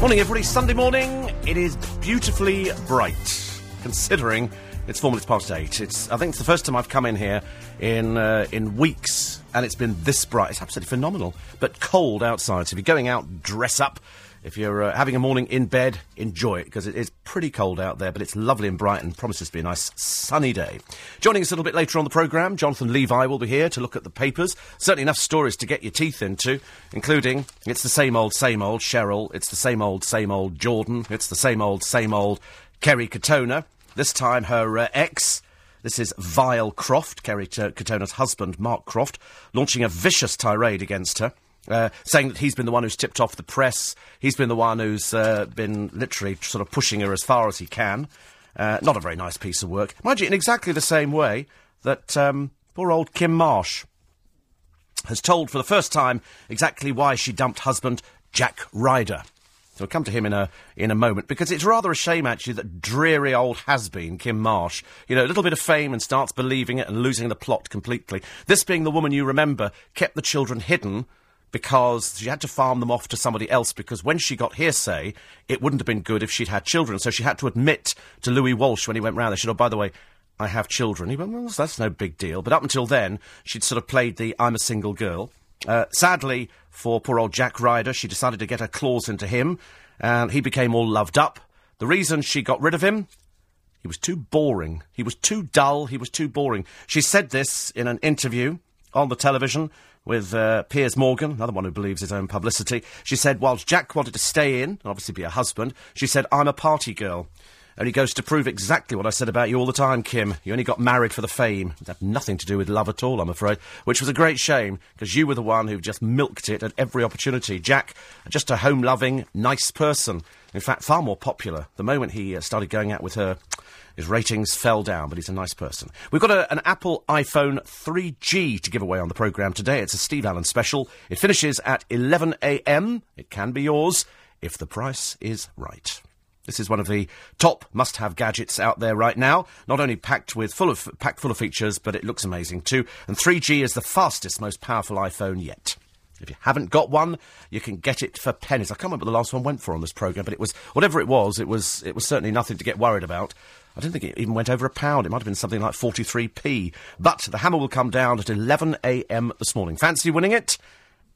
Morning, everybody. Sunday morning. It is beautifully bright, considering it's four minutes past eight. It's. I think it's the first time I've come in here in uh, in weeks, and it's been this bright. It's absolutely phenomenal, but cold outside. So if you're going out, dress up. If you're uh, having a morning in bed, enjoy it because it is pretty cold out there, but it's lovely and bright and promises to be a nice sunny day. Joining us a little bit later on the programme, Jonathan Levi will be here to look at the papers. Certainly enough stories to get your teeth into, including it's the same old, same old Cheryl, it's the same old, same old Jordan, it's the same old, same old Kerry Katona. This time her uh, ex. This is Vile Croft, Kerry Katona's husband, Mark Croft, launching a vicious tirade against her. Uh, saying that he's been the one who's tipped off the press. He's been the one who's uh, been literally sort of pushing her as far as he can. Uh, not a very nice piece of work. Mind you, in exactly the same way that um, poor old Kim Marsh has told for the first time exactly why she dumped husband Jack Ryder. So we'll come to him in a in a moment because it's rather a shame actually that dreary old has been Kim Marsh, you know, a little bit of fame and starts believing it and losing the plot completely. This being the woman you remember kept the children hidden because she had to farm them off to somebody else because when she got Hear'Say, it wouldn't have been good if she'd had children. So she had to admit to Louis Walsh when he went round there, she said, oh, by the way, I have children. He went, well, that's no big deal. But up until then, she'd sort of played the I'm a single girl. Uh, sadly, for poor old Jack Ryder, she decided to get her claws into him, and he became all loved up. The reason she got rid of him, he was too boring. He was too dull. He was too boring. She said this in an interview on the television with uh, Piers Morgan, another one who believes his own publicity. She said, whilst Jack wanted to stay in, obviously be a husband, she said, I'm a party girl. Only goes to prove exactly what I said about you all the time, Kim. You only got married for the fame. It had nothing to do with love at all, I'm afraid. Which was a great shame, because you were the one who just milked it at every opportunity. Jack, just a home loving, nice person. In fact, far more popular. The moment he uh, started going out with her, his ratings fell down, but he's a nice person. We've got a, an Apple iPhone 3G to give away on the programme today. It's a Steve Allen special. It finishes at 11am. It can be yours if the price is right. This is one of the top must-have gadgets out there right now. Not only packed with full of packed full of features, but it looks amazing too. And 3G is the fastest, most powerful iPhone yet. If you haven't got one, you can get it for pennies. I can't remember what the last one went for on this program, but it was whatever it was. It was it was certainly nothing to get worried about. I don't think it even went over a pound. It might have been something like 43p. But the hammer will come down at 11 a.m. this morning. Fancy winning it?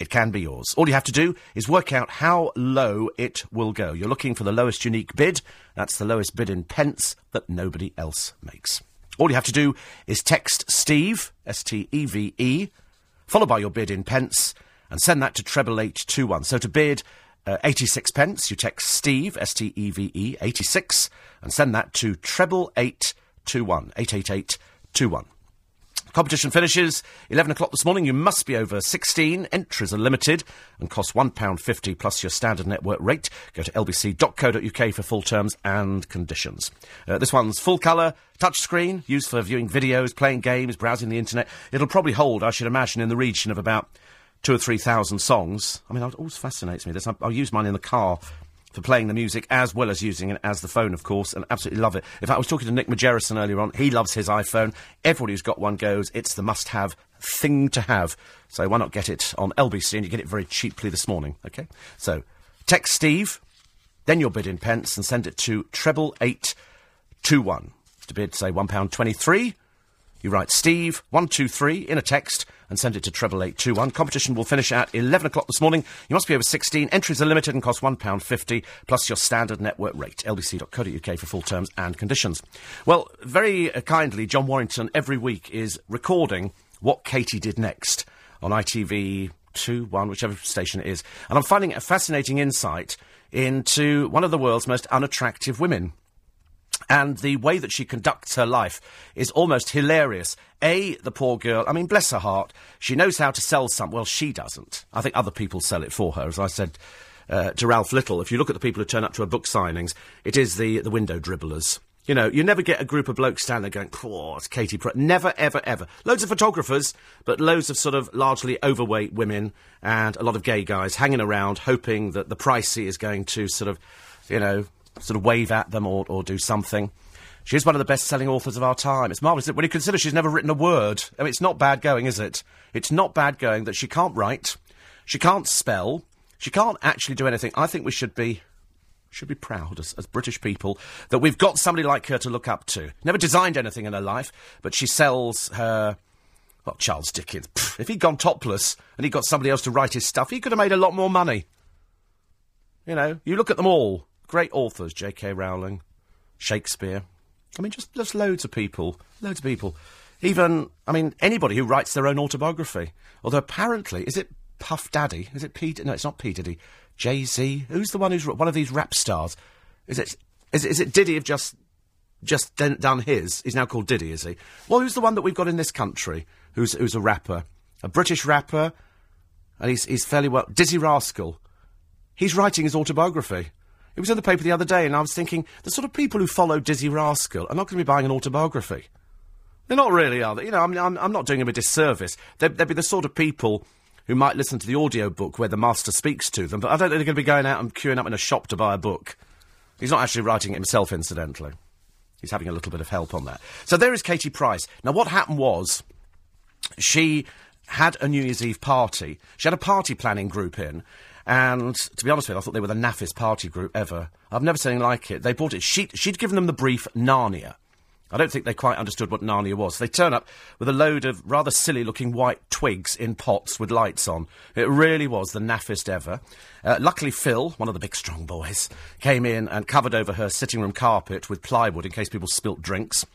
it can be yours. All you have to do is work out how low it will go. You're looking for the lowest unique bid. That's the lowest bid in pence that nobody else makes. All you have to do is text Steve, S T E V E, followed by your bid in pence, and send that to treble eight two one. So to bid uh, 86 pence, you text Steve, S T E V E, 86, and send that to treble eight two one, 88821. Competition finishes 11 o'clock this morning. You must be over 16. Entries are limited and cost £1.50 plus your standard network rate. Go to lbc.co.uk for full terms and conditions. Uh, this one's full colour, touchscreen, used for viewing videos, playing games, browsing the internet. It'll probably hold, I should imagine, in the region of about two or three thousand songs. I mean, it always fascinates me. This I, I'll use mine in the car for playing the music as well as using it as the phone, of course, and absolutely love it. In fact, I was talking to Nick Majerison earlier on. He loves his iPhone. Everybody who's got one goes, it's the must have thing to have. So why not get it on LBC and you get it very cheaply this morning, okay? So text Steve, then your bid in pence and send it to treble eight two one. To bid, say, £1.23. You write Steve, 123 in a text and send it to treble eight two one. Competition will finish at 11 o'clock this morning. You must be over 16. Entries are limited and cost £1.50 plus your standard network rate. lbc.co.uk for full terms and conditions. Well, very uh, kindly, John Warrington every week is recording what Katie did next on ITV 2, 1, whichever station it is. And I'm finding a fascinating insight into one of the world's most unattractive women and the way that she conducts her life is almost hilarious. A, the poor girl, I mean, bless her heart, she knows how to sell something. Well, she doesn't. I think other people sell it for her, as I said uh, to Ralph Little. If you look at the people who turn up to her book signings, it is the, the window dribblers. You know, you never get a group of blokes standing there going, oh, it's Katie Pr-. Never, ever, ever. Loads of photographers, but loads of sort of largely overweight women and a lot of gay guys hanging around hoping that the pricey is going to sort of, you know, sort of wave at them or, or do something. She's one of the best selling authors of our time. It's marvellous when you consider she's never written a word. I mean, it's not bad going, is it? It's not bad going that she can't write, she can't spell, she can't actually do anything. I think we should be should be proud as, as British people that we've got somebody like her to look up to. Never designed anything in her life, but she sells her. Well, Charles Dickens. Pff, if he'd gone topless and he got somebody else to write his stuff, he could have made a lot more money. You know, you look at them all. Great authors, J.K. Rowling, Shakespeare. I mean, just, just loads of people. Loads of people. Even, I mean, anybody who writes their own autobiography. Although apparently, is it Puff Daddy? Is it Pete? No, it's not Pete Diddy. Jay Z. Who's the one who's one of these rap stars? Is it is, is it Diddy have just just done his? He's now called Diddy, is he? Well, who's the one that we've got in this country? Who's who's a rapper? A British rapper, and he's he's fairly well. Dizzee Rascal. He's writing his autobiography. It was in the paper the other day, and I was thinking the sort of people who follow Dizzee Rascal are not going to be buying an autobiography. They're not really, are they? You know, I'm, I'm, I'm not doing him a disservice. They'd, they'd be the sort of people who might listen to the audio book where the master speaks to them, but I don't think they're going to be going out and queuing up in a shop to buy a book. He's not actually writing it himself, incidentally. He's having a little bit of help on that. So there is Katie Price. Now, what happened was she had a New Year's Eve party. She had a party planning group in, and to be honest with you, I thought they were the naffest party group ever. I've never seen anything like it. They bought it. She, she'd given them the brief Narnia. I don't think they quite understood what Narnia was. They turn up with a load of rather silly looking white twigs in pots with lights on. It really was the naffest ever. Uh, luckily, Phil, one of the big strong boys, came in and covered over her sitting room carpet with plywood in case people spilt drinks.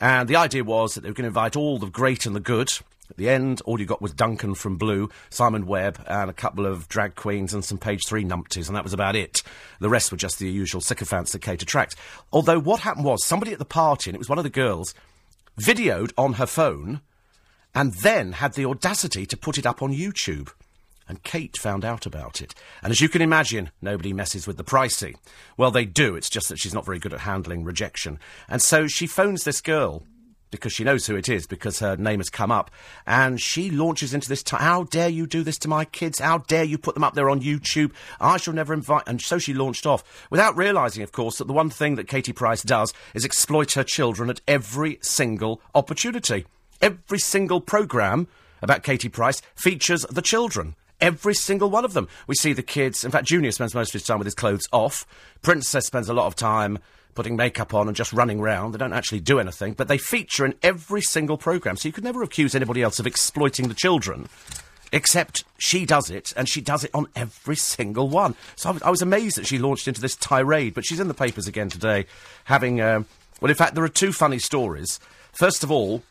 And the idea was that they were going to invite all the great and the good at the end, all you got was Duncan from Blue, Simon Webbe, and a couple of drag queens and some page three numpties, and that was about it. The rest were just the usual sycophants that Kate attracts. Although what happened was somebody at the party, and it was one of the girls, videoed on her phone and then had the audacity to put it up on YouTube. And Kate found out about it. And as you can imagine, nobody messes with the pricey. Well, they do, it's just that she's not very good at handling rejection. And so she phones this girl because she knows who it is, because her name has come up, and she launches into this. T- How dare you do this to my kids? How dare you put them up there on YouTube? I shall never invite. And so she launched off, without realising, of course, that the one thing that Katie Price does is exploit her children at every single opportunity. Every single programme about Katie Price features the children. Every single one of them. We see the kids. In fact, Junior spends most of his time with his clothes off. Princess spends a lot of time putting makeup on and just running round. They don't actually do anything, but they feature in every single programme. So you could never accuse anybody else of exploiting the children. Except she does it, and she does it on every single one. So I was, I was amazed that she launched into this tirade, but she's in the papers again today, having. Um, well, in fact, there are two funny stories. First of all,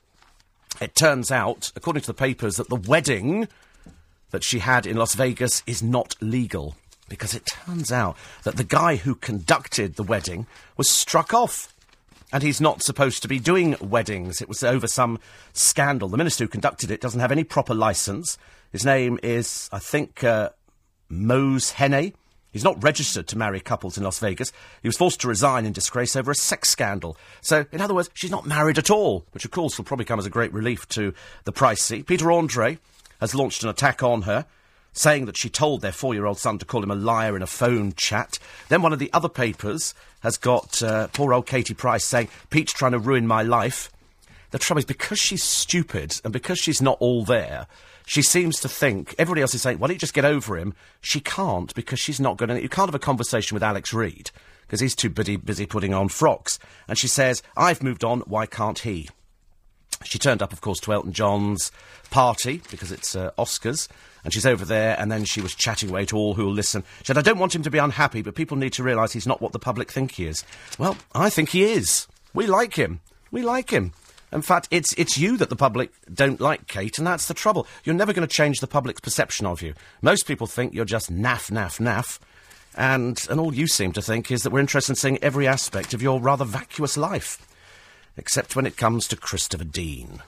it turns out, according to the papers, that the wedding that she had in Las Vegas is not legal because it turns out that the guy who conducted the wedding was struck off. And he's not supposed to be doing weddings. It was over some scandal. The minister who conducted it doesn't have any proper license. His name is, I think, uh, Mose Henne. He's not registered to marry couples in Las Vegas. He was forced to resign in disgrace over a sex scandal. So, in other words, she's not married at all, which of course will probably come as a great relief to the pricey. Peter Andre has launched an attack on her saying that she told their four year old son to call him a liar in a phone chat. Then one of the other papers has got uh, poor old Katie Price saying, Pete's trying to ruin my life. The trouble is, because she's stupid and because she's not all there, she seems to think everybody else is saying, "Why don't you just get over him?" She can't because she's not going to. You can't have a conversation with Alex Reid because he's too busy, busy putting on frocks. And she says, "I've moved on. Why can't he?" She turned up, of course, to Elton John's party because it's uh, Oscars, and she's over there, and then she was chatting away to all who'll listen. She said, I don't want him to be unhappy, but people need to realise he's not what the public think he is. Well, I think he is. We like him. We like him. In fact, it's, it's you that the public don't like, Kate, and that's the trouble. You're never going to change the public's perception of you. Most people think you're just naff, naff, naff. And, and all you seem to think is that we're interested in seeing every aspect of your rather vacuous life. Except when it comes to Christopher Dean.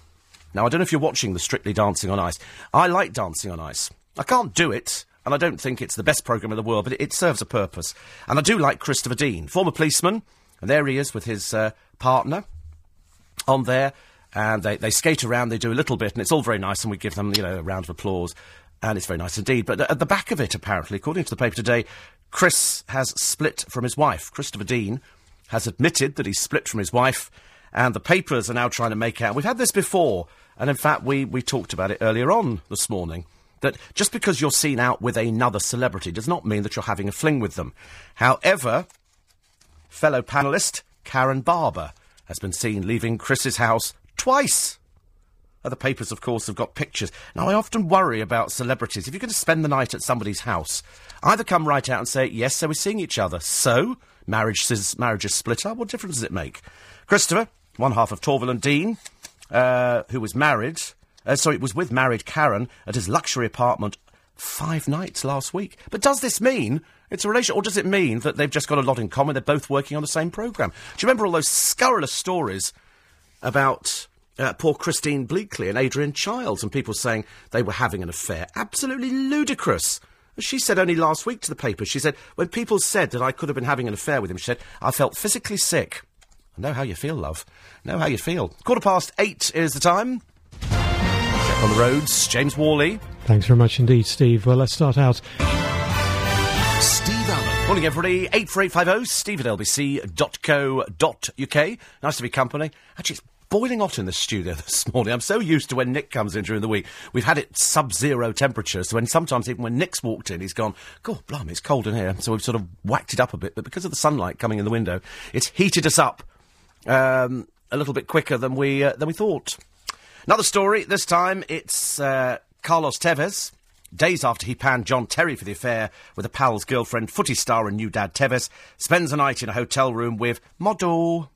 Now, I don't know if you're watching the Strictly Dancing on Ice. I like Dancing on Ice. I can't do it, and I don't think it's the best programme in the world, but it, it serves a purpose. And I do like Christopher Dean, former policeman, and there he is with his uh, partner on there, and they, they skate around, they do a little bit, and it's all very nice, and we give them, you know, a round of applause, and it's very nice indeed. But at the back of it, apparently, according to the paper today, Chris has split from his wife. Christopher Dean has admitted that he's split from his wife and the papers are now trying to make out. We've had this before, and in fact, we, we talked about it earlier on this morning. that just because you're seen out with another celebrity does not mean that you're having a fling with them. However, fellow panellist Karen Barber has been seen leaving Chris's house twice. Other papers, of course, have got pictures. Now, I often worry about celebrities. If you're going to spend the night at somebody's house, either come right out and say, yes, so we're seeing each other. So, marriage is, marriage is split up. What difference does it make? Christopher, one half of Torvill and Dean, uh, who was married, uh, sorry, was with married Karen at his luxury apartment five nights last week. But does this mean it's a relation, or does it mean that they've just got a lot in common? They're both working on the same programme. Do you remember all those scurrilous stories about uh, poor Christine Bleakley and Adrian Chiles and people saying they were having an affair? Absolutely ludicrous. She said only last week to the paper, she said, when people said that I could have been having an affair with him, she said, I felt physically sick. I know how you feel, love. Know how you feel. Quarter past eight is the time. Check on the roads. James Worley. Thanks very much indeed, Steve. Well, let's start out. Steve Allen. Morning, everybody. 84850 steve at lbc.co.uk. Nice to be company. Actually, it's boiling hot in the studio this morning. I'm so used to when Nick comes in during the week. We've had it sub-zero temperatures, so when sometimes even when Nick's walked in, he's gone, God, blimey, it's cold in here. So we've sort of whacked it up a bit, but because of the sunlight coming in the window, it's heated us up um, a little bit quicker than we uh, than we thought. Another story. This time it's uh, Carlos Tevez. Days after he panned John Terry for the affair with a pal's girlfriend, footy star and new dad Tevez spends a night in a hotel room with Modo.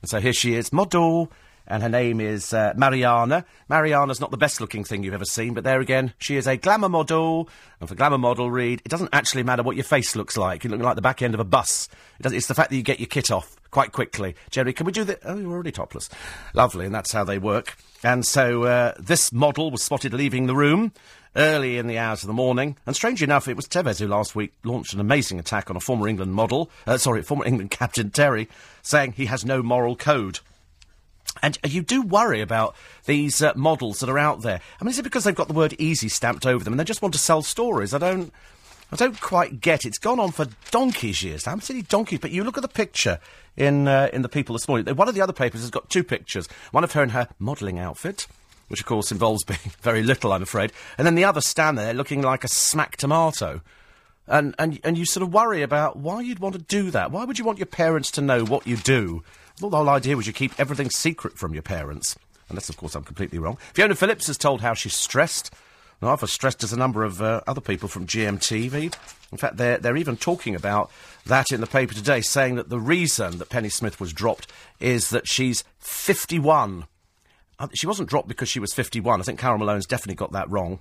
And so here she is, Modo, and her name is uh, Mariana. Mariana's not the best looking thing you've ever seen, but there again, she is a glamour model. And for glamour model, read, it doesn't actually matter what your face looks like. You look like the back end of a bus. It it's the fact that you get your kit off quite quickly. Jerry, can we do that? Oh, you're already topless. Lovely, and that's how they work. And so uh, this model was spotted leaving the room early in the hours of the morning. And strangely enough, it was Tevez who last week launched an amazing attack on a former England model, uh, sorry, former England captain Terry, saying he has no moral code. And you do worry about these uh, models that are out there. I mean, is it because they've got the word easy stamped over them and they just want to sell stories? I don't. I don't quite get it. It's gone on for donkey's years. I'm saying donkeys, but you look at the picture in uh, in the People this morning. One of the other papers has got two pictures. One of her in her modelling outfit, which of course involves being very little, I'm afraid, and then the other stand there looking like a smack tomato. And, and, and you sort of worry about why you'd want to do that. Why would you want your parents to know what you do? Well, the whole idea was you keep everything secret from your parents. Unless, of course, I'm completely wrong. Fiona Phillips has told how she's stressed. I've stressed as a number of uh, other people from GMTV. In fact, they're, they're even talking about that in the paper today, saying that the reason that Penny Smith was dropped is that she's 51. Uh, she wasn't dropped because she was 51. I think Carole Malone's definitely got that wrong.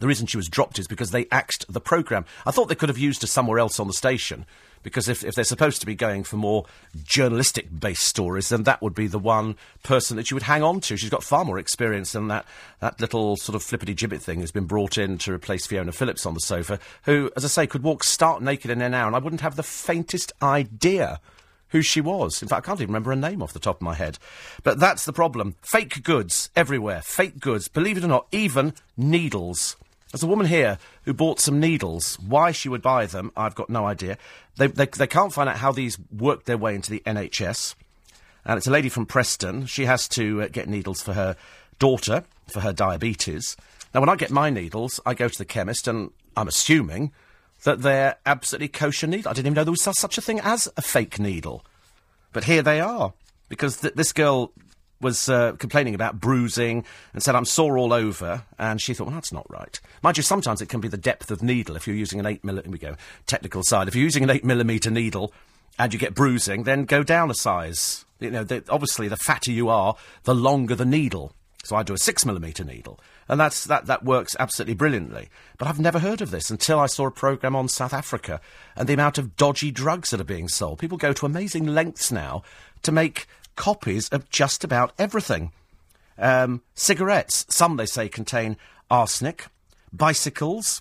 The reason she was dropped is because they axed the programme. I thought they could have used her somewhere else on the station because if, if they're supposed to be going for more journalistic based stories, then that would be the one person that you would hang on to. She's got far more experience than that, that little sort of flippity gibbet thing who's been brought in to replace Fiona Phillips on the sofa, who, as I say, could walk stark naked in an hour, and I wouldn't have the faintest idea who she was. In fact, I can't even remember her name off the top of my head. But that's the problem. Fake goods everywhere. Fake goods. Believe it or not, even needles. There's a woman here who bought some needles. Why she would buy them, I've got no idea. They, they, they can't find out how these work their way into the NHS. And it's a lady from Preston. She has to uh, get needles for her daughter, for her diabetes. Now, when I get my needles, I go to the chemist, and I'm assuming that they're absolutely kosher needles. I didn't even know there was such a thing as a fake needle. But here they are. Because th- this girl was uh, complaining about bruising and said, I'm sore all over. And she thought, well, that's not right. Mind you, sometimes it can be the depth of needle. If you're using an 8 millimeter, we go, technical side. If you're using an 8 millimeter needle and you get bruising, then go down a size. You know, the, obviously, the fatter you are, the longer the needle. So I do a 6 millimeter needle. And that's, that, that works absolutely brilliantly. But I've never heard of this until I saw a programme on South Africa and the amount of dodgy drugs that are being sold. People go to amazing lengths now to make copies of just about everything. Um, cigarettes, some they say contain arsenic, bicycles,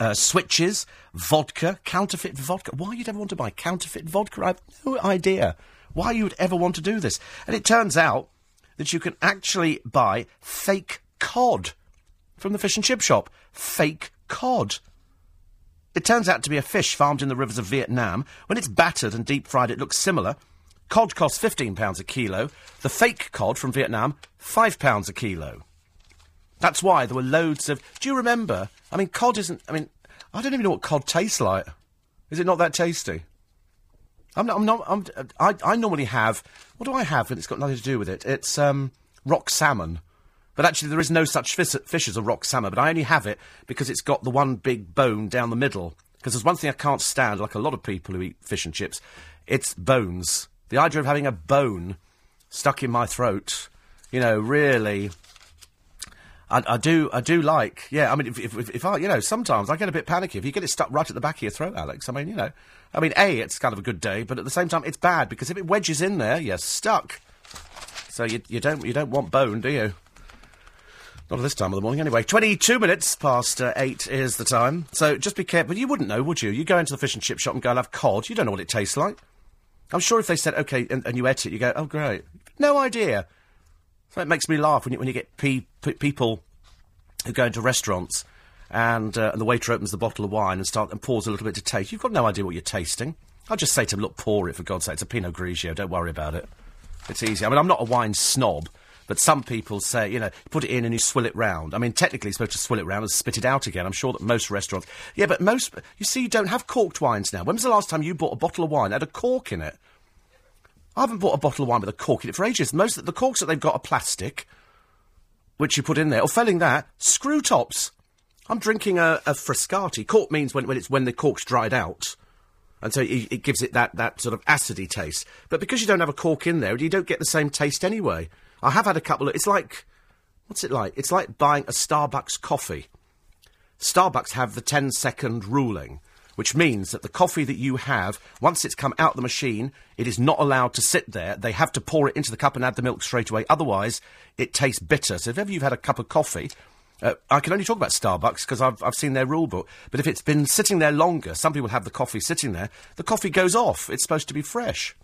uh, switches, vodka, counterfeit vodka. Why you'd ever want to buy counterfeit vodka? I have no idea why you'd ever want to do this. And it turns out that you can actually buy fake cod from the fish and chip shop. Fake cod. It turns out to be a fish farmed in the rivers of Vietnam. When it's battered and deep fried, it looks similar Cod costs £15 a kilo. The fake cod from Vietnam, £5 a kilo. That's why there were loads of. Do you remember? I mean, cod isn't. I mean, I don't even know what cod tastes like. Is it not that tasty? I'm not. I'm not. I'm, I, I normally have. What do I have? And it's got nothing to do with it. It's um, rock salmon. But actually, there is no such fish, fish as a rock salmon. But I only have it because it's got the one big bone down the middle. Because there's one thing I can't stand, like a lot of people who eat fish and chips, it's bones. The idea of having a bone stuck in my throat, you know, really. I, I do, I do like, yeah. I mean, if, if, if I, you know, sometimes I get a bit panicky if you get it stuck right at the back of your throat, Alex. I mean, you know, I mean, a, it's kind of a good day, but at the same time, it's bad because if it wedges in there, you're stuck. So you, you don't, you don't want bone, do you? Not at this time of the morning, anyway. 22 minutes past uh, 8 is the time. So just be careful. You wouldn't know, would you? You go into the fish and chip shop and go and have cod. You don't know what it tastes like. I'm sure if they said, OK, and, and you ate it, you go, oh, great. No idea. So it makes me laugh when you, when you get pe- pe- people who go into restaurants and, uh, and the waiter opens the bottle of wine and start and pours a little bit to taste. You've got no idea what you're tasting. I'll just say to them, look, pour it for God's sake. It's a Pinot Grigio. Don't worry about it. It's easy. I mean, I'm not a wine snob. But some people say, you know, put it in and you swill it round. I mean, technically, you're supposed to swill it round and spit it out again. I'm sure that most restaurants. Yeah, but most. You see, you don't have corked wines now. When was the last time you bought a bottle of wine that had a cork in it? I haven't bought a bottle of wine with a cork in it for ages. Most of the corks that they've got are plastic, which you put in there. Or failing that, screw tops. I'm drinking a, a Frascati. Cork means when, when it's when the cork's dried out. And so it, it gives it that, that sort of acidy taste. But because you don't have a cork in there, you don't get the same taste anyway. I have had a couple of. It's like. What's it like? It's like buying a Starbucks coffee. Starbucks have the 10 second ruling, which means that the coffee that you have, once it's come out the machine, it is not allowed to sit there. They have to pour it into the cup and add the milk straight away. Otherwise, it tastes bitter. So if ever you've had a cup of coffee, uh, I can only talk about Starbucks because I've, I've seen their rule book. But if it's been sitting there longer, some people have the coffee sitting there, the coffee goes off. It's supposed to be fresh.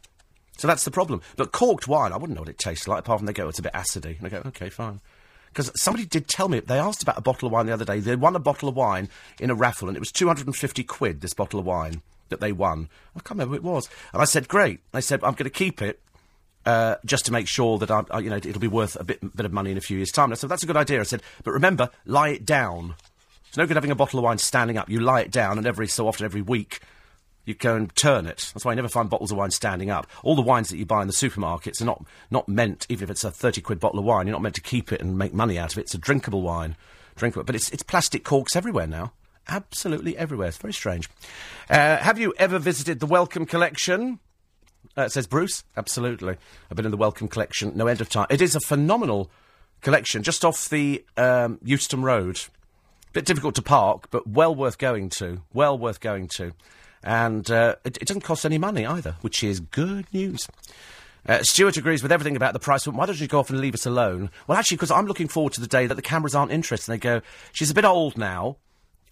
So that's the problem. But corked wine, I wouldn't know what it tastes like, apart from they go, it's a bit acidy. And I go, okay, fine. Because somebody did tell me, they asked about a bottle of wine the other day. They won a bottle of wine in a raffle, and it was 250 quid, this bottle of wine that they won. I can't remember who it was. And I said, great. They said, I'm going to keep it. Uh, just to make sure that I, I, you know, it'll be worth a bit, bit of money in a few years' time. And I said, that's a good idea. I said, but remember, lie it down. It's no good having a bottle of wine standing up. You lie it down, and every so often, every week, you go and turn it. That's why you never find bottles of wine standing up. All the wines that you buy in the supermarkets are not, not meant, even if it's a 30 quid bottle of wine, you're not meant to keep it and make money out of it. It's a drinkable wine. Drinkable. But it's, it's plastic corks everywhere now. Absolutely everywhere. It's very strange. Uh, have you ever visited the Wellcome Collection? Uh, says Bruce. Absolutely. I've been in the Wellcome Collection no end of time. It is a phenomenal collection just off the um, Euston Road. Bit difficult to park, but well worth going to. Well worth going to and uh, it, it, doesn't cost any money either, which is good news. Uh, Stuart agrees with everything about the price. Why don't you go off and leave us alone? Well, actually, because I'm looking forward to the day that the cameras aren't interested. And they go, she's a bit old now,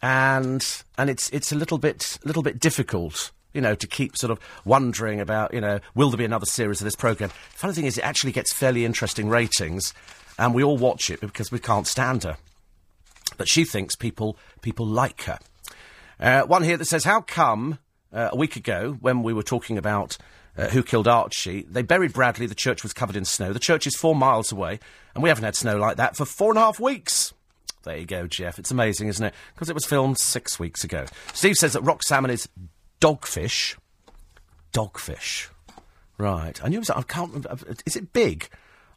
and and it's it's a little bit little bit difficult. You know, to keep sort of wondering about, you know, will there be another series of this programme? The funny thing is, it actually gets fairly interesting ratings, and we all watch it because we can't stand her. But she thinks people people like her. Uh, one here that says, How come uh, a week ago, when we were talking about uh, who killed Archie, they buried Bradley, the church was covered in snow. The church is four miles away, and we haven't had snow like that for four and a half weeks. There you go, Jeff. It's amazing, isn't it? Because it was filmed six weeks ago. Steve says that rock salmon is dogfish. Dogfish. Right. I knew it was. I can't. remember. Is it big?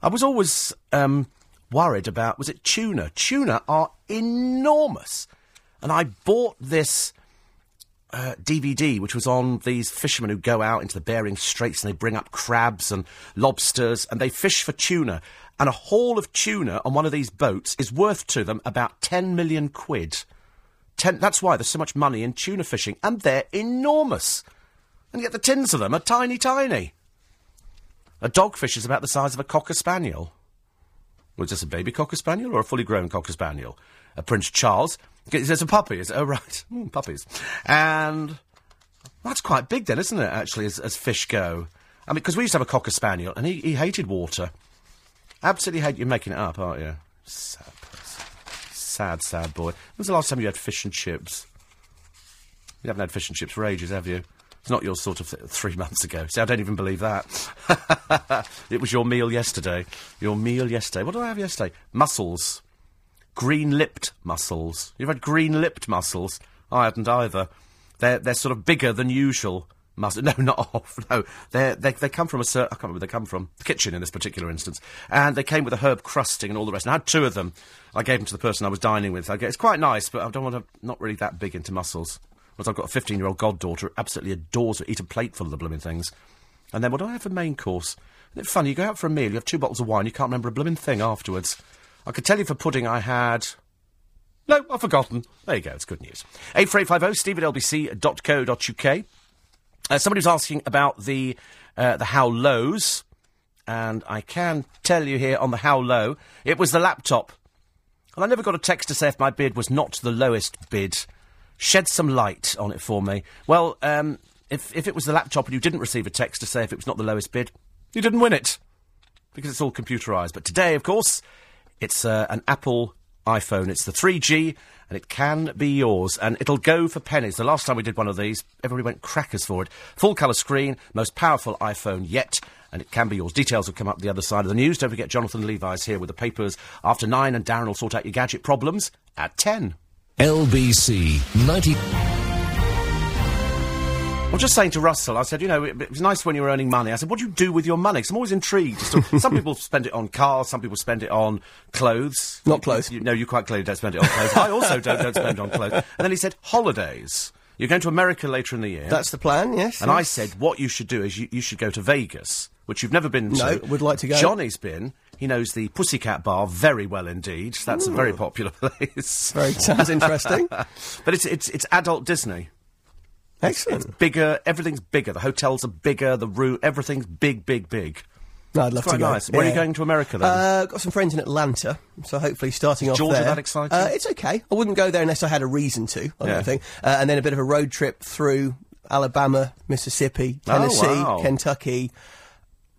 I was always um, worried about. Was it tuna? Tuna are enormous. And I bought this uh, DVD, which was on these fishermen who go out into the Bering Straits and they bring up crabs and lobsters and they fish for tuna. And a haul of tuna on one of these boats is worth to them about 10 million quid. Ten, that's why there's so much money in tuna fishing. And they're enormous. And yet the tins of them are tiny, tiny. A dogfish is about the size of a cocker spaniel. Was this a baby cocker spaniel or a fully grown cocker spaniel? A Prince Charles there's a puppy. is it? Oh, right. Mm, puppies. And that's quite big then, isn't it, actually, as, as fish go? I mean, because we used to have a Cocker Spaniel, and he, he hated water. Absolutely hate... You're making it up, aren't you? Sad Sad, sad boy. When was the last time you had fish and chips? You haven't had fish and chips for ages, have you? It's not your sort of th- three months ago. See, I don't even believe that. it was your meal yesterday. Your meal yesterday. What did I have yesterday? Mussels. Green-lipped mussels. You've had green-lipped mussels? I hadn't either. They're they're sort of bigger than usual. Mussel. No, not off. No, they they they come from a certain. I can't remember where they come from. The kitchen in this particular instance, and they came with a herb crusting and all the rest. And I had two of them. I gave them to the person I was dining with. I get, it's quite nice, but I don't want to. Not really that big into mussels. Because I've got a 15 year old goddaughter who absolutely adores to eat a plateful of the blooming things. And then what do I have for main course? Isn't it funny? You go out for a meal, you have two bottles of wine, you can't remember a blooming thing afterwards. I could tell you for pudding I had. No, I've forgotten. There you go, it's good news. 84850 steve at lbc.co.uk. Uh, somebody was asking about the, uh, the how lows, and I can tell you here on the how low, it was the laptop. And I never got a text to say if my bid was not the lowest bid. Shed some light on it for me. Well, um, if, if it was the laptop and you didn't receive a text to say if it was not the lowest bid, you didn't win it. Because it's all computerised. But today, of course, it's uh, an Apple iPhone. It's the 3G, and it can be yours. And it'll go for pennies. The last time we did one of these, everybody went crackers for it. Full colour screen, most powerful iPhone yet, and it can be yours. Details will come up the other side of the news. Don't forget, Jonathan Levi's here with the papers after nine, and Darren will sort out your gadget problems at 10. LBC 90. I was just saying to Russell, I said, you know, it, it was nice when you were earning money. I said, what do you do with your money? 'Cause I'm always intrigued. as to- some people spend it on cars, some people spend it on clothes. Not clothes. You, no, you quite clearly don't spend it on clothes. I also don't, don't spend it on clothes. And then he said, holidays. You're going to America later in the year. That's the plan, yes. and I said, what you should do is you, you should go to Vegas, which you've never been No, to. would like to go. Johnny's been. He knows the Pussycat Bar very well indeed. That's a very popular place. Very, sounds interesting. but it's, it's, it's adult Disney. Excellent. It's bigger. Everything's bigger. The hotels are bigger. The room, everything's big, big, big. No, I'd love Quite to go. nice. Where are you going to America then? Uh, got some friends in Atlanta, so hopefully starting off Georgia there. that exciting? Uh, it's okay. I wouldn't go there unless I had a reason to. I Yeah. don't think. Uh, and then a bit of a road trip through Alabama, Mississippi, Oh, Tennessee, wow. Kentucky,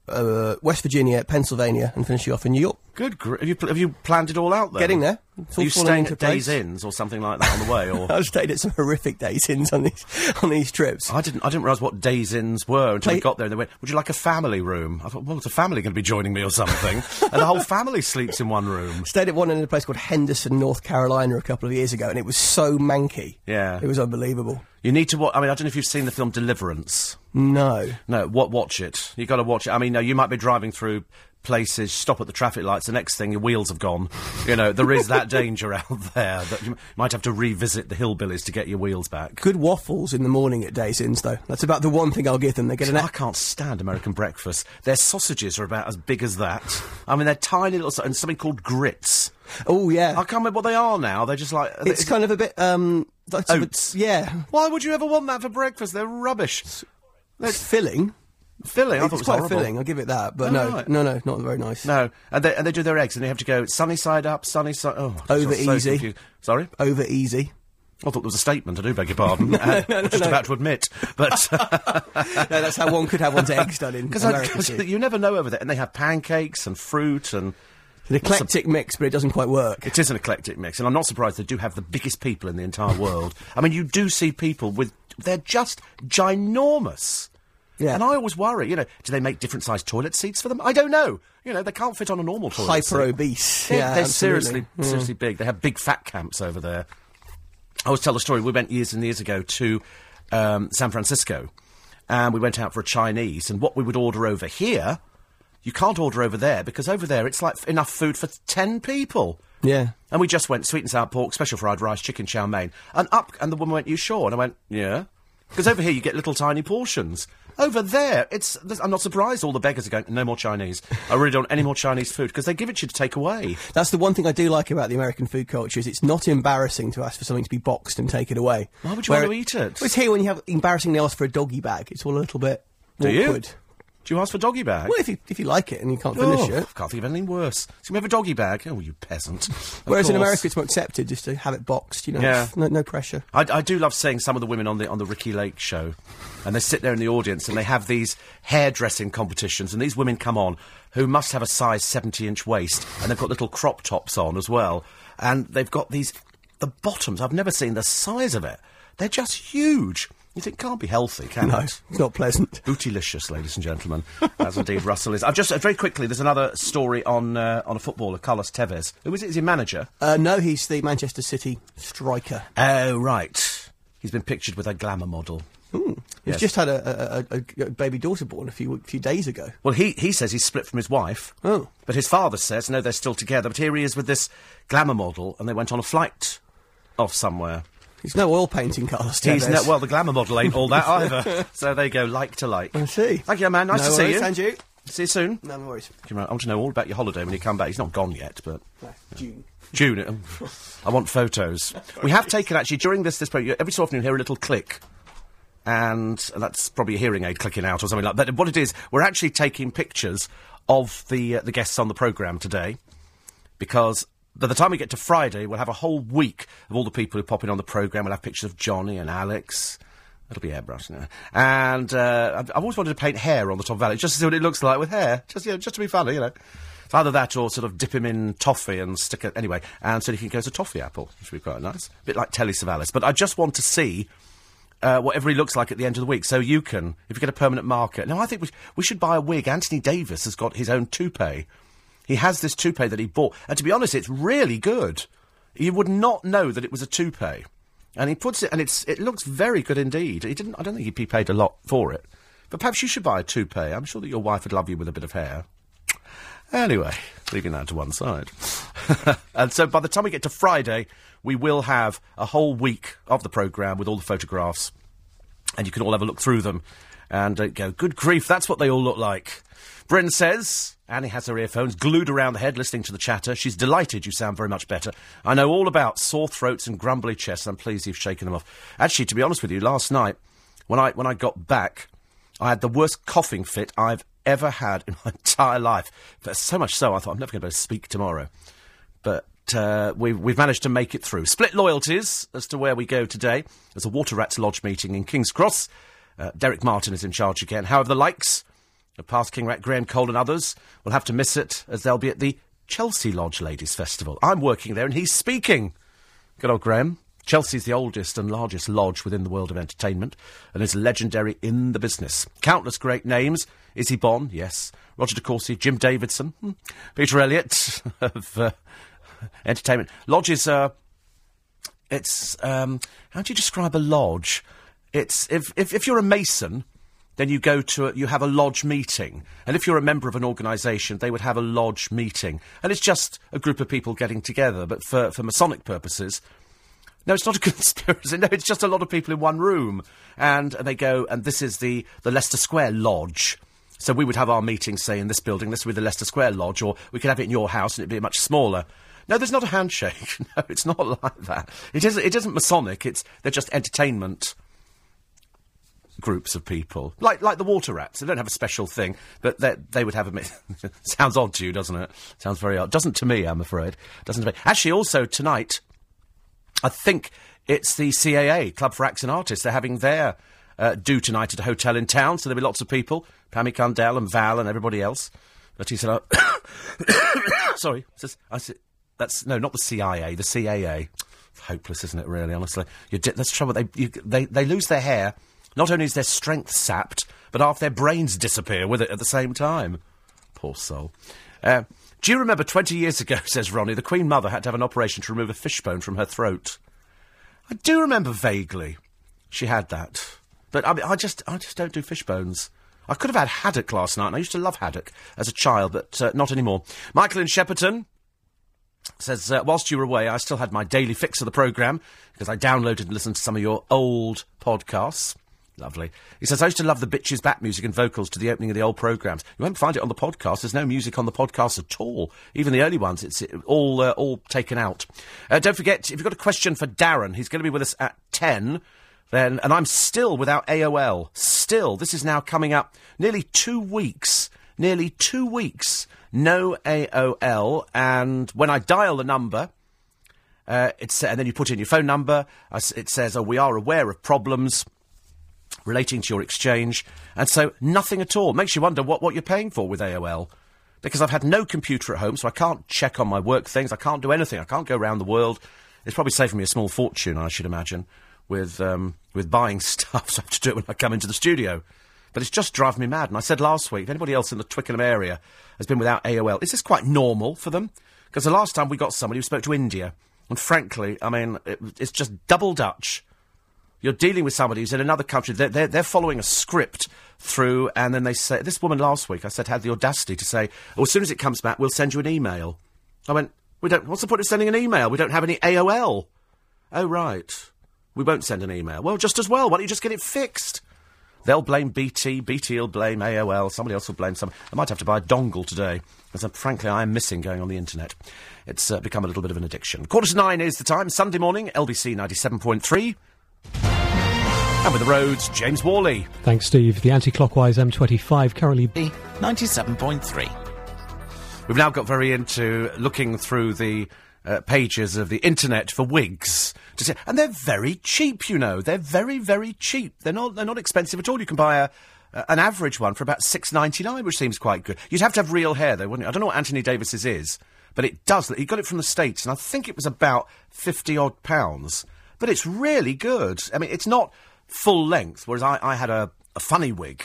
uh, West Virginia, Pennsylvania, and finishing off in New York. Good. Gr- have you pl- have you planned it all out there? Getting there. It's Are you falling staying into at Days place. Inns or something like that on the way? Or I've stayed at some horrific Days Inns on these on these trips. I didn't I didn't realise what Days Inns were until we Play- got there. and They went, "Would you like a family room?" I thought, "Well, is a family going to be joining me or something?" and the whole family sleeps in one room. Stayed at one in a place called Henderson, North Carolina, a couple of years ago, and it was so manky. Yeah. it was unbelievable. You need to watch. I mean, I don't know if you've seen the film Deliverance. No, No, what? Watch it. You got to watch it. I mean, no, you might be driving through places, stop at the traffic lights. The next thing, your wheels have gone. You know, there is that danger out there that you might have to revisit the hillbillies to get your wheels back. good waffles in the morning at Days Inns, though. That's about the one thing I'll give them. They get an I can't stand American breakfast. Their sausages are about as big as that. I mean, they're tiny little, and something called grits. oh yeah, I can't remember what they are now. They're just like it's kind of a bit um like sort of- Oats. yeah, Why would you ever want that for breakfast? They're rubbish. it's filling. Filling. I thought it It's was quite horrible. filling. I'll give it that. But Oh, no, right. no, no, not very nice. No, and they, and they do their eggs, and they have to go sunny side up, sunny side. Oh, Over so easy. confused. Sorry. Over easy. I thought there was a statement. I do beg your pardon. Uh, I'm just no. about to admit, but no, that's how one could have one's eggs done in America. you never know over there, and they have pancakes and fruit, and An eclectic mix, but it doesn't quite work. it is an eclectic mix. And I'm not surprised they do have the biggest people in the entire world. I mean, you do see people with they're just ginormous. Yeah. And I always worry, you know, do they make different sized toilet seats for them? I don't know. You know, they can't fit on a normal toilet seat. Hyper obese. They're, yeah, they're absolutely. seriously, seriously big. They have big fat camps over there. I always tell the story. We went years and years ago to um, San Francisco, and we went out for a Chinese. And what we would order over here, you can't order over there because over there it's like enough food for ten people. Yeah. And we just went sweet and sour pork, special fried rice, chicken chow mein, and up. And the woman went, "You sure?" And I went, "Yeah." Because over here you get little tiny portions. Over there, it's. I'm not surprised all the beggars are going. No more Chinese. I really don't want any more Chinese food because they give it to you to take away. That's the one thing I do like about the American food culture is it's not embarrassing to ask for something to be boxed and taken away. Why would you Where want to eat it? Well, it's here when you have embarrassingly ask for a doggy bag. It's all a little bit Do you? Do you ask for doggy bag? Well, if you if you like it and you can't finish Oh, it. I can't think of anything worse. So we have a doggy bag. Oh, you peasant. Whereas in. America, it's more accepted just to have it boxed. You know, Yeah. no, no pressure. I, I do love seeing some of the women on the on the Ricki Lake show, and they sit there in the audience and they have these hairdressing competitions, and these women come on who must have a size seventy inch waist, and they've got little crop tops on as well, and they've got these the bottoms. I've never seen the size of it. They're just huge. You think can't be healthy, can No, it? it's not pleasant. Bootylicious, ladies and gentlemen, as indeed Russell is. I've just uh, very quickly. There's another story on uh, on a footballer, Carlos Tevez. Who is it? Is he manager? Uh, no, he's the Manchester City striker. Oh right. He's been pictured with a glamour model. He's Yes. just had a, a, a, a baby daughter born a few few days ago. Well, he he says he's split from his wife. Oh. But his father says no, they're still together. But here he is with this glamour model, and they went on a flight off somewhere. He's no oil painting, Carlos He's Tevez. no, well, the glamour model ain't all that either. so there you go, like to like. I see. Thank you, man. Nice no to see worries, you. And you? See you soon. No worries. I want to know all about your holiday when you come back. He's not gone yet, but No, June. June. uh, I want photos. We have taken actually during this this program. Every so often you hear a little click, and that's probably a hearing aid clicking out or something like that. But what it is, we're actually taking pictures of the uh, the guests on the program today, because by the time we get to Friday, we'll have a whole week of all the people who pop in on the program. We'll have pictures of Johnny and Alex. It'll be airbrush now. And uh, I've, I've always wanted to paint hair on the top of Alex, just to see what it looks like with hair. Just, you know, just to be funny, you know. It's either that or sort of dip him in toffee and stick it... Anyway, and so he can go as a toffee apple, which would be quite nice. A bit like Telly Savalas. But I just want to see uh, whatever he looks like at the end of the week. So you can, if you get a permanent marker. Now, I think we, we should buy a wig. Anthony Davis has got his own toupee. He has this toupee that he bought. And to be honest, it's really good. You would not know that it was a toupee. And he puts it, and it's it looks very good indeed. He didn't. I don't think he paid a lot for it. But perhaps you should buy a toupee. I'm sure that your wife would love you with a bit of hair. Anyway, leaving that to one side. and so by the time we get to Friday, we will have a whole week of the programme with all the photographs. And you can all have a look through them and uh, go, good grief, that's what they all look like. Bryn says, Annie has her earphones glued around the head listening to the chatter. She's delighted you sound very much better. I know all about sore throats and grumbly chests. I'm pleased you've shaken them off. Actually, to be honest with you, last night, when I, when I got back, I had the worst coughing fit I've ever had in my entire life. But so much so, I thought I'm never going to be able to speak tomorrow. But uh, we've, we've managed to make it through. Split loyalties as to where we go today. There's a Water Rats Lodge meeting in King's Cross. Uh, Derek Martin is in charge again. However, the likes past King Rat, Graham Cole and others will have to miss it as they'll be at the Chelsea Lodge Ladies Festival. I'm working there and he's speaking. Good old Graham. Chelsea's the oldest and largest lodge within the world of entertainment and is legendary in the business. Countless great names. Issy Bonn, yes. Roger de Courcy, Jim Davidson, hmm. Peter Elliott of uh, entertainment. Lodges are. It's. Um, how do you describe a lodge? It's. If, if, if you're a mason, then you go to a, you have a lodge meeting, and if you're a member of an organisation, they would have a lodge meeting, and it's just a group of people getting together. But for for Masonic purposes, no, it's not a conspiracy. No, it's just a lot of people in one room, and, and they go, and this is the the Leicester Square Lodge. So we would have our meeting, say, in this building. This would be the Leicester Square Lodge, or we could have it in your house, and it'd be much smaller. No, there's not a handshake. No, it's not like that. It isn't. It isn't Masonic. It's they're just entertainment groups of people, like like the Water Rats. They don't have a special thing, but they would have a. Sounds odd to you, doesn't it? Sounds very odd. Doesn't to me, I'm afraid. Doesn't to me. Actually, also tonight. I think it's the CAA, Club for Acts and Artists. They're having their uh, do tonight at a hotel in town, so there'll be lots of people. Pammy Cundell and Val and everybody else. But he said, oh, sorry, I said, that's, no, not the CIA, the CAA. Hopeless, isn't it, really, honestly? Di- that's trouble, they, you, they, they lose their hair. Not only is their strength sapped, but half their brains disappear with it at the same time. Poor soul. Uh, do you remember 20 years ago, says Ronnie, the Queen Mother had to have an operation to remove a fishbone from her throat? I do remember vaguely she had that. But I, mean, I just I just don't do fishbones. I could have had haddock last night, and I used to love haddock as a child, but uh, not anymore. Michael in Shepperton says, uh, whilst you were away, I still had my daily fix of the programme, because I downloaded and listened to some of your old podcasts. Lovely. He says, I used to love the bitches back music and vocals to the opening of the old programmes. You won't find it on the podcast. There's no music on the podcast at all. Even the early ones, it's all uh, all taken out. Uh, don't forget, if you've got a question for Darren, he's going to be with us at 10. Then, and I'm still without AOL. Still, this is now coming up nearly two weeks. Nearly two weeks. No AOL. And when I dial the number, uh, it's, and then you put in your phone number. It says, "Oh, we are aware of problems relating to your exchange," and so nothing at all. Makes you wonder what, what you're paying for with AOL. Because I've had no computer at home, so I can't check on my work things. I can't do anything. I can't go around the world. It's probably saving me a small fortune, I should imagine. with um, with buying stuff, so I have to do it when I come into the studio. But it's just driving me mad. And I said last week, if anybody else in the Twickenham area has been without AOL, is this quite normal for them? Because the last time we got somebody who spoke to India, and frankly, I mean, it, it's just double Dutch. You're dealing with somebody who's in another country. They're, they're, they're following a script through, and then they say, this woman last week, I said, had the audacity to say, as soon as it comes back, we'll send you an email. I went, we don't, what's the point of sending an email? We don't have any AOL. Oh, right. We won't send an email. Well, just as well. Why don't you just get it fixed? They'll blame BT, BT will blame AOL, somebody else will blame some. I might have to buy a dongle today, because uh, frankly I am missing going on the internet. It's uh, become a little bit of an addiction. Quarter to nine is the time, Sunday morning, LBC 97.3. And with the roads, James Worley. Thanks, Steve. The anti-clockwise M25 currently... 97.3. We've now got very into looking through the uh, pages of the internet for wigs to say, and they're very cheap. You know, they're very very cheap. They're not they're not expensive at all. You can buy a. Uh, an average one for about six ninety nine, which seems quite good. You'd have to have real hair, though, wouldn't you? I don't know what Anthony Davis's is, but it does. He got it from the states, and I think it was about fifty odd pounds. But it's really good. I mean, it's not full length, whereas I, I had a, a funny wig,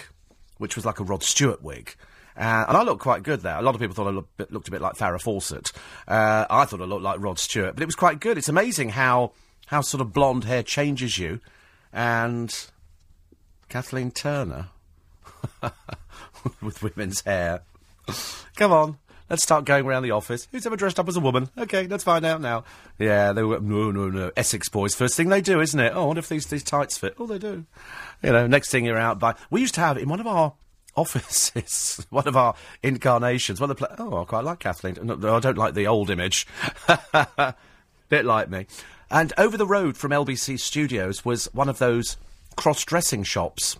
which was like a Rod Stewart wig. Uh, and I looked quite good there. A lot of people thought I looked, looked a bit like Farrah Fawcett. Uh, I thought I looked like Rod Stewart, but it was quite good. It's amazing how how sort of blonde hair changes you. And Kathleen Turner with women's hair. Come on. Let's start going around the office. Who's ever dressed up as a woman? Okay, let's find out now. Yeah, they were no, no, no. Essex boys, first thing they do, isn't it? Oh, I wonder if these these tights fit. Oh, they do. You know, next thing you're out by. We used to have in one of our offices, one of our incarnations. One of the pla- oh, I quite like Kathleen. No, I don't like the old image. Bit like me. And over the road from LBC Studios was one of those cross-dressing shops.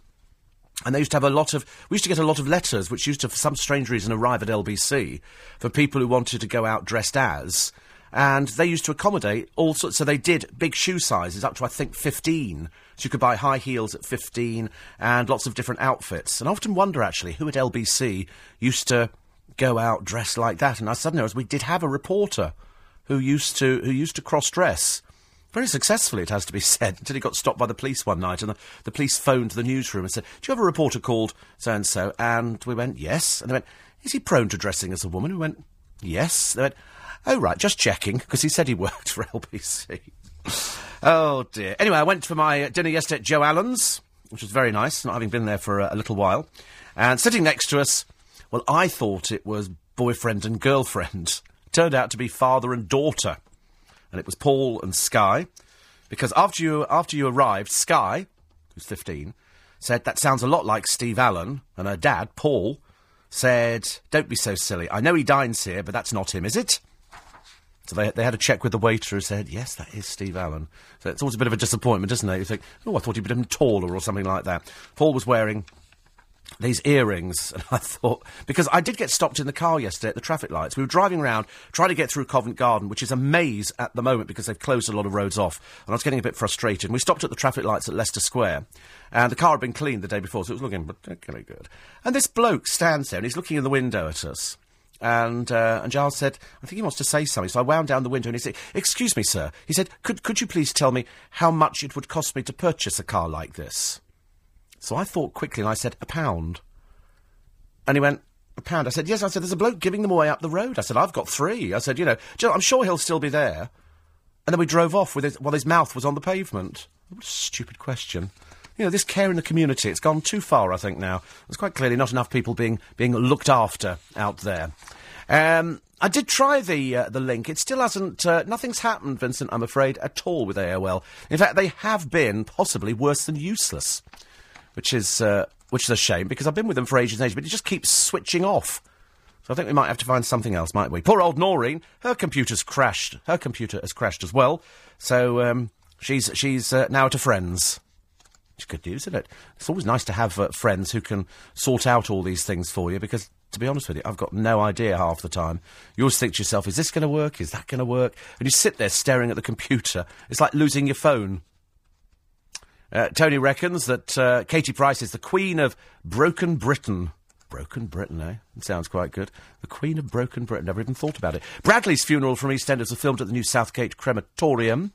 And they used to have a lot of. We used to get a lot of letters, which used to, for some strange reason, arrive at LBC for people who wanted to go out dressed as. And they used to accommodate all sorts. So they did big shoe sizes up to, I think, 15 so you could buy high heels at 15 and lots of different outfits. And I often wonder, actually, who at LBC used to go out dressed like that. And I suddenly realised we did have a reporter who used to, who used to cross-dress. Very successfully, it has to be said, until he got stopped by the police one night, and the, the police phoned the newsroom and said, Do you have a reporter called so and so? And we went, Yes. And they went, Is he prone to dressing as a woman? We went, Yes. They went, Oh, right, just checking, because he said he worked for LBC. Oh dear. Anyway, I went for my dinner yesterday at Joe Allen's, which was very nice, not having been there for a, a little while. And sitting next to us, well, I thought it was boyfriend and girlfriend. Turned out to be father and daughter, and it was Paul and Sky. Because after you after you arrived, Sky, who's fifteen, said that sounds a lot like Steve Allen, and her dad, Paul, said, "Don't be so silly. I know he dines here, but that's not him, is it?" So they, they had a check with the waiter who said, yes, that is Steve Allen. So it's always a bit of a disappointment, isn't it? You think, oh, I thought he'd been taller or something like that. Paul was wearing these earrings, and I thought, because I did get stopped in the car yesterday at the traffic lights. We were driving around, trying to get through Covent Garden, which is a maze at the moment because they've closed a lot of roads off, and I was getting a bit frustrated. We stopped at the traffic lights at Leicester Square, and the car had been cleaned the day before, so it was looking particularly good. And this bloke stands there, and he's looking in the window at us. And, uh, and Giles said, I think he wants to say something. So I wound down the window and he said, Excuse me, sir. He said, could, could you please tell me how much it would cost me to purchase a car like this? So I thought quickly and I said, A pound. And he went, A pound. I said, Yes. I said, There's a bloke giving them away up the road. I said, I've got three. I said, You know, I'm sure he'll still be there. And then we drove off with his, while his mouth was on the pavement. What a stupid question you know, this care in the community, it's gone too far, I think, now. There's quite clearly not enough people being, being looked after out there. Um, I did try the uh, the link. It still hasn't. Uh, nothing's happened, Vincent. I'm afraid at all with AOL. In fact, they have been possibly worse than useless, which is uh, which is a shame because I've been with them for ages and ages, but it just keeps switching off. So I think we might have to find something else, might we? Poor old Noreen. Her computer's crashed. Her computer has crashed as well. So um, she's she's uh, now to friend's. It's good news, isn't it? It's always nice to have uh, friends who can sort out all these things for you because, to be honest with you, I've got no idea half the time. You always think to yourself, is this going to work? Is that going to work? And you sit there staring at the computer. It's like losing your phone. Uh, Tony reckons that uh, Katie Price is the queen of broken Britain. Broken Britain, eh? It sounds quite good. The Queen of Broken Britain. Never even thought about it. Bradley's funeral from EastEnders was filmed at the new Southgate Crematorium.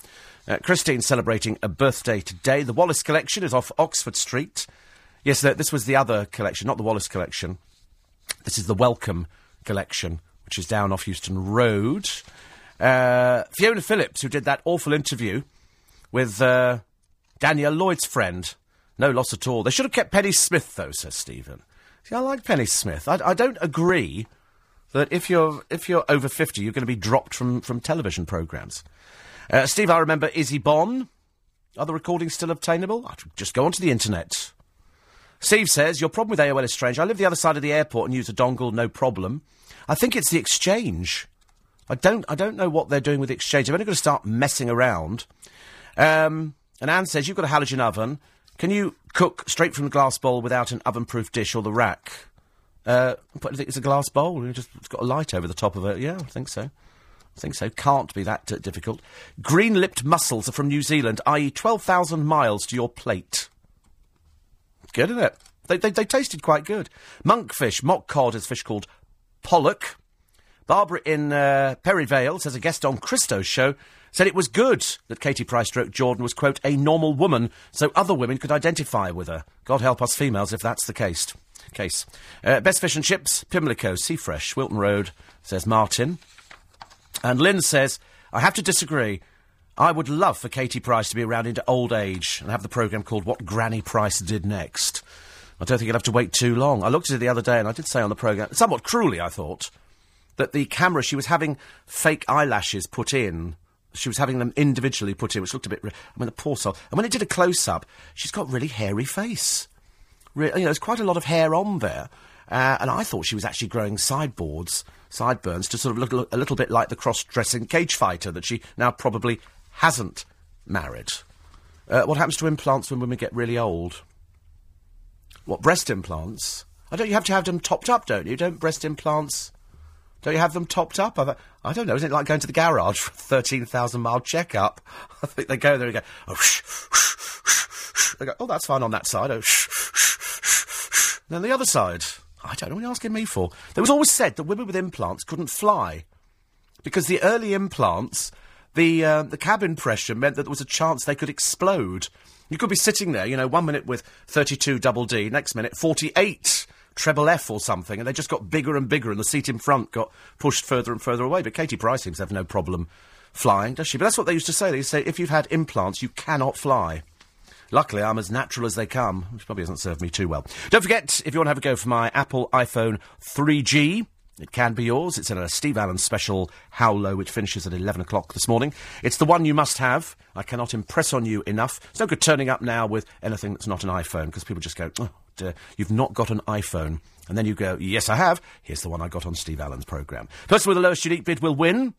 Uh, Christine's celebrating a birthday today. The Wallace collection is off Oxford Street. Yes, this was the other collection, not the Wallace collection. This is the Wellcome collection, which is down off Euston Road. Uh, Fiona Phillips, who did that awful interview with uh, Danielle Lloyd's friend. No loss at all. They should have kept Penny Smith, though, says Stephen. See, I like Penny Smith. I, I don't agree that if you're if you're over fifty, you're going to be dropped from from television programs. Uh, Steve, I remember Issy Bonn. Are the recordings still obtainable? I'd just go onto the internet. Steve says your problem with AOL is strange. I live the other side of the airport and use a dongle, no problem. I think it's the exchange. I don't. I don't know what they're doing with the exchange. They're only going to start messing around. Um, and Anne says you've got a halogen oven. Can you cook straight from the glass bowl without an oven-proof dish or the rack? Uh, it's a glass bowl. Just, it's got a light over the top of it. Yeah, I think so. I think so. Can't be that uh, difficult. Green-lipped mussels are from New Zealand, i.e., twelve thousand miles to your plate. Good, isn't it? They, they, they tasted quite good. Monkfish, mock cod is fish called pollock. Barbara in uh, Perivale says a guest on Christo's show said it was good that Katie Price stroke Jordan was, quote, a normal woman, so other women could identify with her. God help us females if that's the case. Case. Uh, best fish and chips, Pimlico, Sea Fresh, Wilton Road, says Martin. And Lynn says, I have to disagree. I would love for Katie Price to be around into old age and have the programme called What Granny Price Did Next. I don't think you'd have to wait too long. I looked at it the other day and I did say on the programme, somewhat cruelly, I thought, that the camera, she was having fake eyelashes put in. She was having them individually put in, which looked a bit. I mean, the poor soul. And when it did a close up, she's got really hairy face. Re- you know, there's quite a lot of hair on there. Uh, and I thought she was actually growing sideboards, sideburns, to sort of look, look a little bit like the cross dressing cage fighter that she now probably hasn't married. Uh, what happens to implants when women get really old? What, breast implants? I don't you have to have them topped up, don't you? Don't breast implants. Don't you have them topped up? I, I don't know. Isn't it like going to the garage for a 13,000 mile checkup? I think they go there and go, oh, shh, shh, shh. They go, oh, that's fine on that side. Oh, shh, shh. Then the other side. I don't know what you're asking me for. There was always said that women with implants couldn't fly. Because the early implants, the, uh, the cabin pressure meant that there was a chance they could explode. You could be sitting there, you know, one minute with 32 double D, next minute 48 treble F or something, and they just got bigger and bigger, and the seat in front got pushed further and further away. But Katie Price seems to have no problem flying, does she? But that's what they used to say. They used to say, if you've had implants, you cannot fly. Luckily, I'm as natural as they come, which probably hasn't served me too well. Don't forget, if you want to have a go for my Apple iPhone 3G, it can be yours. It's in a Steve Allen special How Low, which finishes at 11 o'clock this morning. It's the one you must have. I cannot impress on you enough. It's no good turning up now with anything that's not an iPhone, because people just go, oh, dear, uh, you've not got an iPhone. And then you go, yes, I have. Here's the one I got on Steve Allen's programme. Person with the lowest unique bid will win.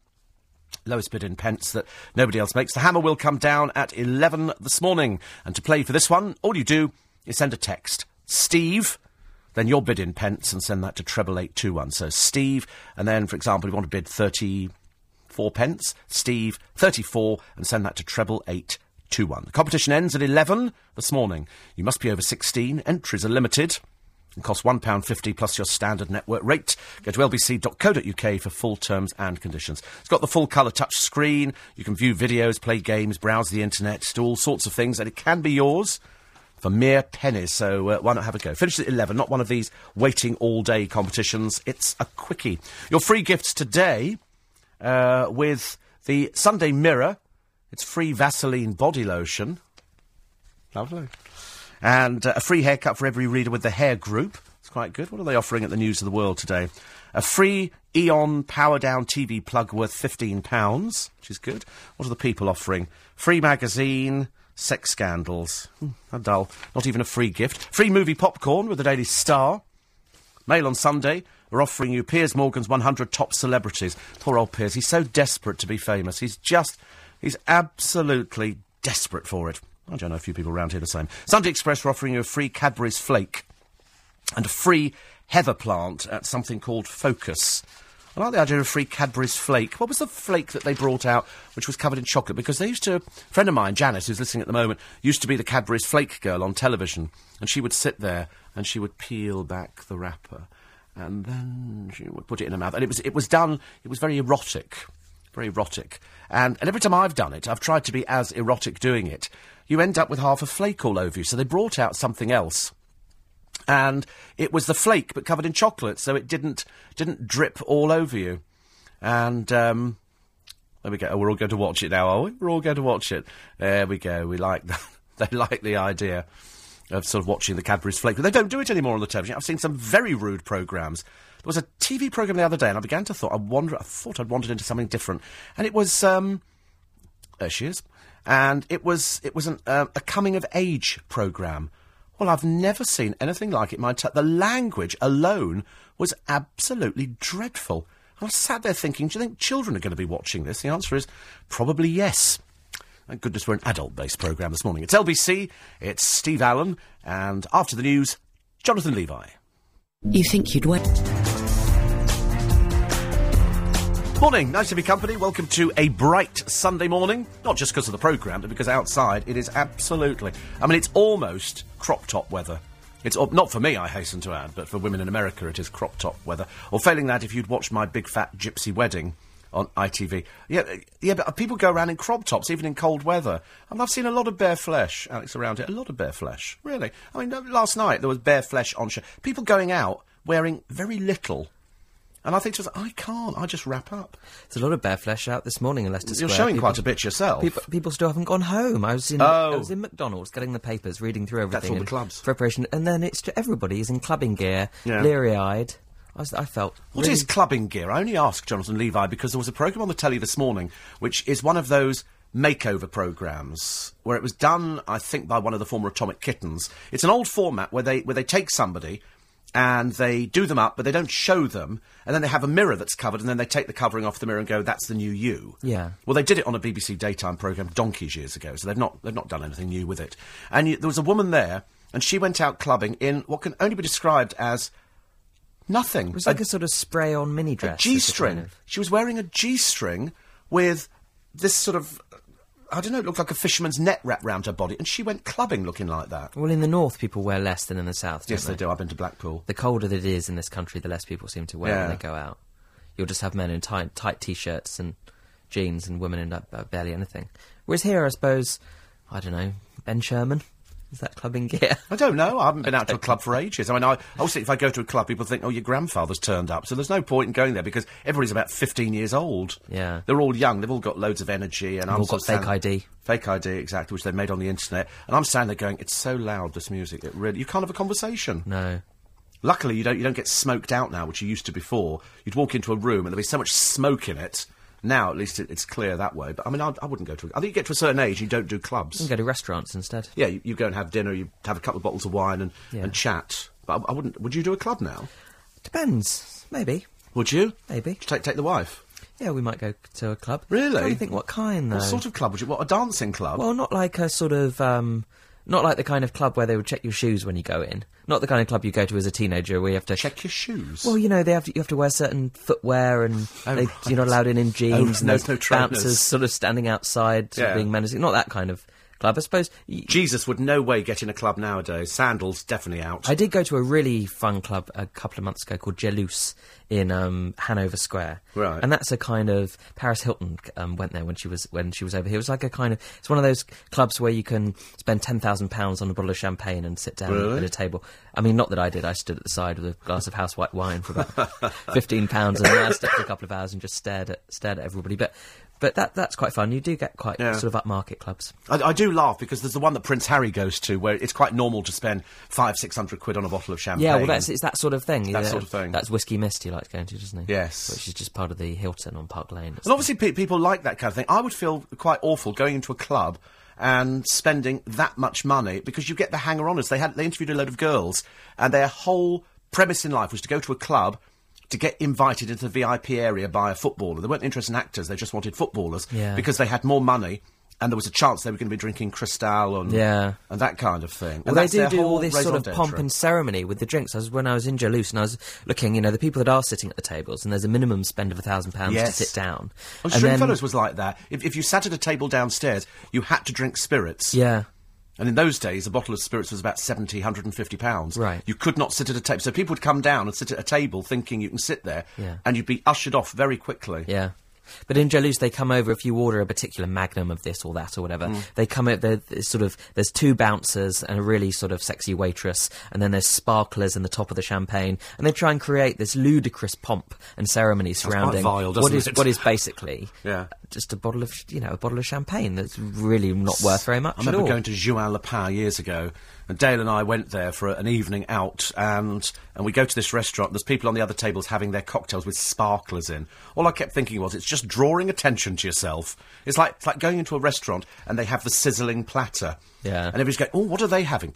Lowest bid in pence that nobody else makes. The hammer will come down at 11 this morning. And to play for this one, all you do is send a text. Steve then your bid in pence and send that to treble eight two one. So Steve, and then for example, you want to bid thirty four pence, Steve thirty four, and send that to treble eight two one. The competition ends at eleven this morning. You must be over sixteen. Entries are limited. and cost £1.50 plus your standard network rate. Go to lbc.co.uk for full terms and conditions. It's got the full colour touch screen. You can view videos, play games, browse the internet, do all sorts of things, and it can be yours for mere pennies. So uh, why not have a go? Finish at 11, not one of these waiting all day competitions. It's a quickie. Your free gifts today uh, with the Sunday Mirror. It's free Vaseline body lotion. Lovely. And uh, a free haircut for every reader with the hair group. It's quite good. What are they offering at the News of the World today? A free Eon Power Down TV plug worth £15, which is good. What are the people offering? Free magazine, sex scandals. Hmm, how dull. Not even a free gift. Free movie popcorn with the Daily Star. Mail on Sunday are offering you Piers Morgan's 100 top celebrities. Poor old Piers. He's so desperate to be famous. He's just, he's absolutely desperate for it. I don't know a few people around here the same. Sunday Express are offering you a free Cadbury's Flake and a free heather plant at something called Focus. I like the idea of a free Cadbury's flake. What was the flake that they brought out which was covered in chocolate? Because they used to, a friend of mine, Janice, who's listening at the moment, used to be the Cadbury's flake girl on television. And she would sit there and she would peel back the wrapper. And then she would put it in her mouth. And it was, it was done, it was very erotic. Very erotic. And, and every time I've done it, I've tried to be as erotic doing it. You end up with half a flake all over you. So they brought out something else and it was the flake but covered in chocolate, so it didn't didn't drip all over you. And um, there we go. Oh, we're all going to watch it now, are we? We're all going to watch it. There we go. We like that. they like the idea of sort of watching the Cadbury's flake, but they don't do it anymore on the television. I've seen some very rude programs. There was a TV program the other day, and I began to thought I wonder. I thought I'd wandered into something different, and it was. Um, there she is, and it was it was an, uh, a coming of age program well, I've never seen anything like it. My t- the language alone was absolutely dreadful. And I sat there thinking, do you think children are going to be watching this? The answer is probably yes. Thank goodness we're an adult-based programme this morning. It's LBC, it's Steve Allen, and after the news, Jonathan Levi. You think you'd wait? Morning, nice to be company. Welcome to a bright Sunday morning. Not just because of the programme, but because outside it is absolutely. I mean, it's almost crop top weather. It's not for me, I hasten to add, but for women in America it is crop top weather. Or failing that, if you'd watched my big fat gypsy wedding on ITV. Yeah, yeah, but uh, people go around in crop tops even in cold weather. I mean, I've seen a lot of bare flesh, Alex, around it. A lot of bare flesh, really. I mean, last night there was bare flesh on show. People going out wearing very little and I think to myself, I can't. I just wrap up. There's a lot of bare flesh out this morning in Leicester You're Square. showing people, quite a bit yourself. People, people, still haven't gone home. I was in. Oh. I was in McDonald's getting the papers, reading through everything. That's all the clubs. Preparation, and then it's to everybody is in clubbing gear, Yeah. leery-eyed. I, was, I felt. What is really- clubbing gear? I only asked Jonathan Levi because there was a programme on the telly this morning which is one of those makeover programmes where it was done, I think, by one of the former Atomic Kittens. It's an old format where they where they take somebody and they do them up, but they don't show them, and then they have a mirror that's covered, and then they take the covering off the mirror and go, "That's the new you." Yeah. Well, they did it on a BBC daytime programme donkeys years ago, so they've not they've not done anything new with it. And you, there was a woman there, and she went out clubbing in what can only be described as nothing. It was like a, sort of spray-on mini dress. G-string. kind of- She was wearing a G string with this sort of. I don't know, it looked like a fisherman's net wrapped round her body, and she went clubbing looking like that. Well, in the north, people wear less than in the south. Yes, don't they do. I've been to Blackpool. The colder that it is in this country, the less people seem to wear Yeah. when they go out. You'll just have men in tight, tight t-shirts and jeans, and women in uh, barely anything. Whereas here, I suppose, I don't know, Ben Sherman. Is that clubbing gear? I don't know. I haven't been out to a club for ages. I mean, I also if I go to a club, people think, "Oh, your grandfather's turned up," so there's no point in going there because everybody's about 15 years old. Yeah. they're all young. They've all got loads of energy, and I'm all got fake standing- ID. Fake ID, exactly, which they've made on the internet. And I'm standing there going, "It's so loud, this music. It really you can't have a conversation." No. Luckily, you don't you don't get smoked out now, which you used to before. You'd walk into a room and there'd be so much smoke in it. Now, at least, it, it's clear that way. But I mean, I, I wouldn't go to. I think you get to a certain age, you don't do clubs. You can go to restaurants instead. Yeah, you, you go and have dinner, you have a couple of bottles of wine and, Yeah. and chat. But I, I wouldn't. Would you do a club now? Depends. Maybe. Would you? Maybe. Take take the wife. Yeah, we might go to a club. Really? I think what kind though. What sort of club would you? What a dancing club? Well, not like a sort of, um, not like the kind of club where they would check your shoes when you go in. Not the kind of club you go to as a teenager where you have to Check your shoes. Well, you know, they have to, you have to wear certain footwear, and Oh, they, right. you're not allowed in in oh, jeans. and no- there's no trainers. bouncers sort of standing outside, sort of Yeah. being menacing. Not that kind of club, I suppose. y- Jesus would no way get in a club nowadays. Sandals definitely out. I did go to a really fun club a couple of months ago called Jalouse in um, Hanover Square, Right. And that's a kind of Paris Hilton um, went there when she was when she was over here. It was like a kind of it's one of those clubs where you can spend ten thousand pounds on a bottle of champagne and sit down Really? at a table. I mean, not that I did. I stood at the side with a glass of house white wine for about fifteen pounds, and I stepped for a couple of hours and just stared at stared at everybody. But but that that's quite fun. You do get quite Yeah. sort of upmarket clubs. I, I do laugh because there's the one that Prince Harry goes to where it's quite normal to spend five, six hundred quid on a bottle of champagne. Yeah, well, that's it's that sort of thing. That sort of thing. That's Whisky Mist he likes going to, doesn't he? Yes. which is just part of the Hilton on Park Lane. And obviously, pe- people like that kind of thing. I would feel quite awful going into a club and spending that much money because you get the hanger-oners. They had they interviewed a load of girls, and their whole premise in life was to go to a club to get invited into the VIP area by a footballer. They weren't interested in actors; they just wanted footballers Yeah. because they had more money. and there was a chance they were going to be drinking Cristal and Yeah. and that kind of thing. Well, and they do do all this sort of pomp and ceremony with the drinks. I was when I was in Jalouse and I was looking, you know, the people that are sitting at the tables, and there's a minimum spend of a thousand pounds to sit down. Well, Stringfellows was like that. If, if you sat at a table downstairs, you had to drink spirits. yeah, And in those days, a bottle of spirits was about 70, 150 pounds. Right. You could not sit at a table. So people would come down and sit at a table thinking you can sit there. Yeah. And you'd be ushered off very quickly. yeah. But in Jalouse, they come over if you order a particular magnum of this or that or whatever. Mm. They come over. There's sort of there's two bouncers and a really sort of sexy waitress, and then there's sparklers in the top of the champagne, and they try and create this ludicrous pomp and ceremony surrounding vile, what is what is basically Yeah. Just a bottle of you know a bottle of champagne that's really not worth very much I remember going to Juan-les-Pins years ago, and Dale and I went there for an evening out, and and we go to this restaurant. There's people on the other tables having their cocktails with sparklers in. All I kept thinking was, it's just drawing attention to yourself. It's like it's like going into a restaurant and they have the sizzling platter. Yeah. And everybody's going, oh, what are they having?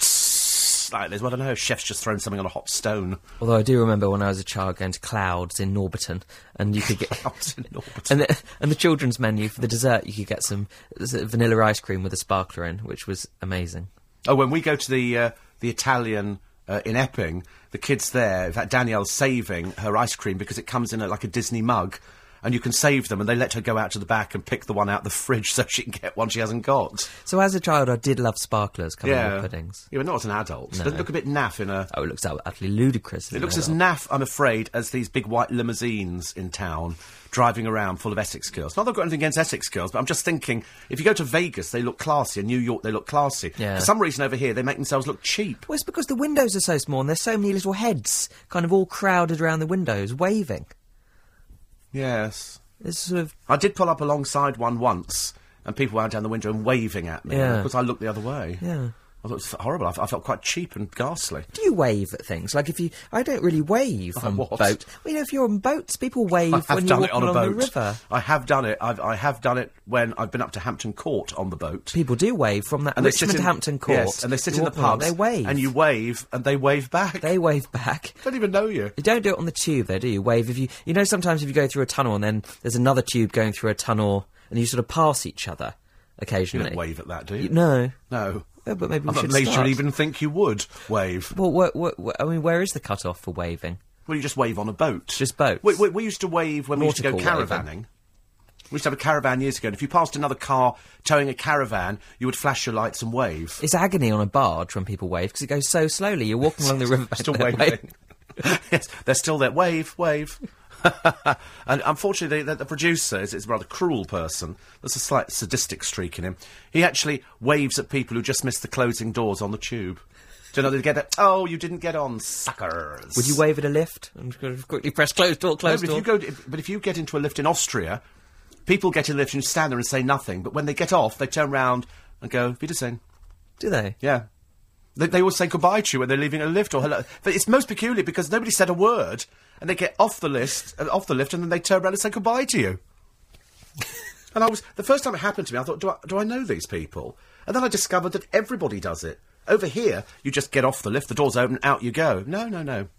Like, there's, well, I don't know, chef's just thrown something on a hot stone. Although I do remember when I was a child going to Clouds in Norbiton, and you could get Clouds in Norbiton. and the, and the children's menu for the dessert, you could get some vanilla ice cream with a sparkler in, which was amazing. Oh, when we go to the uh, the Italian uh, in Epping, the kids there, in fact, Danielle's saving her ice cream because it comes in a, like a Disney mug, and you can save them, and they let her go out to the back and pick the one out the fridge so she can get one she hasn't got. So as a child, I did love sparklers coming yeah, puddings. Yeah, but not as an adult. Doesn't it look a bit naff in a. Oh, it looks utterly ludicrous. It looks as naff, I'm afraid, as these big white limousines in town driving around full of Essex girls. Not that I've got anything against Essex girls, but I'm just thinking if you go to Vegas, they look classy, and New York, they look classy. Yeah. For some reason over here, they make themselves look cheap. Well, it's because the windows are so small and there's so many little heads kind of all crowded around the windows, waving. Yes. It's sort of I did pull up alongside one once, and people were out down the window and waving at me. Yeah. Because I looked the other way. yeah. I thought it was horrible. I felt quite cheap and ghastly. Do you wave at things? Like if you, I don't really wave on what? boat. Well, you know, if you're on boats, people wave I have when done you're it on a boat. the river. I have done it. I've, I have done it when I've been up to Hampton Court on the boat. People do wave from that and they sit in Hampton Court. Yes, and they sit in the pubs. They wave. and you wave, and they wave back. They wave back. don't even know you. You don't do it on the tube, though, do you? Wave if you. You know, sometimes if you go through a tunnel and then there's another tube going through a tunnel, and you sort of pass each other You occasionally. don't wave at that, do you? You- no. No. Oh, but maybe we I'm should start. you even think you would wave. Well, what, what, I mean, where is the cut off for waving? Well, you just wave on a boat. Just boats? We, we, we used to wave when we used to go Nautical waving. caravanning. We used to have a caravan years ago, and if you passed another car towing a caravan, you would flash your lights and wave. It's agony on a barge when people wave because it goes so slowly. You're walking along the riverbank. Still they're waving. yes, they're still there. Wave, wave. and unfortunately, the, the producer is, is a rather cruel person. There's a slight sadistic streak in him. He actually waves at people who just missed the closing doors on the tube. Do you know they get it? Oh, you didn't get on, suckers. Would you wave at a lift and quickly press close door, No, close but if door? you go, to, if- but if you get into a lift in Austria, people get in a lift and stand there and say nothing. But when they get off, they turn round and go, Wiedersehen. Do they? Yeah. They, they always say goodbye to you when they're leaving a lift or hello. But it's most peculiar because nobody said a word, and they get off the list, uh, off the lift, and then they turn around and say goodbye to you. and I was the first time it happened to me, I thought, do I, do I know these people? And then I discovered that everybody does it. Over here, you just get off the lift, the doors open, out you go. No, no, no.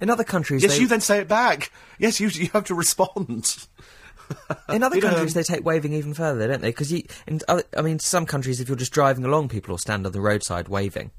In other countries, Yes, they, you then say it back. Yes, you you have to respond. In other know- countries um, they take waving even further, don't they? Because in other, I mean, some countries, if you're just driving along, people will stand on the roadside waving,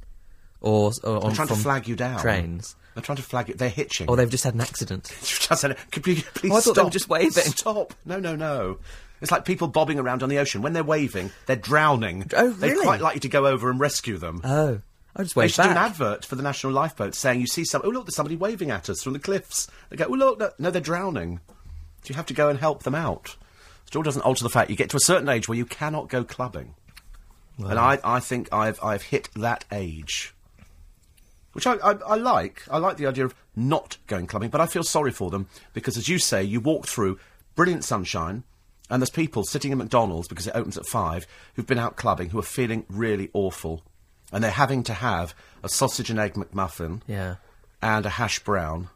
or, or on trying to flag you down. trains, They're trying to flag it. They're hitching. or they've just had an accident. just said, "Could you please Oh, I thought they stop? were just waving. Stop! No, no, no. It's like people bobbing around on the ocean. When they're waving, they're drowning. Oh, really? They'd quite like you to go over and rescue them. Oh, I just they wave should do an advert for the National Lifeboat saying, "You see some? Oh, look, there's somebody waving at us from the cliffs." They go, "Oh, look, no, no they're drowning." Do you have to go and help them out? Still doesn't alter the fact you get to a certain age where you cannot go clubbing, and I, I think I've I've hit that age. Which I, I, I like. I like the idea of not going clubbing, but I feel sorry for them because, as you say, you walk through brilliant sunshine, and there's people sitting in McDonald's because it opens at five who've been out clubbing who are feeling really awful, and they're having to have a sausage and egg McMuffin Yeah. and a hash brown.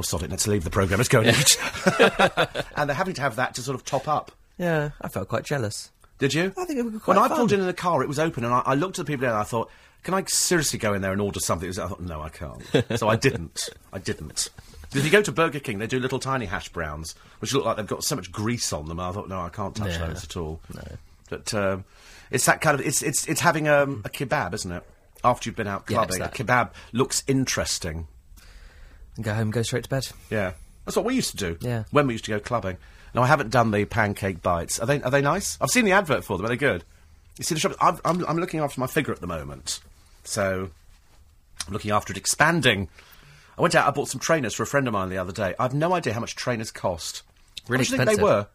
Oh, sod it, let's leave the programme, let's go and eat. and they're having to have that to sort of top up. Yeah, I felt quite jealous. Did you? I think it would be quite When I fun. pulled in in the car, it was open, and I, I looked at the people there and I thought, can I seriously go in there and order something? I thought, no, I can't. so I didn't. I didn't. If you go to Burger King, they do little tiny hash browns, which look like they've got so much grease on them. I thought, no, I can't touch Yeah. those at all. No. But um, it's that kind of it's it's it's having um, a kebab, isn't it? After you've been out Yeah, clubbing, a kebab looks interesting. And go home and go straight to bed. Yeah, that's what we used to do. Yeah. when we used to go clubbing. No, I haven't done the pancake bites. Are they are they nice? I've seen the advert for them. Are they good? You see the shop. I'm I'm, I'm looking after my figure at the moment, so I'm looking after it expanding. I went out. I bought some trainers for a friend of mine the other day. I've no idea how much trainers cost. Really how much do you think they were?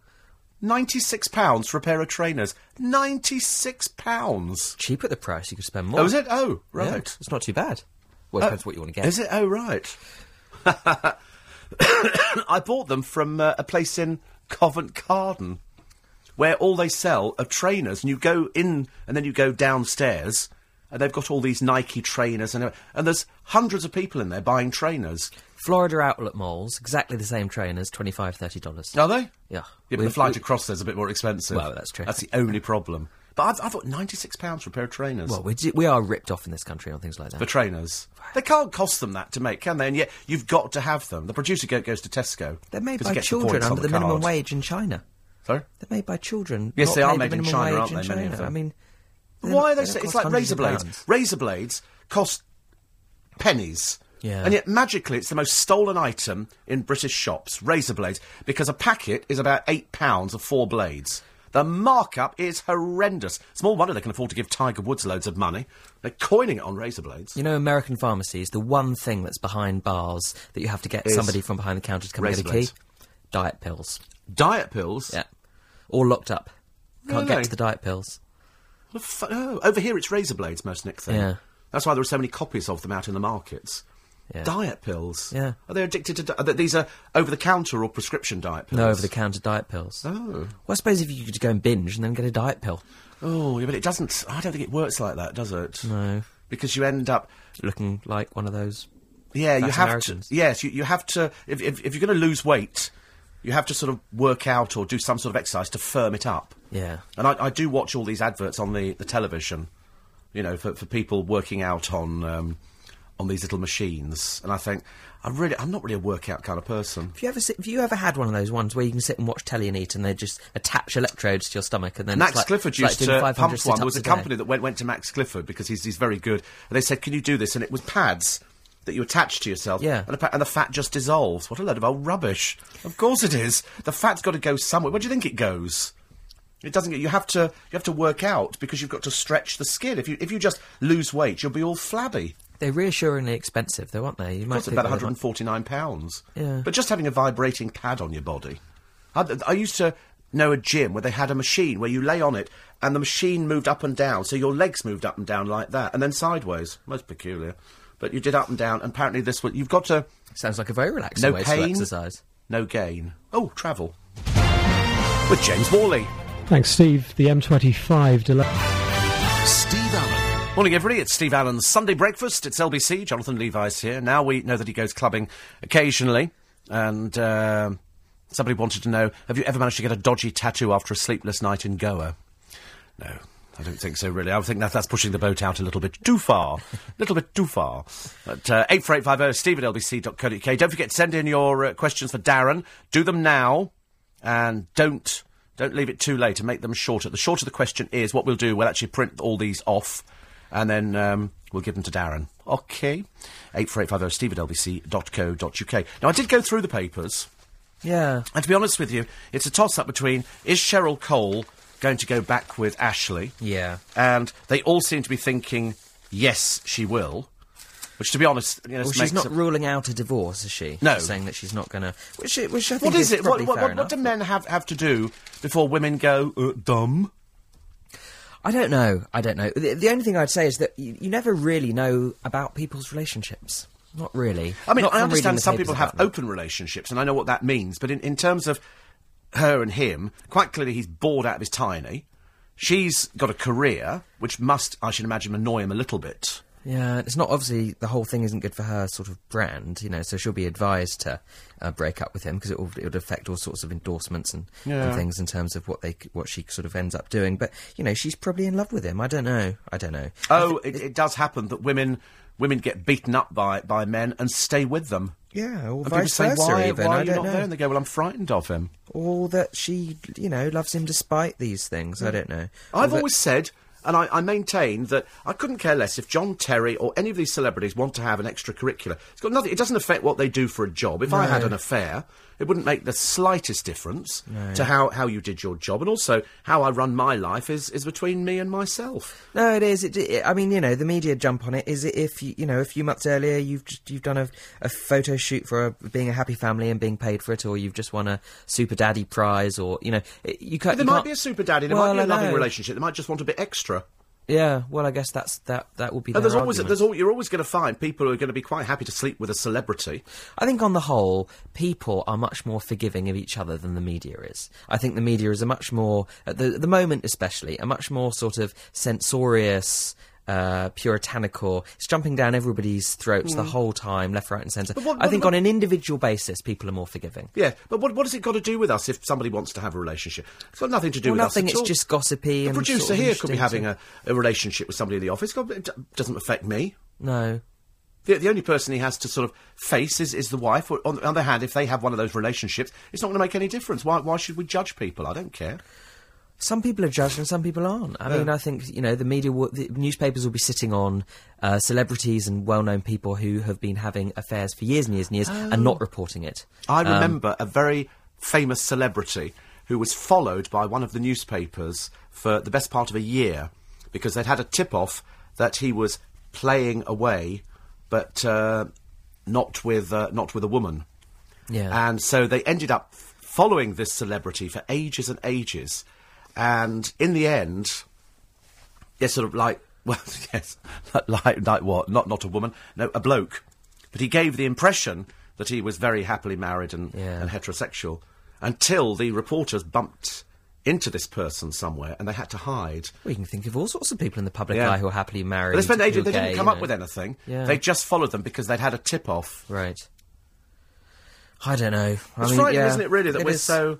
Ninety six pounds for a pair of trainers. Ninety six pounds. Cheap at the price, you could spend oh, more. Oh, is it? Oh, Yeah, right. it's not too bad. Well, it uh, depends what you want to get. Is it? Oh, right. I bought them from uh, a place in Covent Garden, where all they sell are trainers, and you go in and then you go downstairs, and they've got all these Nike trainers, and and there's hundreds of people in there buying trainers. Florida outlet malls, exactly the same trainers, $25, $30. Are they? Yeah. Yeah, but We- the flight we- across there's a bit more expensive. Well, that's true. That's the only problem. But I, I thought ninety six pounds for a pair of trainers. Well, we, do, we are ripped off in this country on things like that. for trainers. They can't cost them that to make, can they? And yet you've got to have them. The producer go, goes to Tesco. They're made by children under the, the minimum wage in China. Sorry? They're made by children. Yes, they are made the in China, aren't in they, many of them? I mean, Why are they? don't It's like razor blades. pounds. Razor blades cost pennies. Yeah. And yet magically it's the most stolen item in British shops, razor blades, because a packet is about eight pounds of four blades. The markup is horrendous. Small wonder they can afford to give Tiger Woods loads of money. They're coining it on razor blades. You know, American pharmacies, the one thing that's behind bars that you have to get Is somebody from behind the counter to come and razor get a key? Diet pills. Diet pills. Yeah. All locked up. Can't get Really? to the diet pills. What the fu- oh, over here it's razor blades, most Nick thing. Yeah. That's why there are so many copies of them out in the markets. Yeah. Diet pills. Yeah. Are they addicted to? Di- these are over the counter or prescription diet pills. No over the counter diet pills. Oh. Well, I suppose if you could go and binge and then get a diet pill. Oh, yeah, but it doesn't. I don't think it works like that, does it? No. Because you end up. Looking like one of those. Yeah, you have Americans. to. Yes, you, you have to. If, if, if you're going to lose weight, you have to sort of work out or do some sort of exercise to firm it up. Yeah. And I, I do watch all these adverts on the, the television, you know, for, for people working out on um, on these little machines. And I think, I really, I'm not really a workout kind of person. Have you ever sit, have you ever had one of those ones where you can sit and watch telly and eat and they just attach electrodes to your stomach and then Max it's like, Clifford like used doing to 500 pump one. There was a company that went, went to Max Clifford because he's, he's very good. And they said, can you do this? And it was pads that you attach to yourself. Yeah. And the, and the fat just dissolves. What a load of old rubbish. Of course it is. The fat's got to go somewhere. Where do you think it goes? It doesn't get. You have to. You have to work out because you've got to stretch the skin. If you if you just lose weight, you'll be all flabby. They're reassuringly expensive, though, aren't they? You might Costs about 149 pounds. Yeah. But just having a vibrating pad on your body. I, I used to know a gym where they had a machine where you lay on it and the machine moved up and down, so your legs moved up and down like that, and then sideways. Most peculiar. But you did up and down, and apparently this was. You've got to. Sounds like a very relaxing No way pain. to exercise. No gain. Oh, travel. With James Worley. Thanks, Steve. The M25 delay. Steve Allen. Morning, everybody. It's Steve Allen's Sunday Breakfast. It's LBC. Jonathan Levi's here. Now we know that he goes clubbing occasionally. And um somebody wanted to know have you ever managed to get a dodgy tattoo after a sleepless night in Goa? No. I don't think so, really. I think that that's pushing the boat out a little bit too far. A little bit too far. But uh, 84850 steve at lbc.co.uk. Don't forget to send in your uh, questions for Darren. Do them now. And don't don't leave it too late and make them shorter. The shorter the question is, what we'll do, we'll actually print all these off and then um, we'll give them to Darren. Okay. 84850 steve at lbc.co.uk. Now, I did go through the papers. Yeah. And to be honest with you, it's a toss up between is Cheryl Cole going to go back with Ashley? Yeah. And they all seem to be thinking, yes, she will. Which, to be honest, you know, Well, she's not ruling out a divorce, is she? No. She's saying that she's not going to. Which, which I think What is it? What, what, what, what do men have, have to do before women go uh, dumb? I don't know. I don't know. The, the only thing I'd say is that you, you never really know about people's relationships. Not really. I mean, Not I understand some people have open relationships, and I know what that means. But in, in terms of her and him, quite clearly he's bored out of his tiny. She's got a career, which must, I should imagine, annoy him a little bit. Yeah, it's not obviously the whole thing isn't good for her sort of brand, you know. So she'll be advised to uh, break up with him because it will it would affect all sorts of endorsements and, Yeah. and things in terms of what they what she sort of ends up doing. But you know, she's probably in love with him. I don't know. I don't know. Oh, it, it does happen that women women get beaten up by, by men and stay with them. Yeah, or And vice people say, versa why, even. why I are you don't know. there? And they go, well, I'm frightened of him. Or that she, you know, loves him despite these things. I don't know. I've that- always said, and I, I maintain that I couldn't care less if John Terry or any of these celebrities want to have an extracurricular. It's got nothing. It doesn't affect what they do for a job. If I had an affair, it wouldn't make the slightest difference to how, how you did your job, and also how I run my life is, is between me and myself. No, it is. It, it, I mean, you know, the media jump on it. Is it if you, you know, a few months earlier you've just, you've done a, a photo shoot for a, being a happy family and being paid for it, or you've just won a super daddy prize, or you know, it- you can't. There you might be a super daddy. There Well, might be a loving know. relationship. They might just want a bit extra. Yeah, well, I guess that's that. That would be. There's always, argument. there's al- you're always going to find people who are going to be quite happy to sleep with a celebrity. I think on the whole, people are much more forgiving of each other than the media is. I think the media is a much more, at the, the moment especially, a much more sort of censorious, uh, puritanical. It's jumping down everybody's throats the whole time, left, right, and centre. Hmm. what- I think about- on an individual basis, people are more forgiving. Yeah, but what, what has it got to do with us if somebody wants to have a relationship? It's got nothing to do Well, with nothing. us at It's all. just gossipy. The producer sort of here could be having a, a relationship with somebody in the office. It doesn't affect me. no. The, the only person he has to sort of face is, is the wife. On the other hand, if they have one of those relationships, it's not going to make any difference. Why, why should we judge people? I don't care. Some people are judged and some people aren't. I mean, I think you know the media, will, the newspapers will be sitting on uh, celebrities and well-known people who have been having affairs for years and years and years and not reporting it. I Um, remember a very famous celebrity who was followed by one of the newspapers for the best part of a year because they'd had a tip off that he was playing away, but uh, not with uh, not with a woman. Yeah. And so they ended up following this celebrity for ages and ages. And in the end, yes, sort of like, well, yes, like, like, what? Not, not a woman, no, a bloke. But he gave the impression that he was very happily married and, Yeah. and heterosexual until the reporters bumped into this person somewhere and they had to hide. Well, you can think of all sorts of people in the public Yeah. eye who are happily married. But they spent ages, they gay, didn't come up know. with anything. Yeah. They just followed them because they'd had a tip off. Right. I don't know. I It's mean, frightening, yeah, isn't it, really, that it we're is. so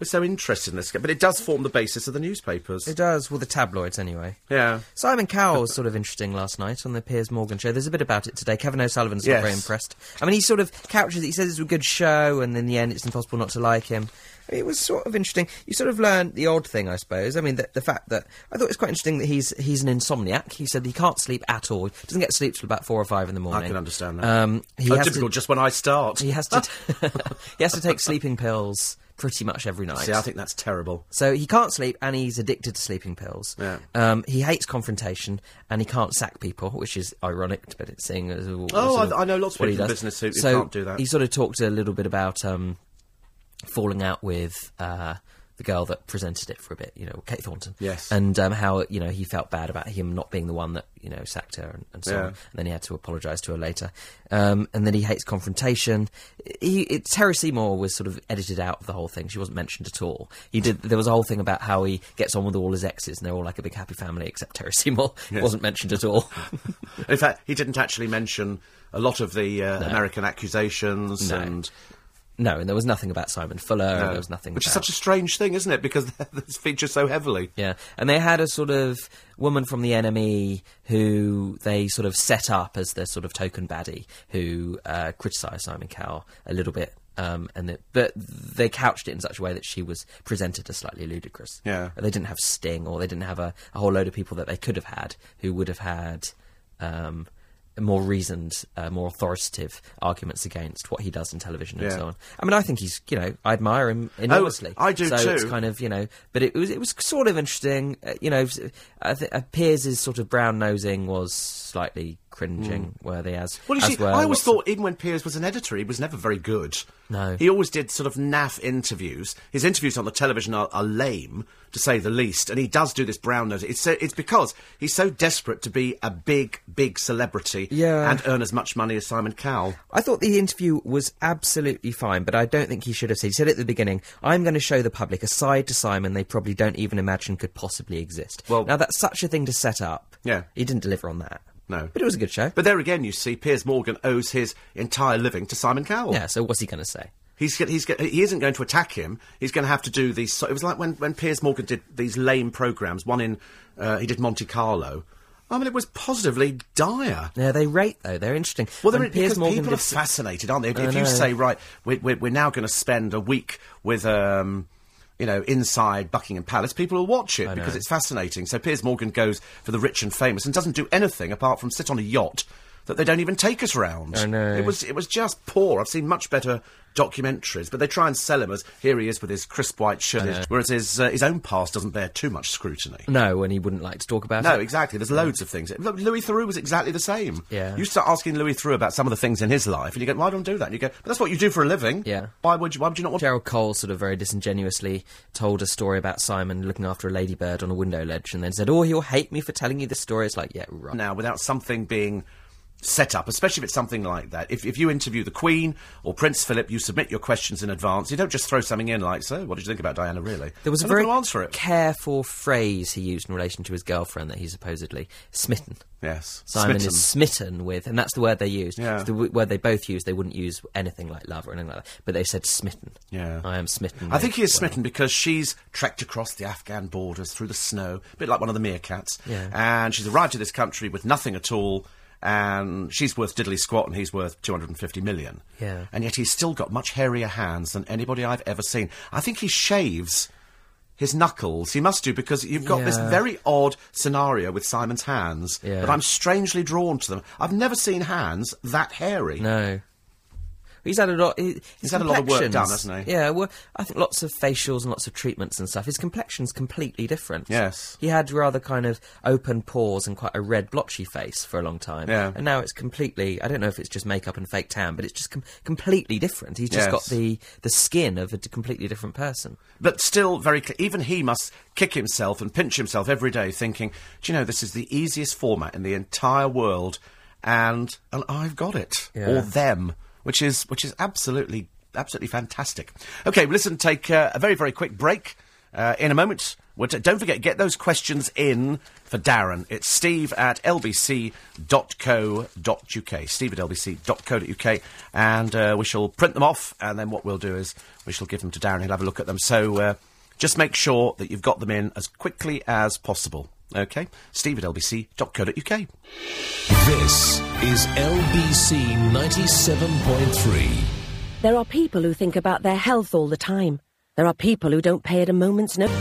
we're so interested in this. But it does form the basis of the newspapers. It does. Well, the tabloids, anyway. yeah. Simon Cowell was sort of interesting last night on the Piers Morgan show. There's a bit about it today. Kevin O'Sullivan's Yes. not very impressed. I mean, he sort of couches it. He says it's a good show, and in the end, it's impossible not to like him. I mean, it was sort of interesting. You sort of learned the odd thing, I suppose. I mean, the, the fact that I thought it was quite interesting that he's he's an insomniac. He said he can't sleep at all. He doesn't get sleep till about four or five in the morning. I can understand that. Um, he Oh, typical, to, just when I start. he has to he has to take sleeping pills pretty much every night. See, I think that's terrible. So he can't sleep, and he's addicted to sleeping pills. Yeah. Um, he hates confrontation, and he can't sack people, which is ironic, but it's seeing as Oh, sort I- I know lots of people in business who- who so can't do that. He sort of talked a little bit about um, falling out with. Uh, the girl that presented it for a bit, you know, Kate Thornton. Yes. And um, how, you know, he felt bad about him not being the one that, you know, sacked her and, and so Yeah. on. And then he had to apologise to her later. Um, and then he hates confrontation. He, it, Terri Seymour was sort of edited out of the whole thing. She wasn't mentioned at all. He did. There was a whole thing about how he gets on with all his exes, and they're all like a big happy family, except Terri Seymour wasn't mentioned at all. In fact, he didn't actually mention a lot of the uh, American accusations No. and. No, and there was nothing about Simon Fuller. and uh, there was nothing. which is such a strange thing, isn't it? Because this features so heavily. Yeah, and they had a sort of woman from the enemy who they sort of set up as the sort of token baddie who uh, criticised Simon Cowell a little bit. Um, and it, but they couched it in such a way that she was presented as slightly ludicrous. Yeah. they didn't have Sting, or they didn't have a, a whole load of people that they could have had who would have had um, more reasoned, uh, more authoritative arguments against what he does in television and Yeah. so on. I mean, I think he's, you know, I admire him enormously. I do so too. It's kind of, you know, but it was it was sort of interesting. Uh, you know, I think uh, Piers' sort of brown nosing was slightly cringing, hmm. worthy as. Well, you as see, I always of- thought, even when Piers was an editor, he was never very good. No. He always did sort of naff interviews. His interviews on the television are, are lame, to say the least, and he does do this brown nose. It's, so, it's because he's so desperate to be a big, big celebrity Yeah. and earn as much money as Simon Cowell. I thought the interview was absolutely fine, but I don't think he should have said. He said at the beginning, "I'm going to show the public a side to Simon they probably don't even imagine could possibly exist." Well- now that's such a thing to set up. Yeah. he didn't deliver on that. No. but it was a good show. But there again, you see, Piers Morgan owes his entire living to Simon Cowell. yeah, so what's he going to say? He's, he's he isn't going to attack him. He's going to have to do these. So it was like when, when Piers Morgan did these lame programs. One in uh, he did Monte Carlo, I mean, it was positively dire. Yeah, they rate though. They're interesting. Well, they're, Piers because Morgan people are fascinated, aren't they? If, if you say, right, we're, we're, we're now going to spend a week with, um, you know, inside Buckingham Palace, people will watch it because it's fascinating. So Piers Morgan goes for the rich and famous and doesn't do anything apart from sit on a yacht that they don't even take us round. I know. It was, it was just poor. I've seen much better documentaries, but they try and sell him as here he is with his crisp white shirt, whereas his, uh, his own past doesn't bear too much scrutiny. No, and he wouldn't like to talk about No, it. exactly. There's loads of things. Look, Louis Theroux was exactly the same. Yeah. You start asking Louis Theroux about some of the things in his life, and you go, "Why don't you do that?" And you go, "But that's what you do for a living." Yeah. Why would you? Why would you not want? Gerald Cole sort of very disingenuously told a story about Simon looking after a ladybird on a window ledge and then said, Oh, he'll hate me for telling you this story. It's like, yeah, right. now without something being set up, especially if it's something like that. If, if you interview the Queen or Prince Philip, you submit your questions in advance. You don't just throw something in like, "So, what did you think about Diana?" Really, There was a And very answer it. careful phrase he used in relation to his girlfriend that he's supposedly smitten. yes, Simon Smitten. is smitten with, and that's the word they used. Yeah. It's The w- word they both used, they wouldn't use anything like love or anything like that, but they said smitten. Yeah. I am smitten. I think he is smitten because she's trekked across the Afghan borders through the snow, a bit like one of the meerkats. Yeah. And she's arrived to this country with nothing at all, and she's worth diddly squat, and he's worth 250 million. Yeah. And yet he's still got much hairier hands than anybody I've ever seen. I think he shaves his knuckles. He must do because you've got this very odd scenario with Simon's hands, Yeah. but I'm strangely drawn to them. I've never seen hands that hairy. No. He's had a lot. His had a lot of work done, hasn't he? Yeah, well, I think lots of facials and lots of treatments and stuff. His complexion's completely different. Yes. he had rather kind of open pores and quite a red blotchy face for a long time. Yeah. and now it's completely. I don't know if it's just makeup and fake tan, but it's just com- completely different. He's just Yes. got the the skin of a d- completely different person. but still very clear. Even he must kick himself and pinch himself every day, thinking, "Do you know this is the easiest format in the entire world, and and I've got it Yeah. or them, which is which is absolutely absolutely fantastic." Okay, well, listen, take uh, a very very quick break. Uh, in a moment, We're t- don't forget, get those questions in for Darren. It's steve at lbc.co.uk. Steve at lbc.co.uk. And uh, we shall print them off, and then what we'll do is we shall give them to Darren. He'll have a look at them. So uh, just make sure that you've got them in as quickly as possible. Okay? Steve at lbc.co.uk. This is LBC 97.3. There are people who think about their health all the time. There are people who don't pay at a moment's notice.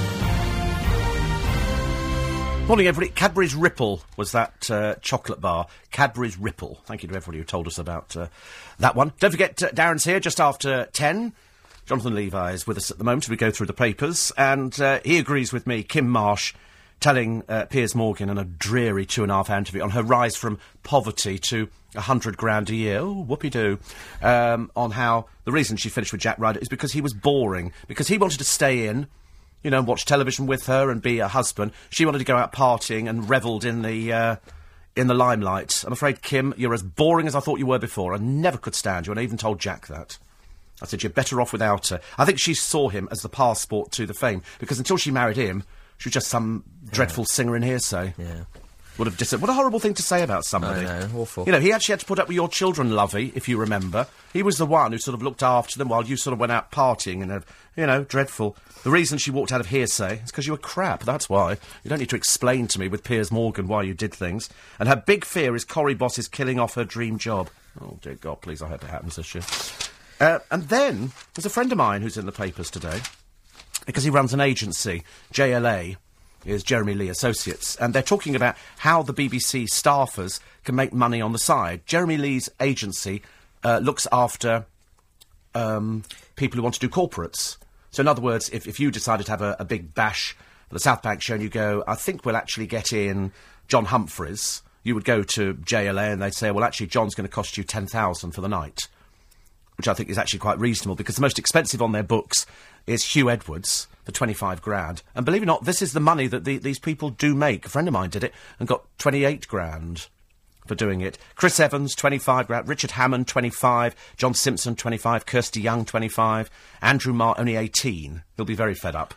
Morning, everybody. Cadbury's Ripple was that uh, chocolate bar. Cadbury's Ripple. Thank you to everybody who told us about uh, that one. Don't forget, uh, Darren's here just after 10. Jonathan Levi is with us at the moment as we go through the papers, and uh, he agrees with me, Kim Marsh, telling uh, Piers Morgan in a dreary two and a half hour interview on her rise from poverty to a hundred grand a year. Oh, whoopee doo. Um, on how the reason she finished with Jack Ryder is because he was boring, because he wanted to stay in you know, watch television with her and be a husband. She wanted to go out partying and revelled in the uh, in the limelight. I'm afraid, Kim, you're as boring as I thought you were before. I never could stand you, and I even told Jack that. I said you're better off without her. I think she saw him as the passport to the fame because until she married him, she was just some dreadful singer in Hear'Say. Yeah. Would have dis- what a horrible thing to say about somebody. I know, awful. You know, he actually had to put up with your children, Lovey, if you remember. He was the one who sort of looked after them while you sort of went out partying and, uh, you know, dreadful. The reason she walked out of Hear'Say is because you were crap. That's why. You don't need to explain to me with Piers Morgan why you did things. And her big fear is Corrie Boss is killing off her dream job. Oh, dear God, please, I hope it happens this year. Uh, and then there's a friend of mine who's in the papers today because he runs an agency, JLA, is Jeremy Lee Associates, and they're talking about how the BBC staffers can make money on the side. Jeremy Lee's agency uh, looks after um, people who want to do corporates. So, in other words, if, if you decided to have a, a big bash for the South Bank show and you go, I think we'll actually get in John Humphrys, you would go to JLA and they'd say, well, actually, John's going to cost you 10000 for the night which I think is actually quite reasonable because the most expensive on their books is Huw Edwards for 25 grand. And believe it or not, this is the money that the, these people do make. A friend of mine did it and got 28 grand for doing it. Chris Evans, 25 grand. Richard Hammond, 25. John Simpson, 25. Kirsty Young, 25. Andrew Marr, only 18. He'll be very fed up.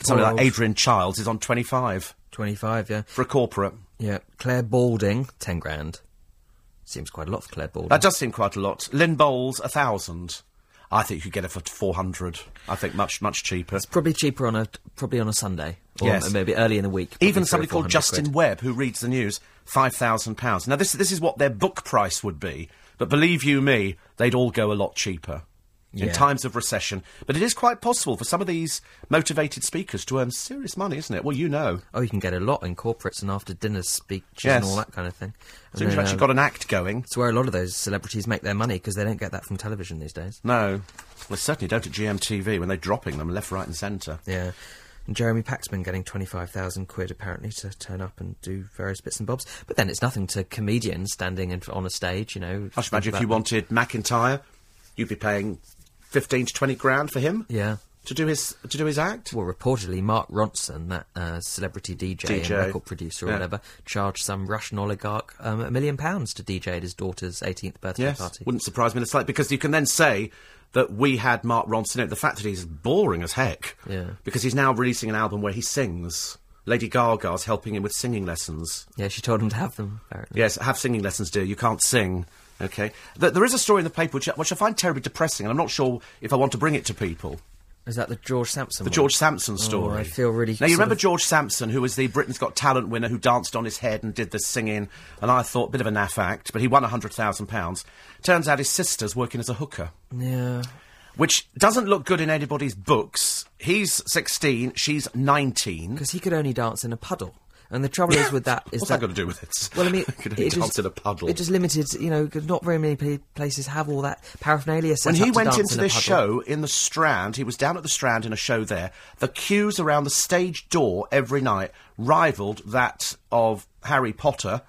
Somebody like Adrian Chiles is on 25 25, yeah. for a corporate. Yeah. Clare Balding, 10 grand. Seems quite a lot for Clare Balding. That does seem quite a lot. Lynn Bowles, a thousand. I think you could get it for 400. I think much, much cheaper. It's probably cheaper on a probably on a Sunday, or Yes. maybe early in the week. Even somebody called Justin quid. Webb, who reads the news, five thousand pounds. Now this this is what their book price would be, but believe you me, they'd all go a lot cheaper. In Yeah. times of recession, but it is quite possible for some of these motivated speakers to earn serious money, isn't it? Well, you know, Oh, you can get a lot in corporates and after dinner speeches Yes. and all that kind of thing. as you've actually uh, got an act going. It's where a lot of those celebrities make their money because they don't get that from television these days. No, well, certainly don't at GMTV when they're dropping them left, right, and centre. Yeah. And Jeremy Paxman getting 25,000 quid apparently to turn up and do various bits and bobs. But then it's nothing to comedians standing in, on a stage, you know. I should imagine if you them. wanted McIntyre, you'd be paying fifteen to twenty grand for him Yeah. to do his to do his act. Well, reportedly, Mark Ronson, that uh, celebrity DJ, and DJ. record producer or Yeah. whatever, charged some Russian oligarch um, a million pounds to DJ at his daughter's 18th birthday Yes, party. wouldn't surprise me in the slightest because you can then say that we had Mark Ronson. in it. The fact that he's boring as heck, Yeah. because he's now releasing an album where he sings. Lady Gaga's helping him with singing lessons. Yeah, she told him to have them, apparently. Yes, have singing lessons, dear. You can't sing. Okay. Th- there is a story in the paper which, which I find terribly depressing, and I'm not sure if I want to bring it to people. Is that the George Sampson The one? George Sampson story. Oh, I feel really Now you remember of- George Sampson, who was the Britain's Got Talent winner, who danced on his head and did the singing, and I thought bit of a naff act, but he won hundred thousand pounds. Turns out his sister's working as a hooker, Yeah. which doesn't look good in anybody's books. He's sixteen, she's nineteen. Because he could only dance in a puddle. And the trouble is with that is What's that, that got to do with it? Well, I mean, only it just, in a puddle. It just limited, you know, 'cause not very many pla- places have all that paraphernalia set when he went into in this show in the Strand, he was down at the Strand in a show there. The queues around the stage door every night rivaled that of Harry Potter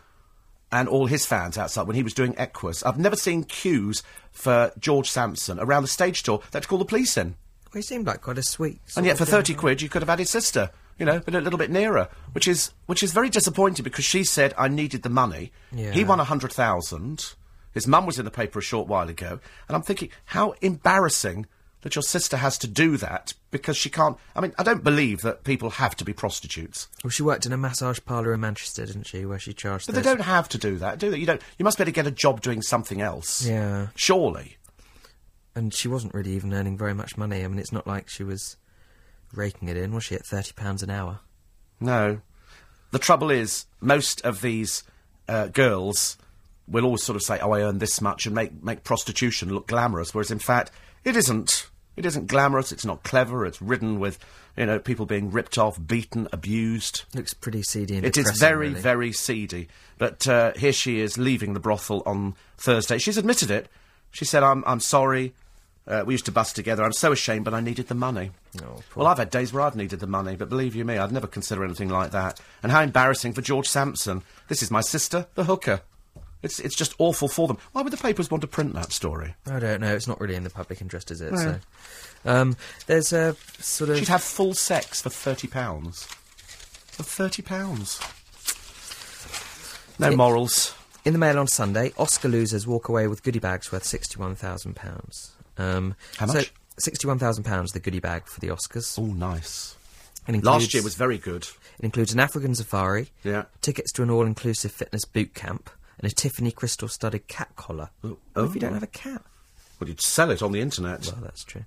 and all his fans outside when he was doing Equus. I've never seen queues for George Sampson around the stage door that to call the police in. Well, he seemed like quite a sweet. And yet, for thirty quid, you could have had his sister. You know, but a little bit nearer, which is which is very disappointing because she said I needed the money. Yeah. He won a hundred thousand. His mum was in the paper a short while ago, and I'm thinking how embarrassing that your sister has to do that because she can't. I mean, I don't believe that people have to be prostitutes, Well, she worked in a massage parlour in Manchester, didn't she, where she charged. but they don't have to do that, do they? You don't. You must be able to get a job doing something else. Yeah. Surely. And she wasn't really even earning very much money. I mean, it's not like she was raking it in, was she? At thirty pounds an hour. No. The trouble is, most of these uh, girls will always sort of say, "Oh, I earn this much," and make make prostitution look glamorous, whereas in fact, it isn't. It isn't glamorous. It's not clever. It's ridden with, you know, people being ripped off, beaten, abused. Looks pretty seedy It is very, really. very seedy. But uh, here she is leaving the brothel on Thursday. She's admitted it. She said, "I'm, I'm sorry. Uh, we used to bust together. I'm so ashamed, but I needed the money." Oh, well, I've had days where I've needed the money, but believe you me, I'd never consider anything like that. And how embarrassing for George Sampson. This is my sister, the hooker. It's it's just awful for them. Why would the papers want to print that story? I don't know. It's not really in the public interest, is it? So, um, there's a sort of She'd have full sex for thirty pounds. For thirty pounds. No It- morals. in the Mail on Sunday. Oscar losers walk away with goodie bags worth sixty-one thousand pounds. Um, How much? so? Sixty-one thousand pounds. The goodie bag for the Oscars. Oh, nice. Includes, Last year was very good. It includes an African safari, Yeah. tickets to an all-inclusive fitness boot camp, and a Tiffany crystal-studded cat collar. Oh. What if you don't have a cat? Well, you'd sell it on the internet. Well, that's true.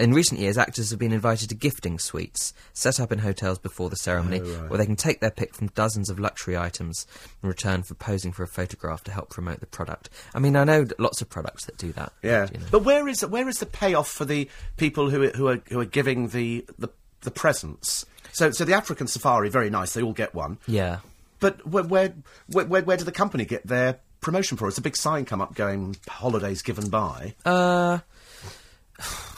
In recent years, actors have been invited to gifting suites set up in hotels before the ceremony, Oh, right. where they can take their pick from dozens of luxury items in return for posing for a photograph to help promote the product. I mean, I know lots of products that do that. Yeah, you know. but where is where is the payoff for the people who are, who are who are giving the, the the presents? So so the African safari, very nice. They all get one. yeah. But where where where, where, where do the company get their promotion for? It's a big sign come up going holidays given by. Uh,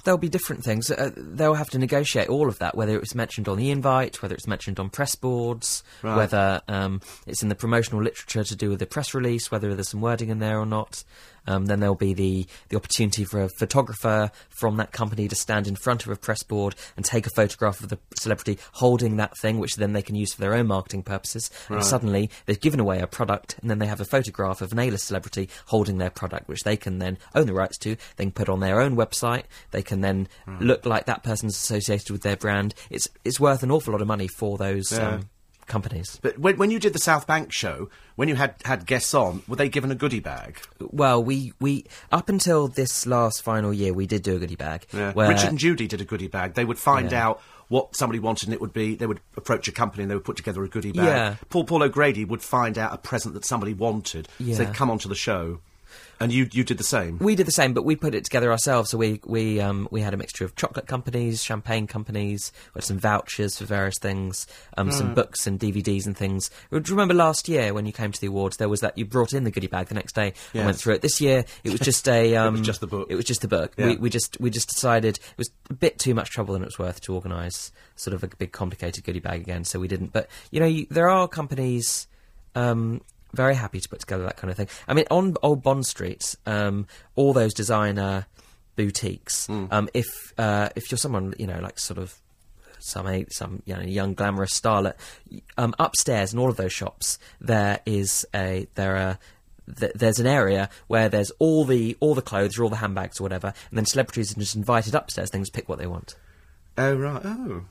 there'll be different things. Uh, they'll have to negotiate all of that, whether it's mentioned on the invite, whether it's mentioned on press boards, Right. whether um, it's in the promotional literature to do with the press release, whether there's some wording in there or not. Um, then there'll be the, the opportunity for a photographer from that company to stand in front of a press board and take a photograph of the celebrity holding that thing, which then they can use for their own marketing purposes. And suddenly they've given away a product, and then they have a photograph of an A-list celebrity holding their product, which they can then own the rights to. They can put on their own website. They can then look like that person's associated with their brand. It's it's worth an awful lot of money for those Yeah. um, companies. But when, when you did the South Bank show, when you had had guests on, were they given a goodie bag? Well, we, we up until this last final year, we did do a goodie bag. Yeah. Richard and Judy did a goodie bag. They would find Yeah. out what somebody wanted, and it would be they would approach a company and they would put together a goodie bag. Yeah. Paul Paul O'Grady would find out a present that somebody wanted, so they'd come onto the show, and you you did the same. We did the same, but we put it together ourselves. So we we um, we had a mixture of chocolate companies, champagne companies, we had some vouchers for various things, um, Mm. some books and DVDs and things. Do you remember last year when you came to the awards? There was that you brought in the goodie bag the next day and went through it. This year it was just a um, just the book. It was just the book. Yeah. We, we just we just decided it was a bit too much trouble than it was worth to organise sort of a big complicated goodie bag again. So we didn't. But you know, you, there are companies. Um, very happy to put together that kind of thing. I mean, on Old Bond Street, um, all those designer boutiques. Um, if uh, if you're someone you know, like sort of some some you know, young glamorous starlet, um, upstairs in all of those shops, there is a there are. th- There's an area where there's all the all the clothes or all the handbags or whatever, and then celebrities are just invited upstairs. Things pick what they want. Oh right. Oh.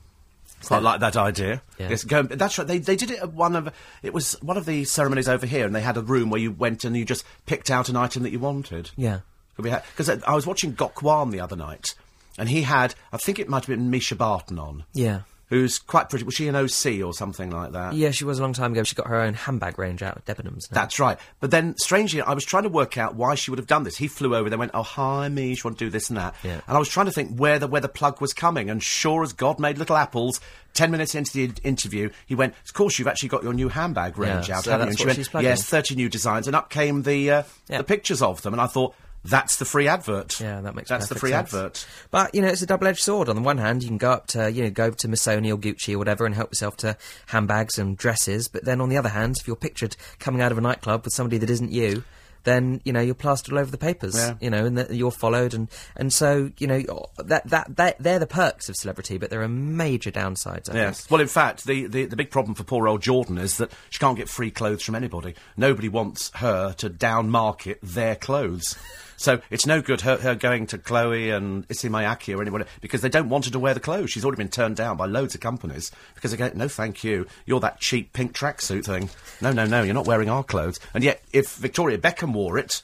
Quite like that idea. Yeah. Yes, go, that's right. They they did it at one of it was one of the ceremonies over here, and they had a room where you went and you just picked out an item that you wanted. Yeah. Because I was watching Gok Wan the other night, and he had I think it might have been Mischa Barton on, Yeah. Who's quite pretty. Was she an OC or something like that? Yeah, she was a long time ago. She got her own handbag range out at Debenhams. now. That's right. But then, strangely, I was trying to work out why she would have done this. He flew over, they went, oh, hi, Mish, want to do this and that. Yeah. And I was trying to think where the, where the plug was coming, and sure as God made little apples, ten minutes into the interview, he went, of course, you've actually got your new handbag range Yeah, out, so haven't you? And she went, yes, 30 new designs, and up came the, uh, Yeah. the pictures of them, and I thought, that's the free advert. Yeah, that makes sense. That's the free sense. advert. But you know, it's a double-edged sword. On the one hand, you can go up to you know go to Missoni or Gucci or whatever and help yourself to handbags and dresses. But then on the other hand, if you're pictured coming out of a nightclub with somebody that isn't you, then you know you're plastered all over the papers. Yeah. You know, and that you're followed, and and so you know that that that they're the perks of celebrity, but there are major downsides. I Yes. think. Well, in fact, the, the, the big problem for poor old Jordan is that she can't get free clothes from anybody. Nobody wants her to downmarket their clothes. So it's no good her, her going to Chloe and Issey Miyake or anyone because they don't want her to wear the clothes. She's already been turned down by loads of companies because they go, no, thank you. You're that cheap pink tracksuit thing. No, no, no, you're not wearing our clothes. And yet, if Victoria Beckham wore it,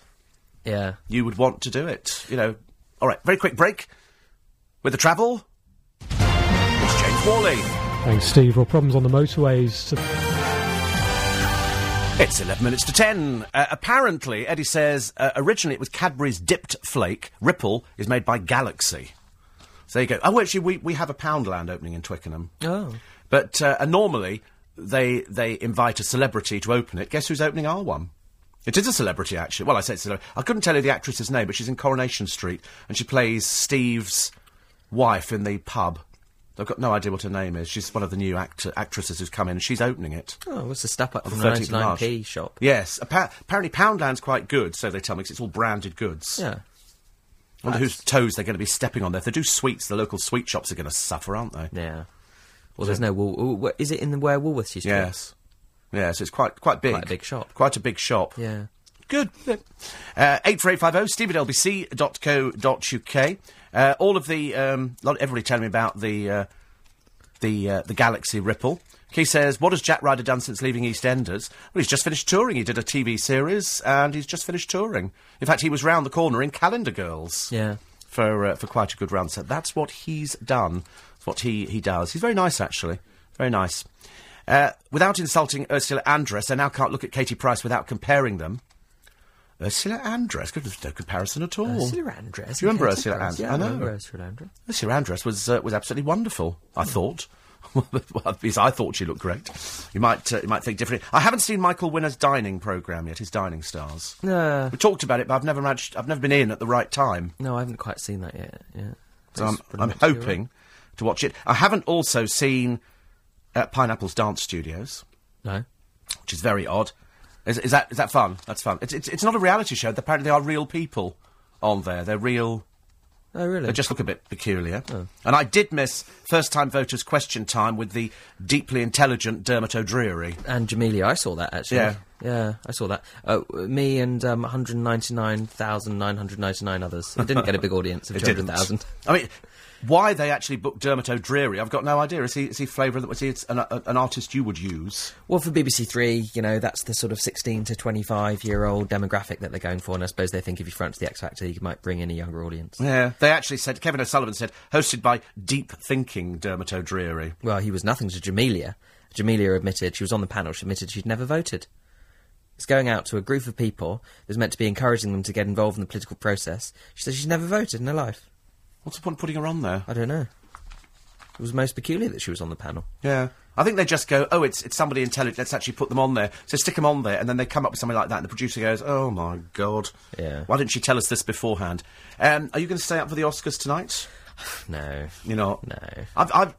Yeah. you would want to do it. You know. All right, very quick break with the travel. It's James Worley. Thanks, Steve. Well, problems on the motorways. It's 11 minutes to 10. Uh, apparently, Eddie says uh, originally it was Cadbury's Dipped Flake. Ripple is made by Galaxy. So there you go. Oh, actually, we, we have a Poundland opening in Twickenham. Oh. But uh, normally they they invite a celebrity to open it. Guess who's opening our one? It is a celebrity, actually. Well, I say it's a celebrity. I couldn't tell you the actress's name, but she's in Coronation Street and she plays Steve's wife in the pub. I've got no idea what her name is. She's one of the new act- actresses who's come in. She's opening it. Oh, what's the step up from the the 13th of March. 99p shop? Yes, appa- apparently Poundland's quite good, so they tell me, 'cause it's all branded goods. Yeah. I wonder whose toes they're going to be stepping on there. If they do sweets, the local sweet shops are going to suffer, aren't they? Yeah. Well, there's no Wool. Is it in the where Woolworths used to? Yes. Yes, it's quite quite big. Quite a big shop. Quite a big shop. Yeah. Good. Uh, 84850 steve at lbc.co.uk. Uh, all of the, um, lot, everybody telling me about the, uh, the, uh, the Galaxy Ripple. He says, what has Jack Ryder done since leaving EastEnders? Well, he's just finished touring. He did a TV series, and he's just finished touring. In fact, he was round the corner in Calendar Girls. Yeah. For, uh, for quite a good run. So that's what he's done. That's what he, he does. He's very nice, actually. Very nice. Uh, without insulting Ursula Andress, I now can't look at Katie Price without comparing them. Ursula Andress, good, there's no comparison at all. Ursula Andress. Do you remember Ursula Andress? Yeah, I know. remember Ursula Andress. Ursula Andress was uh, was absolutely wonderful. I thought. well, at least I thought she looked great. You might uh, you might think differently. I haven't seen Michael Winner's dining program yet. His dining stars. No. We talked about it, but I've never managed. I've never been in at the right time. No, I haven't quite seen that yet. Yeah. So I'm, I'm hoping right. to watch it. I haven't also seen uh, Pineapple's Dance Studios, No. which is very odd. Is, is that is that fun? That's fun. It's, it's it's not a reality show. Apparently, they are real people on there. They're real. Oh, really? They just look a bit peculiar. Oh. And I did miss first time voters question time with the deeply intelligent Dermot O'Dreary. And Jamelia, I saw that actually. Yeah. Yeah, I saw that. Uh, me and um, 199,999 others. It didn't get a big audience of It didn't. 200,000. I mean, why they actually booked Dermot O'Dreary, I've got no idea. Is he is he flavour that was he an, a- an artist you would use? Well, for BBC Three, you know, that's the sort of 16 to 25 year old demographic that they're going for, and I suppose they think if you front to the X Factor, you might bring in a younger audience. Yeah, they actually said Kevin O'Sullivan said hosted by deep thinking Dermot O'Dreary. Well, he was nothing to Jamelia. Jamelia admitted, she was on the panel, she admitted she'd never voted. It's going out to a group of people that's meant to be encouraging them to get involved in the political process. She said she's never voted in her life. What's the point of putting her on there? I don't know. It was most peculiar that she was on the panel. Yeah. I think they just go, oh, it's it's somebody intelligent. Let's actually put them on there. So stick them on there, and then they come up with something like that, and the producer goes, "Oh my god, Yeah. Why didn't she tell us this beforehand?" Um, are you going to stay up for the Oscars tonight? No. You know, No. I've, I've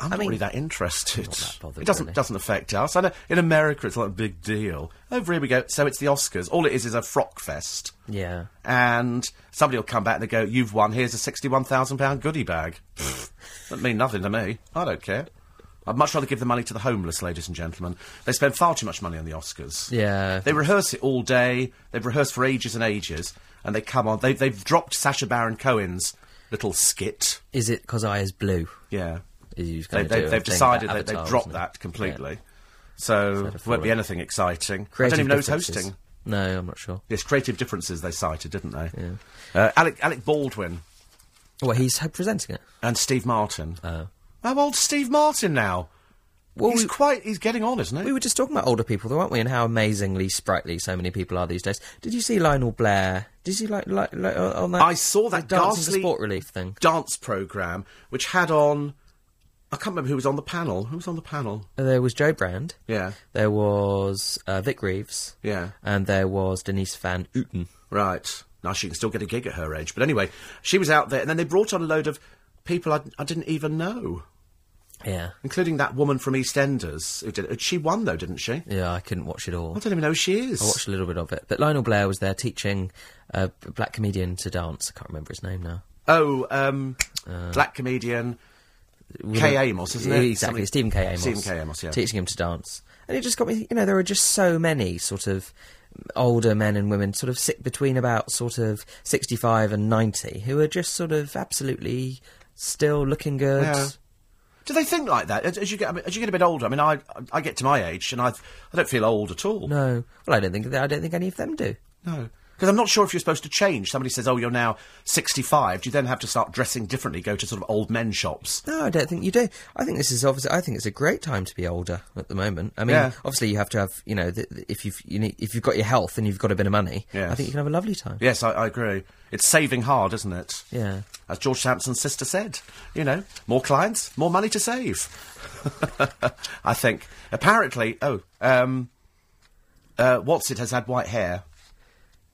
I'm not mean, really that interested. that bothered, it doesn't really. doesn't affect us. I know in America it's like a big deal. Over here we go. So it's the Oscars. All it is is a frock fest, Yeah. and somebody will come back and they go, "You've won. Here's a sixty-one thousand pound goodie bag." Doesn't mean nothing to me. I don't care. I'd much rather give the money to the homeless, ladies and gentlemen. They spend far too much money on the Oscars. Yeah. They rehearse it all day. They've rehearsed for ages and ages, and they come on. They, they've dropped Sacha Baron Cohen's little skit. Is it because I is blue? Yeah. Is he was They, they, they've decided that they've dropped that completely. Yeah. So, won't be anything exciting. I don't even know who's hosting. No, I'm not sure. Yes, creative differences they cited, didn't they? Uh, Alec, Alec Baldwin Well, he's presenting it. and Steve Martin. Oh. How old's Steve Martin now? Well, he's we- quite. He's getting on, isn't he? We were just talking about older people, though, weren't we? And how amazingly sprightly so many people are these days. Did you see Lionel Blair? Did you like, like, like on that? I saw that Dancing for ghastly sport relief thing. dance program which had on. I can't remember who was on the panel. Who was on the panel? There was Jo Brand. Yeah, There was uh, Vic Reeves. yeah. And there was Denise Van Outen. Right. Now she can still get a gig at her age. But anyway, she was out there, and then they brought on a load of people I, I didn't even know, Yeah. including that woman from EastEnders. Who did, it. she won though, didn't she? Yeah, I couldn't watch it all. I don't even know who she is. I watched a little bit of it. But Lionel Blair was there teaching a black comedian to dance. I can't remember his name now. Oh, um, Uh, black comedian K. Amos, isn't it? Exactly, Something- Stephen K. Amos. Stephen K. Amos, yeah. Teaching him to dance. And it just got me, you know, there are just so many sort of older men and women, sort of sit between about sort of 65 and 90, who are just sort of absolutely still looking good. Yeah. Do they think like that as, as you get I mean, as you get a bit older? I mean, I I get to my age and I I don't feel old at all. No. Well, I don't think, that. I don't think any of them do. No. Because I'm not sure if you're supposed to change. Somebody says, "Oh, you're now 65." Do you then have to start dressing differently? Go to sort of old men shops? No, I don't think you do. I think this is obviously. I think it's a great time to be older at the moment. I mean, Yeah. obviously you have to have, you know, th th- if you've you need, if you've got your health and you've got a bit of money, Yes. I think you can have a lovely time. Yes, I, I agree. It's saving hard, isn't it? Yeah. As George Sampson's sister said, you know, more clients, more money to save. I think. Apparently, oh, um, uh, what's it has had white hair.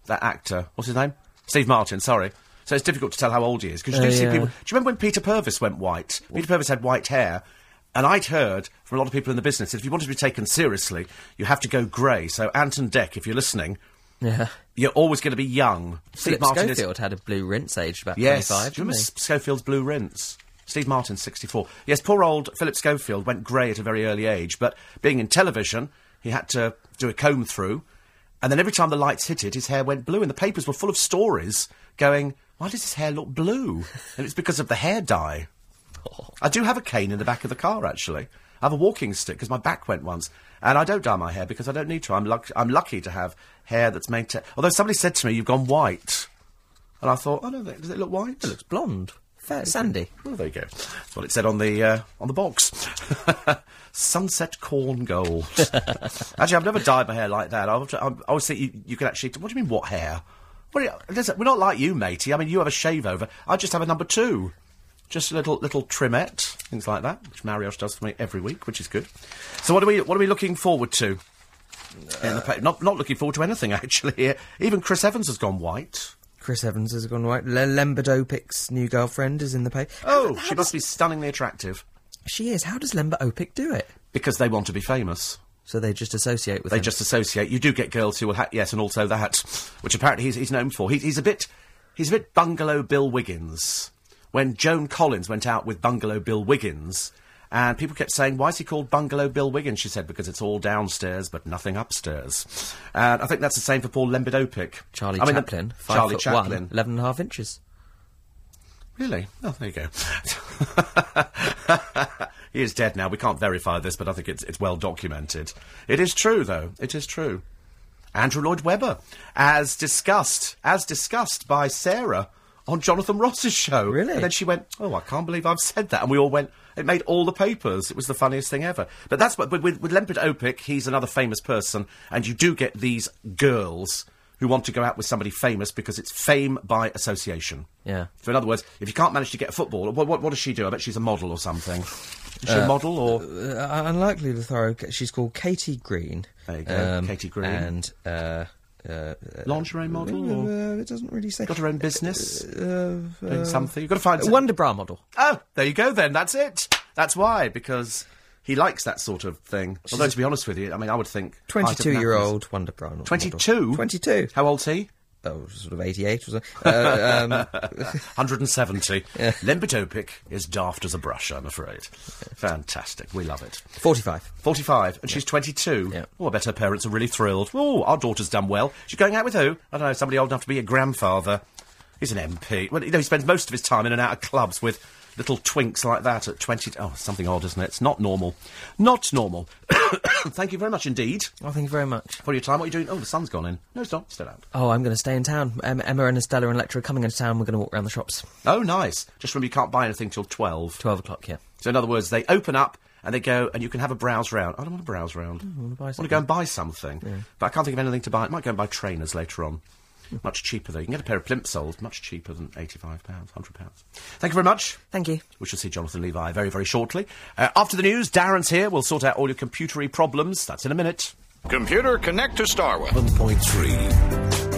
That actor, what's his name? Steve Martin. Sorry. So it's difficult to tell how old he is because you Oh, do see yeah. people. Do you remember when Peter Purves went white? Peter Purves had white hair. And I'd heard from a lot of people in the business that if you want to be taken seriously, you have to go grey. So Ant and Dec, if you're listening, Yeah. you're always going to be young. Philip Martin is- had a blue rinse aged about Yes. 25. Do you remember he? Schofield's Blue Rinse? Steve Martin, 64. Yes, poor old Philip Schofield went grey at a very early age, but being in television, he had to do a comb through, and then every time the lights hit it, his hair went blue, and the papers were full of stories going, why does his hair look blue? and it's because of the hair dye. I do have a cane in the back of the car, actually. I have a walking stick because my back went once. And I don't dye my hair because I don't need to. I'm, luck- I'm lucky to have hair that's made to. Although somebody said to me, you've gone white. And I thought, I don't think, does it look white? It looks blonde. Fair, sandy. Well, there you go. That's what it said on the uh, on the box. Sunset corn gold. actually, I've never dyed my hair like that. I, I, I always think you, you can actually. What do you mean, what hair? What do you, listen, we're not like you, matey. I mean, you have a shave over. I just have a number two. Just a little little trimette, things like that, which Mariosh does for me every week, which is good. So, what are we what are we looking forward to? In the pa- not not looking forward to anything actually. Even Chris Evans has gone white. Chris Evans has gone white. Le- Lembit Öpik's new girlfriend is in the pay. Oh, she must be stunningly attractive She is. How does Lembit Öpik do it? because they want to be famous. So they just associate with They him. just associate. You do get girls who will, ha- yes, and also that, which apparently he's, he's known for. He, he's a bit, he's a bit Bungalow Bill Wiggins. When Joan Collins went out with Bungalow Bill Wiggins, And people kept saying, why is he called Bungalow Bill Wiggins? She said, because it's all downstairs but nothing upstairs. And I think that's the same for Paul Lembit Öpik. Charlie I mean, the- Chaplin, five Charlie Chaplin. one, 11 and a half inches. Really? Oh, there you go. he is dead now. We can't verify this, but I think it's, it's well documented. It is true, though. It is true. Andrew Lloyd Webber, as discussed, as discussed by Sarah on Jonathan Ross's show. Really? And then she went, "Oh, I can't believe I've said that," and we all went. It made all the papers. It was the funniest thing ever. But that's what. But with, with Lembit Öpik, he's another famous person, and you do get these girls who want to go out with somebody famous because it's fame by association. Yeah. So in other words, if you can't manage to get a footballer, what, what, what does she do? I bet she's a model or something. Is she a model or? Uh, unlikely to throw. She's called Katie Green. Um, There you go, Katie Green. And uh, uh, lingerie model or uh, it doesn't really say. got her own business Uh, doing something? You've got to find some- Wonder bra model. Oh, there you go then. That's it. That's why because he likes that sort of thing. Although to be honest with you, I mean, I would think Twenty-two-year-old Wonder bra model. 22? Twenty-two. How old's he? Oh, sort of eighty-eight or so. Uh, um, 170. Lembit Öpik is daft as a brush, I'm afraid. Fantastic. We love it. Forty-five. 45, and she's 22. Yeah. Oh, I bet her parents are really thrilled. Oh, our daughter's done well. She's going out with who? I don't know, somebody old enough to be a grandfather. He's an MP. Well, you know, he spends most of his time in and out of clubs with little twinks like that at 20. Oh, something odd, isn't it? It's not normal. Not normal. Thank you very much indeed Oh, thank you very much. for your time. What are you doing? Oh, the sun's gone in. No, it's not. Still out. Oh, I'm going to stay in town. Um, Emma and Estella and Electra are coming into town. We're going to walk around the shops. Oh, nice. Just remember you can't buy anything till 12. Twelve o'clock. Yeah. So, in other words, they open up and they go, and you can have a browse round. I don't want to browse round. I want to buy want to go and buy something. But I can't think of anything to buy. I might go and buy trainers later on. Much cheaper, though. You can get a pair of plimsolls much cheaper than £85, £100. Thank you very much. Thank you. We shall see Jonathan Levi very, very shortly. Uh, after the news, Darren's here. We'll sort out all your computery problems. That's in a minute. Computer, connect to Starwell. 1.3.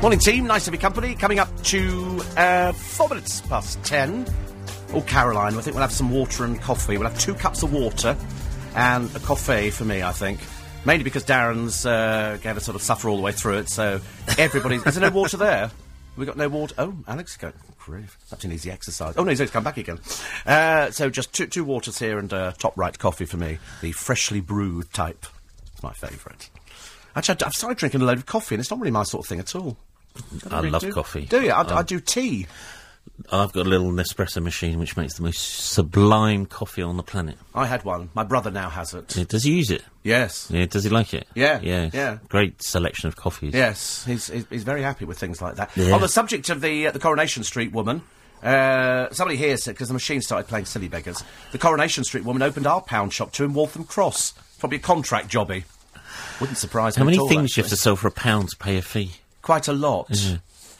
Morning, team. Nice to be company. Coming up to uh, four minutes past ten. Oh, Caroline, I think we'll have some water and coffee. We'll have two cups of water and a coffee for me, I think. Mainly because Darren's uh, going to sort of suffer all the way through it, so everybody's. Is there no water there? We got no water. Oh, Alex, go. Grief. That's an easy exercise. Oh, no, he's going to come back again. Uh, so just two, two waters here and uh, top right coffee for me. The freshly brewed type. It's my favourite. Actually, I I've started drinking a load of coffee, and it's not really my sort of thing at all. I really love do- coffee. Do you? I, Um, I do tea. I've got a little Nespresso machine which makes the most sublime coffee on the planet. I had one. My brother now has it. Yeah, does he use it? Yes. Yeah, does he like it? Yeah, Yeah. yeah. Great selection of coffees. Yes, he's, he's, he's very happy with things like that. Yeah. On the subject of the uh, the Coronation Street woman, uh, somebody here said because the machine started playing silly beggars. The Coronation Street woman opened our pound shop too in Waltham Cross. Probably a contract jobby. Wouldn't surprise me. How many all, things you have to sell for a pound to pay a fee? Quite a lot.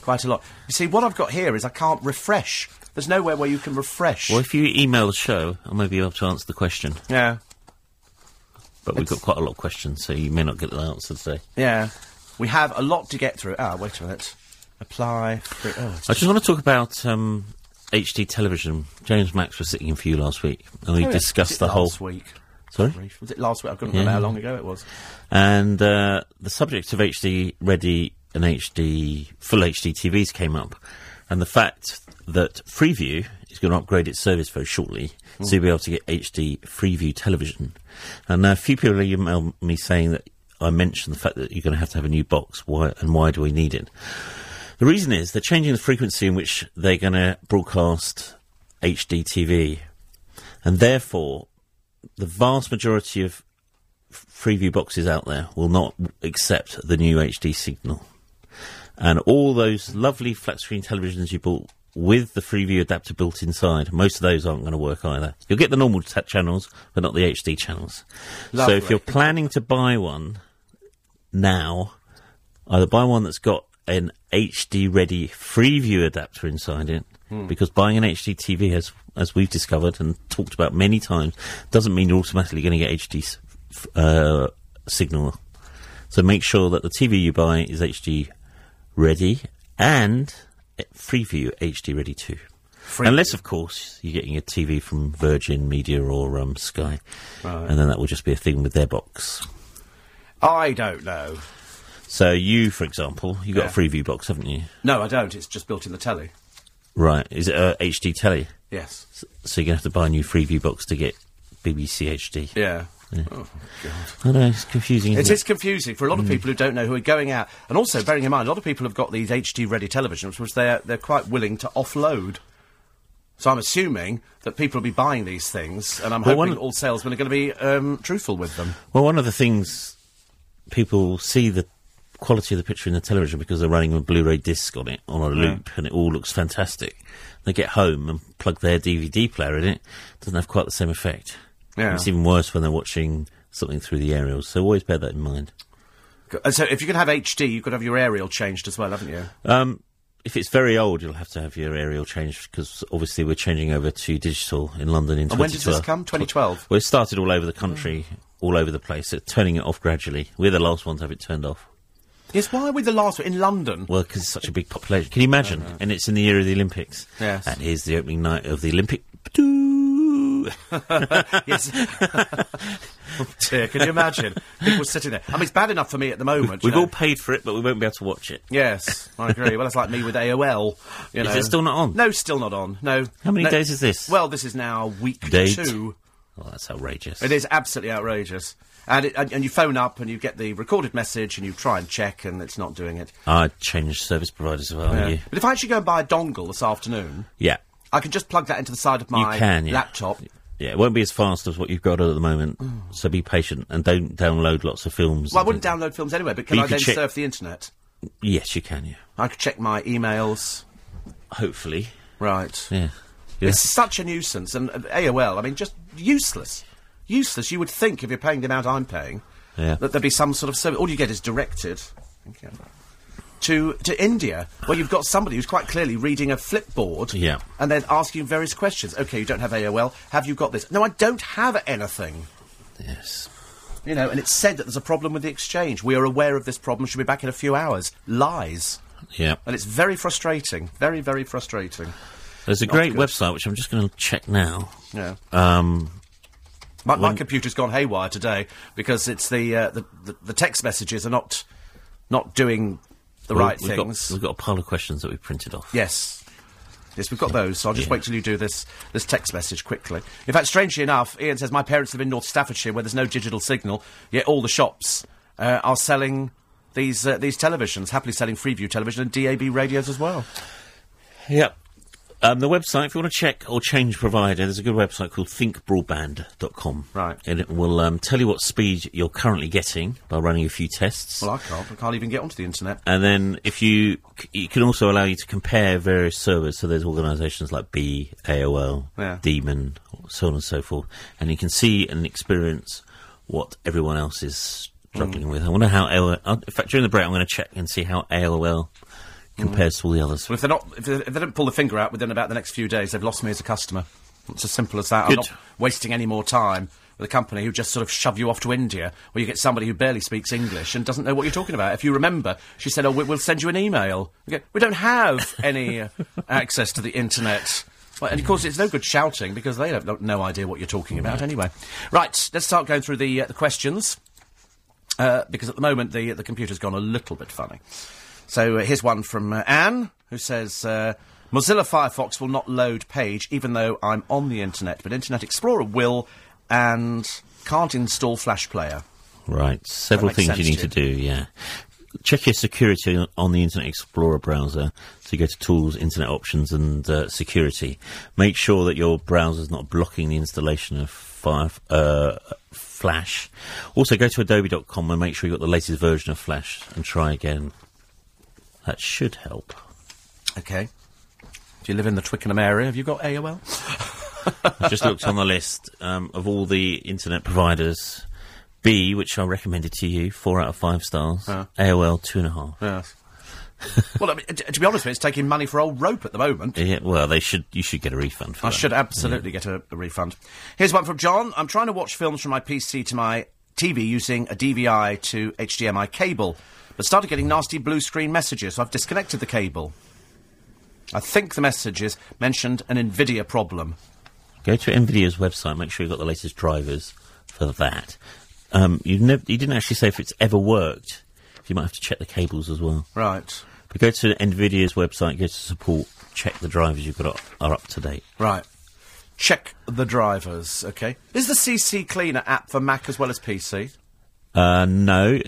Quite a lot. You see, what I've got here is I can't refresh. There's nowhere where you can refresh. Well, if you email the show, I may be able to answer the question. yeah, But we've It's- got quite a lot of questions, so you may not get the answer today. yeah. We have a lot to get through. Ah, wait a minute. Apply. Free, oh, I just want to talk about um, HD television. James Max was sitting in for you last week, and we Oh, discussed the whole. last week. Sorry? Was it last week? I couldn't Yeah. remember how long ago it was. And uh, the subject of HD ready and HD full HD TVs came up, and the fact that Freeview is going to upgrade its service very shortly, so you'll be able to get HD Freeview television. And a few people emailed me saying that I mentioned the fact that you're going to have to have a new box. Why and why do we need it? The reason is they're changing the frequency in which they're going to broadcast HD TV, and therefore the vast majority of Freeview boxes out there will not accept the new HD signal. And all those lovely flat screen televisions you bought with the Freeview adapter built inside, most of those aren't going to work either. You'll get the normal t- channels, but not the HD channels. So if you're planning to buy one now, either buy one that's got an HD ready Freeview adapter inside it, because buying an HD TV, as as we've discovered and talked about many times, doesn't mean you're automatically going to get HD uh, signal. So make sure that the TV you buy is HD ready and uh, Freeview HD ready too. Unless, of course, you're getting a TV from Virgin Media or um, Sky, and then that will just be a thing with their box. I don't know. So you, for example, you got Yeah. a Freeview box, haven't you? No, I don't. It's just built in the telly. Right? Is it a HD telly? Yes. so you're going to have to buy a new Freeview box to get BBC HD. Yeah. I know, it's confusing, It it? is confusing for a lot of people who don't know who are going out, and also bearing in mind, a lot of people have got these HD ready televisions, which they're they're quite willing to offload. So I'm assuming that people will be buying these things, and I'm Well, hoping all salesmen are going to be um, truthful with them. Well, one of the things people see the quality of the picture in the television because they're running a Blu-ray disc on it on a loop, and it all looks fantastic. They get home and plug their DVD player in it; doesn't have quite the same effect. Yeah. It's even worse when they're watching something through the aerials. So always bear that in mind. And so if you're going to have HD, you could have your aerial changed as well, haven't you? Um, if it's very old, you'll have to have your aerial changed because obviously we're changing over to digital in London in And when does this 2012. come? 2012? Well, it started all over the country, all over the place. It's turning it off gradually. We're the last ones to have it turned off. Yes, why are we the last one in London? Well, because it's such a big population. Can you imagine? And it's in the year of the Olympics. Yes. And here's the opening night of the Olympic. Doo. yes. dear, can you imagine? People sitting there. I mean, it's bad enough for me at the moment. We've know. all paid for it, but we won't be able to watch it. Yes, I agree. well, it's like me with AOL. You Is it still not on? No, still not on. No. How many No. days is this? Well, this is now week Date. two. Oh, that's outrageous. It is absolutely outrageous. And, it, and, and you phone up and you get the recorded message and you try and check and it's not doing it. I changed service providers as well. Yeah. But if I actually go and buy a dongle this afternoon, yeah. I can just plug that into the side of my you can, yeah. laptop. Yeah, it won't be as fast as what you've got at the moment. So be patient and don't download lots of films. Well, I wouldn't download films anyway, but can But I then check- surf the internet? Yes, you can. Yeah, I could check my emails. hopefully. Right. Yeah. yeah. It's such a nuisance. And uh, AOL, I mean, just useless. Useless. You would think if you're paying the amount I'm paying, Yeah. that there'd be some sort of service. All you get is directed. Thank you. To, to India, where you've got somebody who's quite clearly reading a flipboard Yeah. and then asking various questions. Okay, you don't have AOL. Have you got this? No, I don't have anything. Yes. You know, and it's said that there's a problem with the exchange. We are aware of this problem. Should be back in a few hours. Lies. Yeah. And it's very frustrating. Very, very frustrating. There's a Not great good. website which I'm just going to check now. Yeah. Um, My, my computer's gone haywire today because it's the, uh, the, the the text messages are not not doing the well, right we've things. Got, we've got a pile of questions that we printed off. Yes. Yes, we've got those, so I'll just Yeah. wait till you do this this text message quickly. In fact, strangely enough, Ian says, My parents live in North Staffordshire where there's no digital signal, yet all the shops uh, are selling these uh, these televisions, happily selling Freeview television and DAB radios as well. Yep. Um, the website, if you want to check or change provider, there's a good website called thinkbroadband.com. Right. And it will um, tell you what speed you're currently getting by running a few tests. Well, I can't. I can't even get onto the internet. And then if you, c- it can also allow you to compare various servers. So there's organisations like B, AOL, Yeah. Demon, so on and so forth. And you can see and experience what everyone else is struggling Mm. with. I wonder how AOL, uh, in fact, during the break, I'm going to check and see how AOL compares to all the others. Well, if they're not, if they, if they don't pull the finger out within about the next few days, they've lost me as a customer. It's as simple as that. I'm not wasting any more time with a company who just sort of shove you off to India, where you get somebody who barely speaks English and doesn't know what you're talking about. If you remember, she said, "Oh, we, we'll send you an email." We, go, we don't have any uh, access to the internet. Well, and of course, it's no good shouting because they have no, no idea what you're talking about anyway. Right, let's start going through the uh, the questions uh, because at the moment the the computer's gone a little bit funny. So uh, here's one from uh, Anne who says uh, Mozilla Firefox will not load page even though I'm on the internet, but Internet Explorer will and can't install Flash Player. Right. Several things you need to to do, yeah. Check your security on- on the Internet Explorer browser. So you go to Tools, Internet Options, and uh, Security. Make sure that your browser is not blocking the installation of Fire, uh, Flash. Also, go to Adobe.com and make sure you've got the latest version of Flash and try again. That should help. Okay. Do you live in the Twickenham area? Have you got AOL? I just looked on the list um, of all the internet providers. B, which I recommended to you, four out of five stars. AOL, two and a half. Yes. well, I mean, to be honest with you, it's taking money for old rope at the moment. Yeah, well, they should. You should get a refund for I that. should absolutely get a, a refund. Here's one from John. I'm trying to watch films from my PC to my TV using a DVI to HDMI cable, but started getting nasty blue screen messages, so I've disconnected the cable. I think the messages mentioned an NVIDIA problem. Go to Nvidia's website. Make sure you've got the latest drivers for that. Um, you nev- you didn't actually say if it's ever worked. You might have to check the cables as well. Right. But go to Nvidia's website. Go to support. Check the drivers you've got are, are up to date. Right. check the drivers. Okay. Is the CC Cleaner app for Mac as well as PC? Uh, no,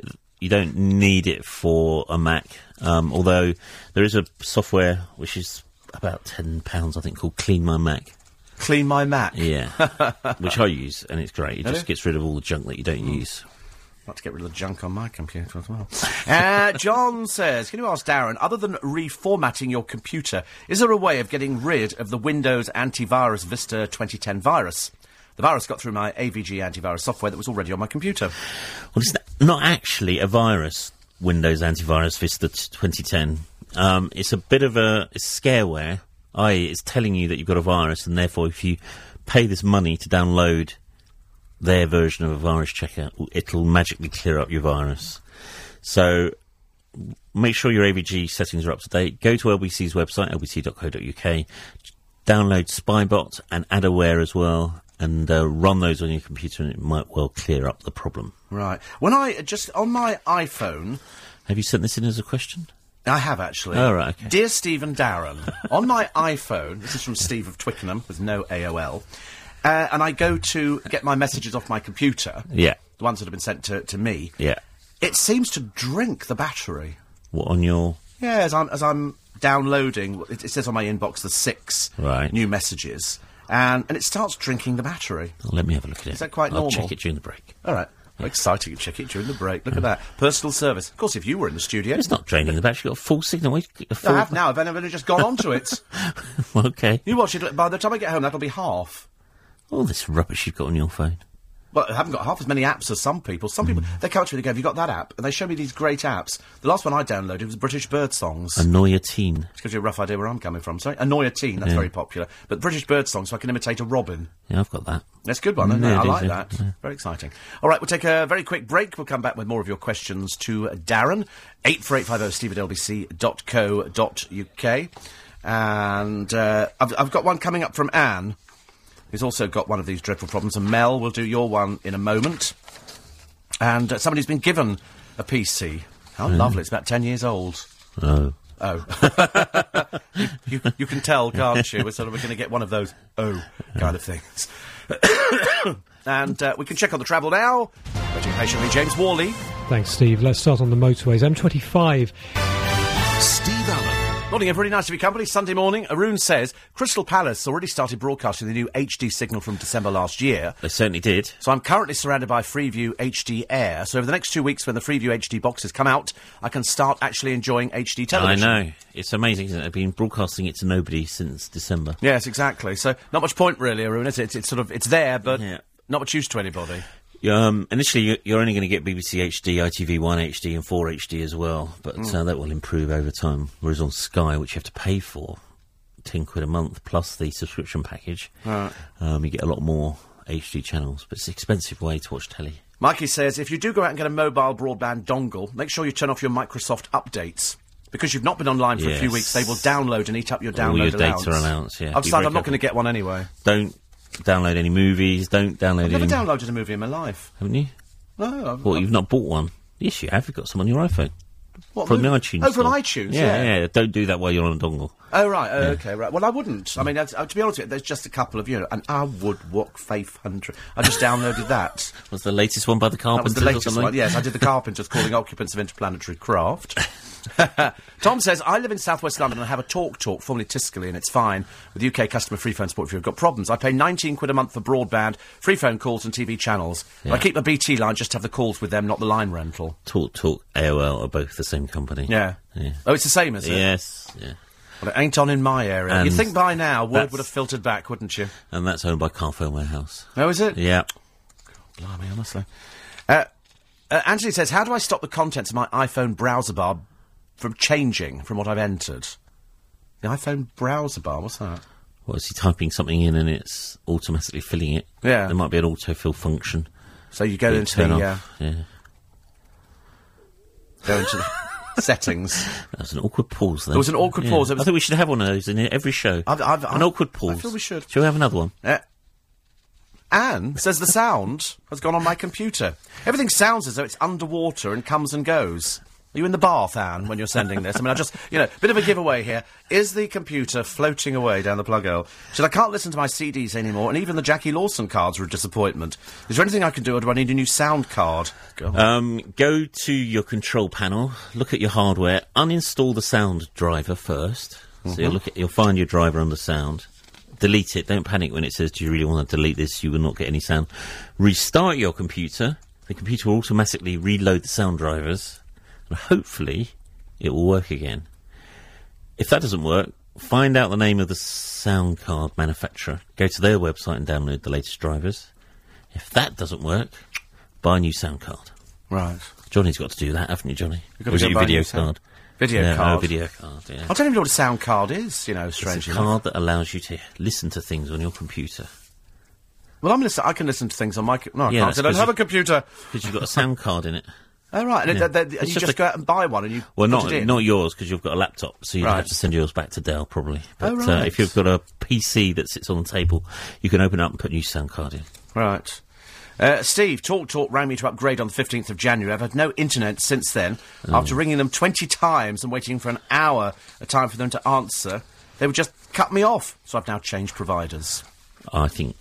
you don't need it for a Mac. Um, although there is a software which is about ten pounds, I think, called Clean My Mac. Clean my Mac. Yeah, which I use, and it's great. It just gets rid of all the junk that you don't use. I'd like to get rid of the junk on my computer as well. uh, John says, can you ask Darren, other than reformatting your computer, is there a way of getting rid of the Windows antivirus Vista 2010 virus? The virus got through my AVG antivirus software that was already on my computer. Well, it's n- not actually a virus, Windows Antivirus Vista 2010. Um, it's a bit of a scareware, i.e., it's telling you that you've got a virus, and therefore, if you pay this money to download their version of a virus checker, it'll magically clear up your virus. So make sure your AVG settings are up to date. Go to LBC's website, lbc.co.uk, download Spybot and Adaware as well, and uh, run those on your computer, and it might well clear up the problem. Right. When I, just on my iPhone, Have you sent this in as a question? I have actually. Oh, right, okay. Dear Stephen Darren, on my iPhone, this is from Steve of Twickenham with no AOL, uh, and I go to get my messages off my computer, Yeah. the ones that have been sent to, to me, Yeah. it seems to drink the battery. What on your? Yeah, as I'm, as I'm downloading, it, it says on my inbox the six Right. new messages, and, and it starts drinking the battery. Oh, let me have a look at it. Is that quite normal? I'll check it during the break. All right. How Exciting. Check it during the break. Look at that. Personal service. Of course, if you were in the studio. It's not draining the battery. You've got a full signal. A I full... have now. I've only, I've only just gone onto it. okay. You watch it. By the time I get home, that'll be half. All this rubbish you've got on your phone. Well, I haven't got half as many apps as some people. Some people, they come up to me and go, Have you got that app? And they show me these great apps. The last one I downloaded was British Bird Songs. Annoy a teen. Which gives you a rough idea where I'm coming from. Sorry, Annoy a Teen, that's Yeah. very popular. But British Bird Songs, so I can imitate a robin. Yeah, I've got that. That's a good one, isn't Yeah, it? I like that. yeah. Very exciting. All right, we'll take a very quick break. We'll come back with more of your questions to Darren. 84850 steve at lbc.co.uk. And uh, I've, I've got one coming up from Anne, who's also got one of these dreadful problems. And Mel will do your one in a moment. And uh, somebody's been given a PC. How lovely. It's about 10 years old. Oh. Oh. you, you, you can tell, can't you? We're sort of we're going to get one of those oh kind of things. and uh, we can check on the travel now. Waiting patiently, James Worley. Thanks, Steve. Let's start on the motorways. M25. Steve Allen. Morning, everybody. Nice to be company. Sunday morning. Arun says Crystal Palace already started broadcasting the new HD signal from December last year. They certainly did. So I'm currently surrounded by Freeview HD Air. So over the next two weeks, when the Freeview HD boxes come out, I can start actually enjoying HD television. I know. It's amazing, isn't it? They've been broadcasting it to nobody since December. Yes, exactly. So not much point really, Arun. Is it? It's, it's sort of it's there, but Yeah. not much use to anybody. Um, initially, you- you're only going to get BBC HD, ITV1 HD, and 4 HD as well, but uh, that will improve over time. Whereas on Sky, which you have to pay for, 10 quid a month plus the subscription package, um, you get a lot more HD channels, but it's an expensive way to watch telly. Mikey says if you do go out and get a mobile broadband dongle, make sure you turn off your Microsoft updates. Because you've not been online for a few weeks, they will download and eat up your download All your allowance. data allowance, yeah. I've decided I'm not going to get one anyway. Don't download any movies, don't download I've never any... downloaded a movie in my life. Haven't you? No, I've, Well, I've- you've not bought one. Yes, you have. You've got some on your iPhone. What From the movie? iTunes Oh, from store. iTunes. Yeah, Yeah, yeah. Don't do that while you're on a dongle. Oh right. Oh, Okay. Right. Well, I wouldn't. I mean, uh, to be honest with you, there's just a couple of you know, and I would walk Faith Hundred. I just downloaded that. Was the latest one by the That Carpenters was the latest one. Yes, I did the Carpenters calling occupants of interplanetary craft. Tom says, I live in southwest London and have a Talk Talk, formerly Tiscali, and it's fine with UK customer free phone support if you've got problems. I pay 19 quid a month for broadband, free phone calls and TV channels. Yeah. I keep the BT line just to have the calls with them, not the line rental. Talk Talk, AOL are both the same company. Yeah. Yeah. Oh, it's the same, is it? Yes, yeah. Well, it ain't on in my area. You'd think by now word would have filtered back, wouldn't you? And that's owned by Carphone Warehouse. Oh, is it? Yeah. Blimey, honestly. Uh, uh, Anthony says, how do I stop the contents of my iPhone browser bar from changing from what I've entered? The iPhone browser bar, what's that? What is he typing something in and it's automatically filling it? Yeah. There might be an autofill function. So you go into the, uh. Yeah. Go into the settings. That was an awkward pause there. There was an awkward Yeah. pause. It I was- think we should have one of those in every show. I've- I've- an I've- awkward I pause. feel we should. Shall we have another one? Uh, Anne says the sound has gone on my computer. Everything sounds as though it's underwater and comes and goes. Are you in the bath, Anne, when you're sending this? I mean, I just, you know, bit of a giveaway here. Is the computer floating away down the plug hole? Said, I can't listen to my CDs anymore, and even the Jacquie Lawson cards were a disappointment. Is there anything I can do, or do I need a new sound card? Go. Um, go to your control panel, look at your hardware, uninstall the sound driver 1st So you'll look at, you'll find your driver under sound. Delete it. Don't panic when it says, "Do you really want to delete this?" You will not get any sound. Restart your computer. The computer will automatically reload the sound drivers, and hopefully, it will work again. If that doesn't work, find out the name of the sound card manufacturer. Go to their website and download the latest drivers. If that doesn't work, buy a new sound card. right. Johnny's got to do that, haven't you, Johnny? You've got Or is it your video sound- card? Video yeah, card. Oh, video card, yeah. I don't even know what a sound card is, you know, It's a card that allows you to listen to things on your computer. Well, I'm listen. I can listen to things on my. co- No, I Yeah, can't. I don't have a computer. Because you've got a sound card in it. Oh, right. And, Yeah. and It's you just a- go out and buy one, and you Well, not not yours because you've got a laptop, so you'd Right. have to send yours back to Dell probably. But Oh, uh, right. if you've got a PC that sits on the table, you can open it up and put a new sound card in. Right. Uh, Steve, Talk Talk rang me to upgrade on the 15th of January. I've had no internet since then. Oh. After ringing them 20 times and waiting for an hour a time for them to answer, they would just cut me off. So I've now changed providers. I think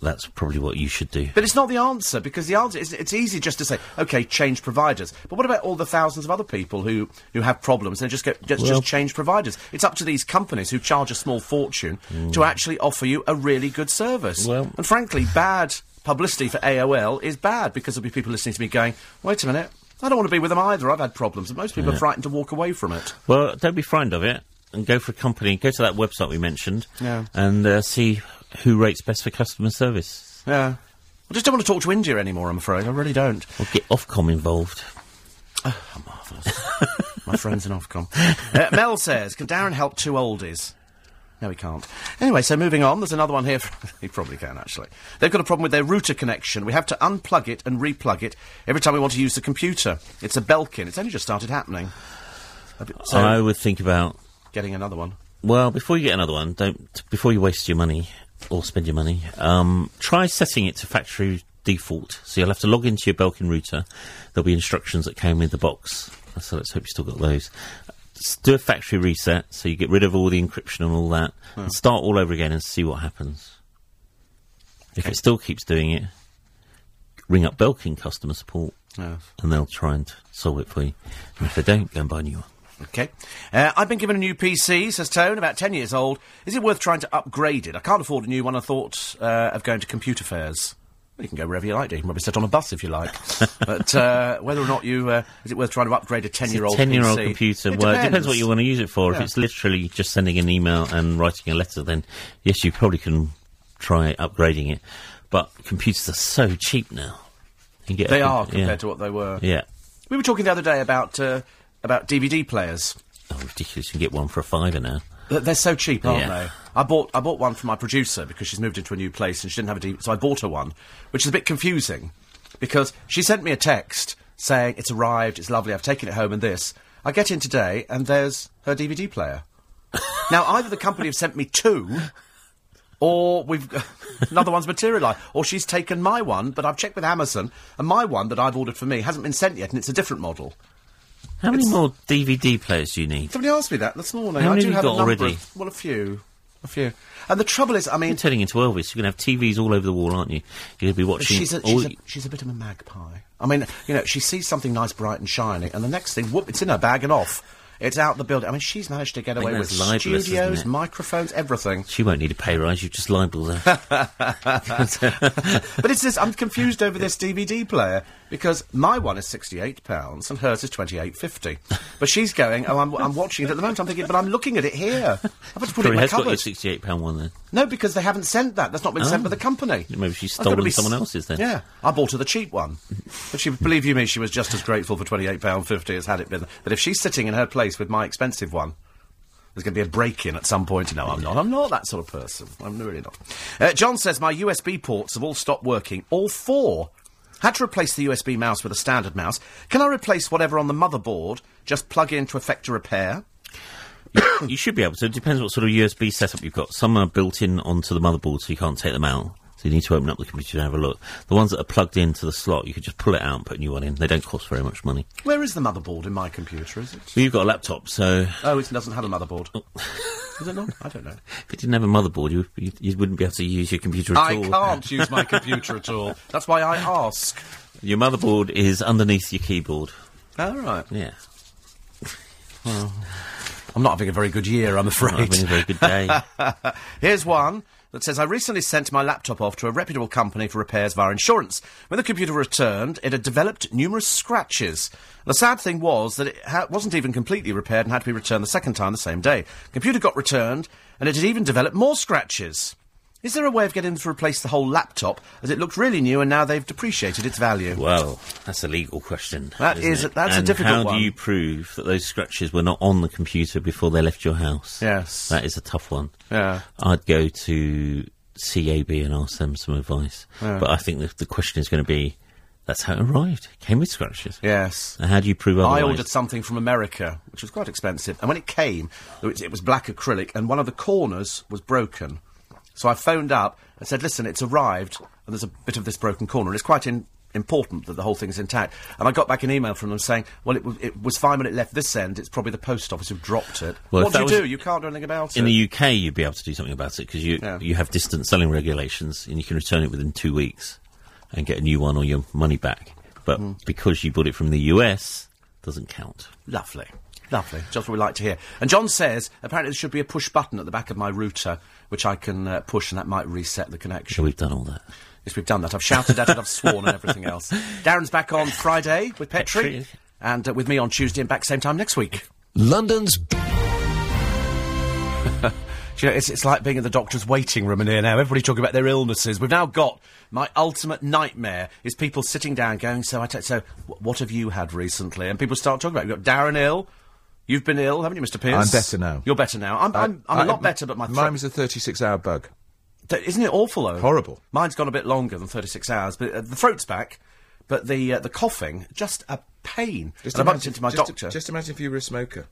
that's probably what you should do. But it's not the answer, because the answer is it's easy just to say, okay, change providers. But what about all the thousands of other people who, who have problems and just get just, Well- just change providers? It's up to these companies who charge a small fortune to actually offer you a really good service. Mm. Well- and frankly, bad publicity for AOL is bad because there'll be people listening to me going, wait a minute, I don't want to be with them either. I've had problems. And most people are frightened to walk away from it. Well, don't be frightened of it, and go for a company. Go to that website we mentioned, Yeah. and uh, see who rates best for customer service. Yeah. I just don't want to talk to India anymore, I'm afraid. I really don't. Or get Ofcom involved. My friends in Ofcom. Uh, Mel says, can Darren help two oldies? No, he can't. Anyway, so moving on, there's another one here. He probably can, actually. They've got a problem with their router connection. We have to unplug it and replug it every time we want to use the computer. It's a Belkin. It's only just started happening. So, I would think about getting another one. Well, before you get another one, don't before you waste your money or spend your money. Um, try setting it to factory default. So you'll have to log into your Belkin router. There'll be instructions that came with the box. So let's hope you still got those. Do a factory reset, so you get rid of all the encryption and all that, and start all over again and see what happens. If it still keeps doing it, ring up Belkin customer support, Yes. and they'll try and solve it for you. And if they don't, go and buy a new one. Okay. Uh, I've been given a new PC, says Tone, about 10 years old. Is it worth trying to upgrade it? I can't afford a new one. I thought uh, of going to computer fairs. Well, you can go wherever you like. You can probably sit on a bus if you like. but uh, whether or not you. Uh, is it worth trying to upgrade a 10 year old Ten year old computer. It well, it depends what you want to use it for. Yeah. If it's literally just sending an email and writing a letter, then yes, you probably can try upgrading it. But computers are so cheap now. You get a They com- are compared yeah. to what they were. Yeah. We were talking the other day about uh, about DVD players. Oh, ridiculous! You can get one for a fiver now. Th- They're so cheap, aren't Yeah. they? I bought I bought one for my producer because she's moved into a new place and she didn't have a DVD, so I bought her one, which is a bit confusing because she sent me a text saying it's arrived, it's lovely, I've taken it home, and this. I get in today and there's her DVD player. now either the company have sent me two. Or we've another one's materialised, or she's taken my one, but I've checked with Amazon, and my one that I've ordered for me hasn't been sent yet, and it's a different model. How many more DVD players do you need? Somebody asked me that this morning. How I many do have you got already? Of, well, a few, a few. And the trouble is, I mean, You're turning into Elvis. You're going to have TVs all over the wall, aren't you? You're going to be watching. she's a, all she's, a, she's a bit of a magpie. I mean, you know, she sees something nice, bright and shiny, and the next thing, whoop, it's in her bag and off. It's out the building. I mean, she's managed to get away with libelous, studios, microphones, everything. she won't need a pay rise. You've just libelled her. But it's this. I'm confused over this DVD player because my one is sixty-eight pounds and hers is twenty-eight fifty. But she's going. Oh, I'm, I'm watching it at the moment. I'm thinking, but I'm looking at it here. I've got to put it in my has got your sixty-eight pound one then. No, because they haven't sent that. That's not been sent Oh. by the company. Maybe she's stolen be someone else's then. Yeah, I bought her the cheap one. but she, believe you me, she was just as grateful for twenty eight pound fifty as had it been. But if she's sitting in her place with my expensive one, there's going to be a break in at some point. No, I'm not. I'm not that sort of person. I'm really not. Uh, John says my USB ports have all stopped working. All four. Had to replace the USB mouse with a standard mouse. Can I replace whatever on the motherboard? Just plug in to effect a repair. you should be able to. It depends what sort of USB setup you've got. Some are built in onto the motherboard, so you can't take them out. So you need to open up the computer and have a look. The ones that are plugged into the slot, you can just pull it out and put a new one in. They don't cost very much money. Where is the motherboard in my computer? Is it? Well, you've got a laptop, so Oh, it doesn't have a motherboard. Oh. is it not? I don't know. if it didn't have a motherboard, you, you, you wouldn't be able to use your computer at I all. I can't use my computer at all. That's why I ask. Your motherboard is underneath your keyboard. All right. Yeah. Well. I'm not having a very good year, I'm afraid. Not afraid. having a very good day. Here's one that says I recently sent my laptop off to a reputable company for repairs via insurance. When the computer returned, it had developed numerous scratches. The sad thing was that it ha- wasn't even completely repaired and had to be returned the second time the same day. Computer got returned, and it had even developed more scratches. Is there a way of getting them to replace the whole laptop, as it looked really new and now they've depreciated its value? Well, that's a legal question. That is- it? that's a difficult how one. How do you prove that those scratches were not on the computer before they left your house? Yes. That is a tough one. Yeah. I'd go to CAB and ask them some advice. But I think the, the question is going to be, that's how it arrived. It came with scratches. Yes. And how do you prove otherwise? I ordered something from America, which was quite expensive, and when it came, it was black acrylic, and one of the corners was broken. So I phoned up and said, "Listen, it's arrived, and there's a bit of this broken corner, and it's quite in, important that the whole thing's intact." And I got back an email from them saying, "Well, it, was it was fine when it left this end. It's probably the post office who dropped it." Well, what do you do? You can't do anything about In it. In the UK, you'd be able to do something about it because you Yeah. you have distance selling regulations and you can return it within two weeks and get a new one or your money back. But Hmm. because you bought it from the US, doesn't count. Lovely. Lovely. Just what we like to hear. And John says, apparently there should be a push button at the back of my router, which I can uh, push, and that might reset the connection. So we've done all that. Yes, we've done that. I've shouted at it, I've sworn, and everything else. Darren's back on Friday with Petrie, Petrie. and uh, with me on Tuesday and back same time next week. London's Do you know, it's, it's like being in the doctor's waiting room in here now. Everybody talking about their illnesses. We've now got my ultimate nightmare is people sitting down going, so I t- so wh- what have you had recently? And people start talking about it. You've got Darren ill. You've been ill, haven't you, Mr. Pierce? I'm better now. You're better now. I'm, I'm, I'm a lot better, but my mine was a 36 hour bug. Th- Isn't it awful though? Horrible. Mine's gone a bit longer than 36 hours, but uh, the throat's back. But the uh, the coughing, just a pain. and I bumped into my just, doctor. Just imagine if you were a smoker.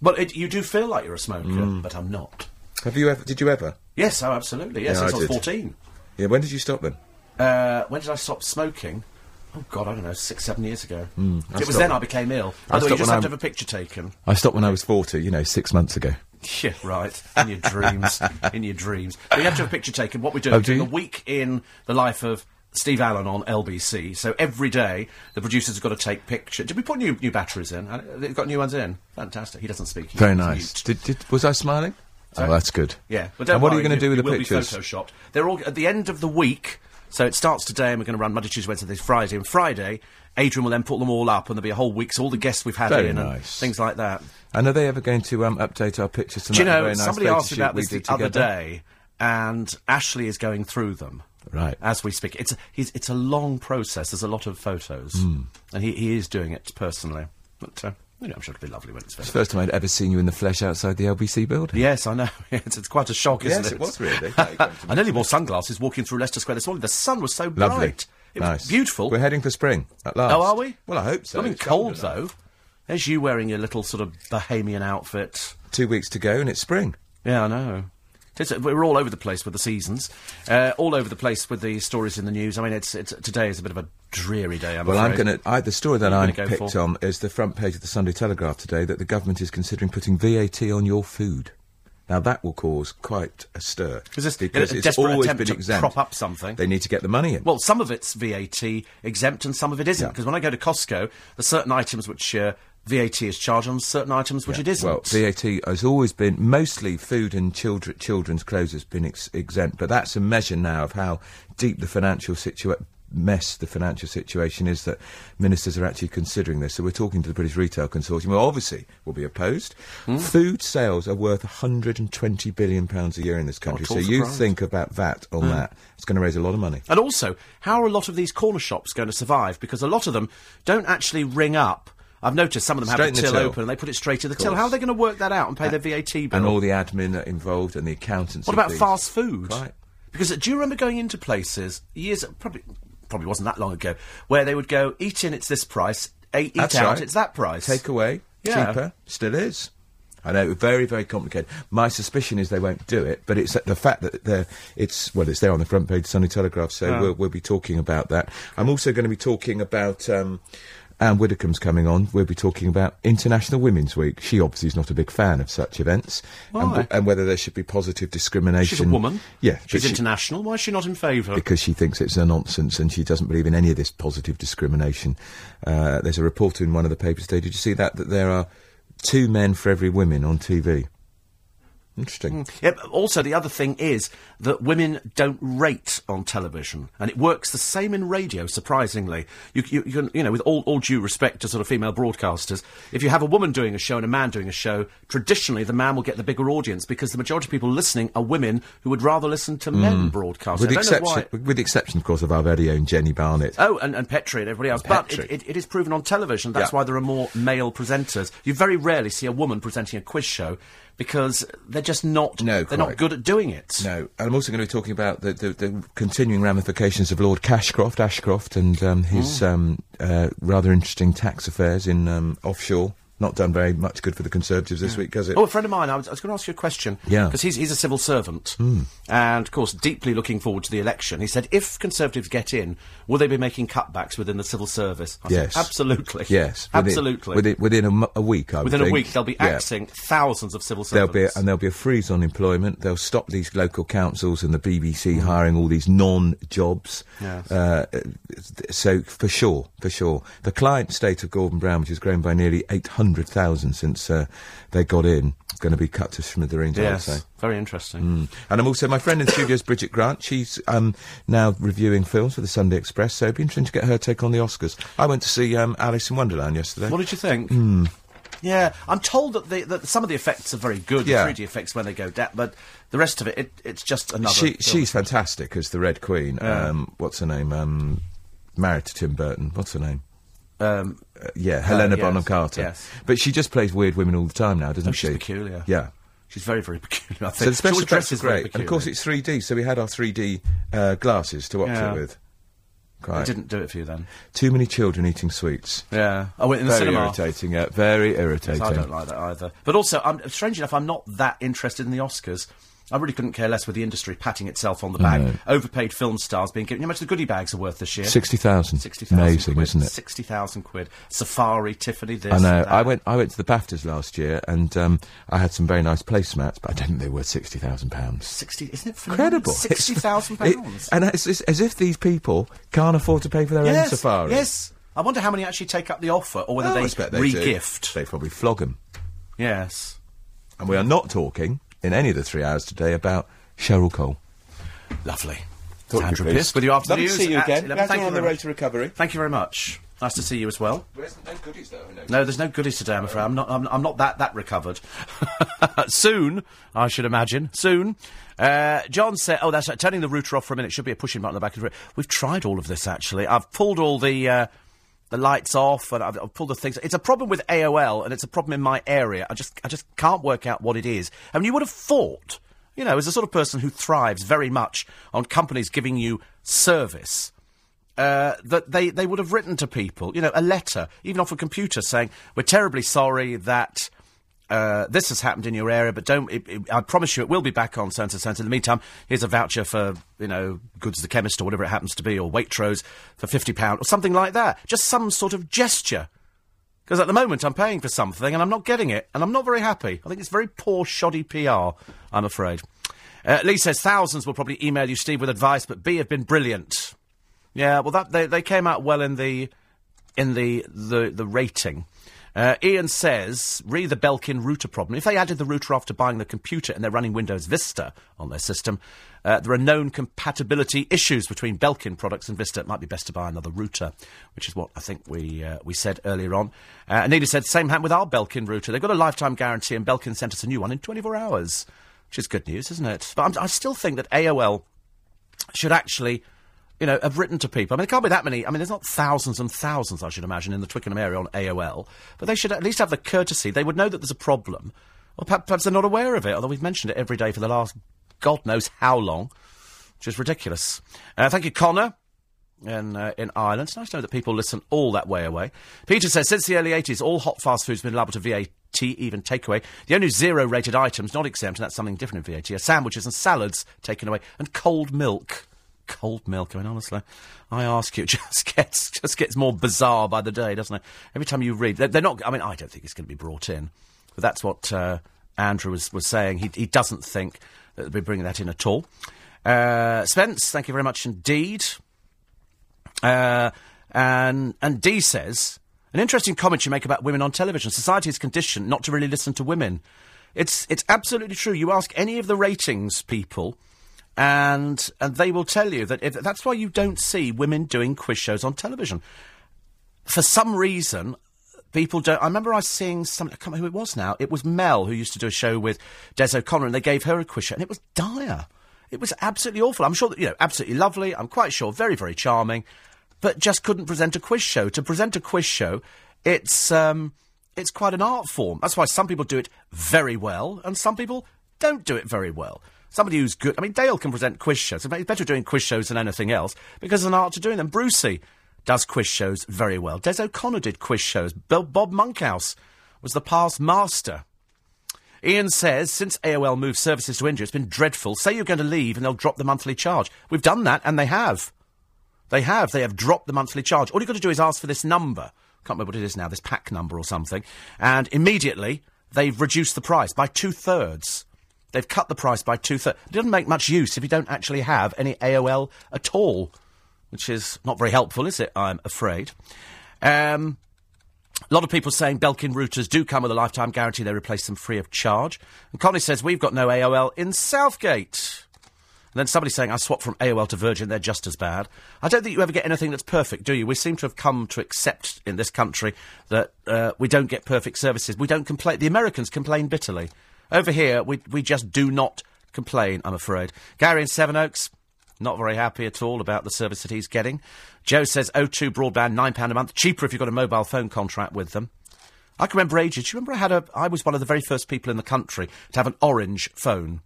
well, it, you do feel like you're a smoker, Mm. but I'm not. Have you ever? Did you ever? Yes, oh, absolutely. Yes, Yeah, since I, I was did. 14. Yeah. When did you stop then? Uh, when did I stop smoking? Oh God, I don't know, six, seven years ago. I it was then I became ill. I the way, you just have to I'm- have a picture taken. I stopped when I was 40. You know, six months ago. Yeah, right. In your dreams. in your dreams. But you have to have a picture taken. What we do, Oh, we're do doing a week in the life of Steve Allen on LBC. So every day, the producers have got to take pictures. Did we put new new batteries in? Uh, They've got new ones in. Fantastic. He doesn't speak. He's Very nice. Did, did was I smiling? Sorry? Oh, that's good. Yeah. But and what are you going to do with it the pictures? Be photoshopped. They're all at the end of the week. So it starts today, and we're going to run Monday, Tuesday, Wednesday, Thursday, Friday. And Friday, Adrian will then put them all up, and there'll be a whole week. So all the guests we've had Very in and things like that. And are they ever going to um, update our pictures? Do you know, nice somebody asked about this the did other day, and Ashley is going through them. Right. As we speak. It's a, he's, it's a long process. There's a lot of photos. Hmm. And he, he is doing it personally. But, uh, you know, I'm sure it'll be lovely when it's It's finished. the first time I'd ever seen you in the flesh outside the LBC building. Yes, I know. it's, it's quite a shock, isn't Yes, it? it was really. Now you're going to I nearly wore sunglasses walking through Leicester Square this morning. The sun was so bright. Lovely. It nice. was beautiful. We're heading for spring at last. Oh, are we? Well, I hope so. I mean, It's cold though. There's you wearing your little sort of Bahamian outfit. Two weeks to go, and it's spring. Yeah, I know. It's, we're all over the place with the seasons, uh, all over the place with the stories in the news. I mean, it's, it's today is a bit of a dreary day. I'm Well, I'm going to. The story that I picked for? on is the front page of the Sunday Telegraph today that the government is considering putting VAT on your food. Now that will cause quite a stir Is this because a it's desperate always been to exempt. prop up something? They need to get the money in. Well, some of it's VAT exempt and some of it isn't. Yeah. Because when I go to Costco, there's certain items which uh, VAT is charged on, certain items which it isn't. Well, VAT has always been mostly food and children, children's clothes has been ex- exempt, but that's a measure now of how deep the financial situation mess the financial situation is that ministers are actually considering this. So we're talking to the British Retail Consortium, who obviously will be opposed. Hmm? Food sales are worth 120 billion pounds a year in this country. So all you. Think about VAT on that, it's going to raise a lot of money. And also, how are a lot of these corner shops going to survive? Because a lot of them don't actually ring up. I've noticed some of them have Straight in the till till. open and they put it straight to the till. How are they going to work that out and pay their VAT bill? And all the admin involved and the accountants. what about fast food? Right. Because uh, do you remember going into places years probably probably wasn't that long ago where they would go eat in it's this price, eh, eat out right. it's that price. Take away, Yeah. cheaper, still is. I know, very, very complicated. My suspicion is they won't do it, but it's the fact that they're, it's, well, it's there on the front page of Sunday Telegraph, so we'll, we'll be talking about that. I'm also going to be talking about, um, Anne Widdecombe's coming on. We'll be talking about International Women's Week. She obviously is not a big fan of such events, and, and whether there should be positive discrimination. She's a woman. Yeah, She's she- international. Why is she not in favour? because she thinks it's a nonsense and she doesn't believe in any of this positive discrimination. Uh, there's a report in one of the papers today. Did you see that? That there are two men for every woman on TV. Interesting. Mm. Yeah, also, the other thing is that women don't rate on television, and it works the same in radio. Surprisingly, you, you, you can, you know, with all, all due respect to sort of female broadcasters, if you have a woman doing a show and a man doing a show, traditionally the man will get the bigger audience because the majority of people listening are women who would rather listen to men mm. broadcasting. With the I don't know exception, with the exception, of course, of our very own Jenni Barnett. Oh, and, and Petrie and everybody else. But it, it, it is proven on television. That's Yeah. why there are more male presenters. You very rarely see a woman presenting a quiz show because they're just not. No, they're not good at doing it. No, and I'm also going to be talking about the, the, the continuing ramifications of Lord Cashcroft, Ashcroft, and um, his Mm. um, uh, rather interesting tax affairs in um, offshore. Not done very much good for the Conservatives this week, has it? Oh, a friend of mine, I was, I was going to ask you a question. Yeah. Because he's, he's a civil servant. And, of course, deeply looking forward to the election. He said, if Conservatives get in, will they be making cutbacks within the civil service? I Yes. Said, Absolutely. Yes, within- Absolutely. Within, within a, mo- a week, I would Within a week, they'll be Yeah. axing thousands of civil servants. There'll be and there'll be a freeze on employment. They'll stop these local councils and the BBC Mm. hiring all these non-jobs. Yes. Uh, so for sure, for sure, the client state of Gordon Brown, which has grown by nearly eight hundred thousand since uh, they got in, is going to be cut to smithereens. I would Yes. say. Very interesting. Mm. And I'm also my friend in the studio is Bridget Grant. She's um, now reviewing films for the Sunday Express. So it'd be interesting to get her take on the Oscars. I went to see um, Alice in Wonderland yesterday. What did you think? Hmm. Yeah, I'm told that, the, that some of the effects are very good, Yeah. the 3D effects when they go down, but the rest of it, it it's just another. She, she's fantastic as the Red Queen. Um, what's her name? Um, married to Tim Burton. What's her name? Um, Uh, yeah, Helena yes, Bonham Carter. yes. But she just plays weird women all the time now, doesn't oh, she? she's peculiar. Yeah. She's very, very peculiar. I think. So the special always effects dresses are very great, and of course it's 3D. So we had our 3D uh, glasses to watch Yeah. it with. I didn't do it for you then. Too many children eating sweets. Yeah. I went in the Very cinema. irritating. Yeah, very irritating. I don't like that either. But also, I'm, strange enough, I'm not that interested in the Oscars. I really couldn't care less with the industry patting itself on the back. No. Overpaid film stars being given. You know how much the goodie bags are worth this year? Sixty thousand. 60,000 Amazing, quid. isn't it? 60,000 quid. Safari, Tiffany, this. I know. I went. I went to the Baftas last year, and um, I had some very nice placemats, but I don't think they were worth sixty thousand pounds. 60, isn't it phenomenal? Incredible. Sixty thousand It- pounds. and it's, it's as if these people can't afford to pay for their own Yes, safari. yes. I wonder how many actually take up the offer, or whether Oh, they they re-gift. They probably flog them. Yes. And we are not talking in any of the three hours today about Cheryl Cole. Lovely. Thought Andrew Pierce with you after the Lovely to news. see you again. Glad Thank you're you on the road much. to recovery. Thank you very much. Nice to see you as well. There's no goodies though. No, there's no goodies today, I'm afraid. I'm not, I'm, I'm not that, that recovered. Soon, I should imagine. Soon. Uh, John said, oh, that's right, turning the router off for a minute should be a pushing button on the back of the router. We've tried all of this, actually. I've pulled all the, uh, the lights off and I've, I've pulled the things. It's a problem with AOL and it's a problem in my area. I just, I just can't work out what it is. I mean, you would have thought, you know, as a sort of person who thrives very much on companies giving you service, uh, that they, they would have written to people, you know, a letter, even off a computer, saying, We're terribly sorry that uh, this has happened in your area, but don't, it, it- I promise you it will be back on and so. In the meantime, here's a voucher for, you know, goods the chemist or whatever it happens to be, or Waitrose for £50 or something like that. Just some sort of gesture. Because at the moment I'm paying for something and I'm not getting it, and I'm not very happy. I think it's very poor, shoddy PR, I'm afraid. Uh, Lee says thousands will probably email you, Steve, with advice, but B have been brilliant. Yeah, well, that they, they came out well in the in the the, the rating. Uh, Ian says, re the Belkin router problem. If they added the router after buying the computer and they're running Windows Vista on their system, uh, there are known compatibility issues between Belkin products and Vista. It might be best to buy another router, which is what I think we uh, we said earlier on. Uh, Anita said, same happened with our Belkin router. They've got a lifetime guarantee and Belkin sent us a new one in 24 hours, which is good news, isn't it? But I'm, I still think that AOL should actually, you know, have written to people. I mean, there can't be that many. I mean, there's not thousands and thousands, I should imagine, in the Twickenham area on AOL. But they should at least have the courtesy. They would know that there's a problem. Or perhaps, they're not aware of it, although we've mentioned it every day for the last God knows how long, which is ridiculous. Uh, thank you, Connor. In, uh, in Ireland. It's nice to know that people listen all that way away. Peter says, since the early 80s, all hot fast food's been liable to VAT VAT, even takeaway. The only zero rated items not exempt, and that's something different in VAT, are sandwiches and salads taken away, and cold milk. Cold milk, I mean, honestly, I ask you, it just gets, just gets more bizarre by the day, doesn't it? Every time you read, they're, not, I mean, I don't think it's going to be brought in, but that's what uh, Andrew was, was saying. He, he doesn't think that they'll be bringing that in at all. Uh, Spence, thank you very much indeed. Uh, and and Dee says an interesting comment you make about women on television. Society is conditioned not to really listen to women. It's it's absolutely true. You ask any of the ratings people, and and they will tell you that if, that's why you don't see women doing quiz shows on television. For some reason, people don't. I remember I was seeing some. I can't remember who it was now. It was Mel who used to do a show with Des O'Connor, and they gave her a quiz show, and it was dire. It was absolutely awful. I'm sure that you know, absolutely lovely. I'm quite sure, very very charming but just couldn't present a quiz show. To present a quiz show, it's um, it's quite an art form. That's why some people do it very well, and some people don't do it very well. Somebody who's good. I mean, Dale can present quiz shows. He's better doing quiz shows than anything else because there's an art to doing them. Brucey does quiz shows very well. Des O'Connor did quiz shows. Bob Monkhouse was the past master. Ian says, since AOL moved services to India, it's been dreadful. Say you're going to leave and they'll drop the monthly charge. We've done that, and they have. They have. They have dropped the monthly charge. All you've got to do is ask for this number. Can't remember what it is now, this pack number or something. And immediately, they've reduced the price by two thirds. They've cut the price by two thirds. It doesn't make much use if you don't actually have any AOL at all, which is not very helpful, is it? I'm afraid. Um, a lot of people saying Belkin routers do come with a lifetime guarantee. They replace them free of charge. And Connie says we've got no AOL in Southgate. And then somebody saying, I swapped from AOL to Virgin, they're just as bad. I don't think you ever get anything that's perfect, do you? We seem to have come to accept in this country that uh, we don't get perfect services. We don't complain. The Americans complain bitterly. Over here, we, we just do not complain, I'm afraid. Gary in Sevenoaks, not very happy at all about the service that he's getting. Joe says O2 broadband, £9 a month, cheaper if you've got a mobile phone contract with them. I can remember ages. Do you remember I had a? I was one of the very first people in the country to have an orange phone.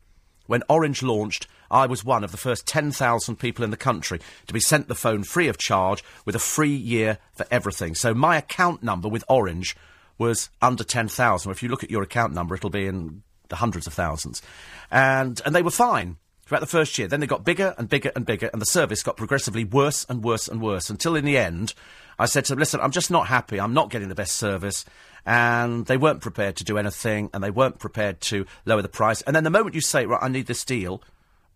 When Orange launched, I was one of the first 10,000 people in the country to be sent the phone free of charge with a free year for everything. So my account number with Orange was under 10,000. If you look at your account number, it'll be in the hundreds of thousands. And, and they were fine throughout the first year. Then they got bigger and bigger and bigger, and the service got progressively worse and worse and worse until in the end, I said to them, listen, I'm just not happy. I'm not getting the best service. And they weren't prepared to do anything, and they weren't prepared to lower the price. And then the moment you say, right, I need this deal,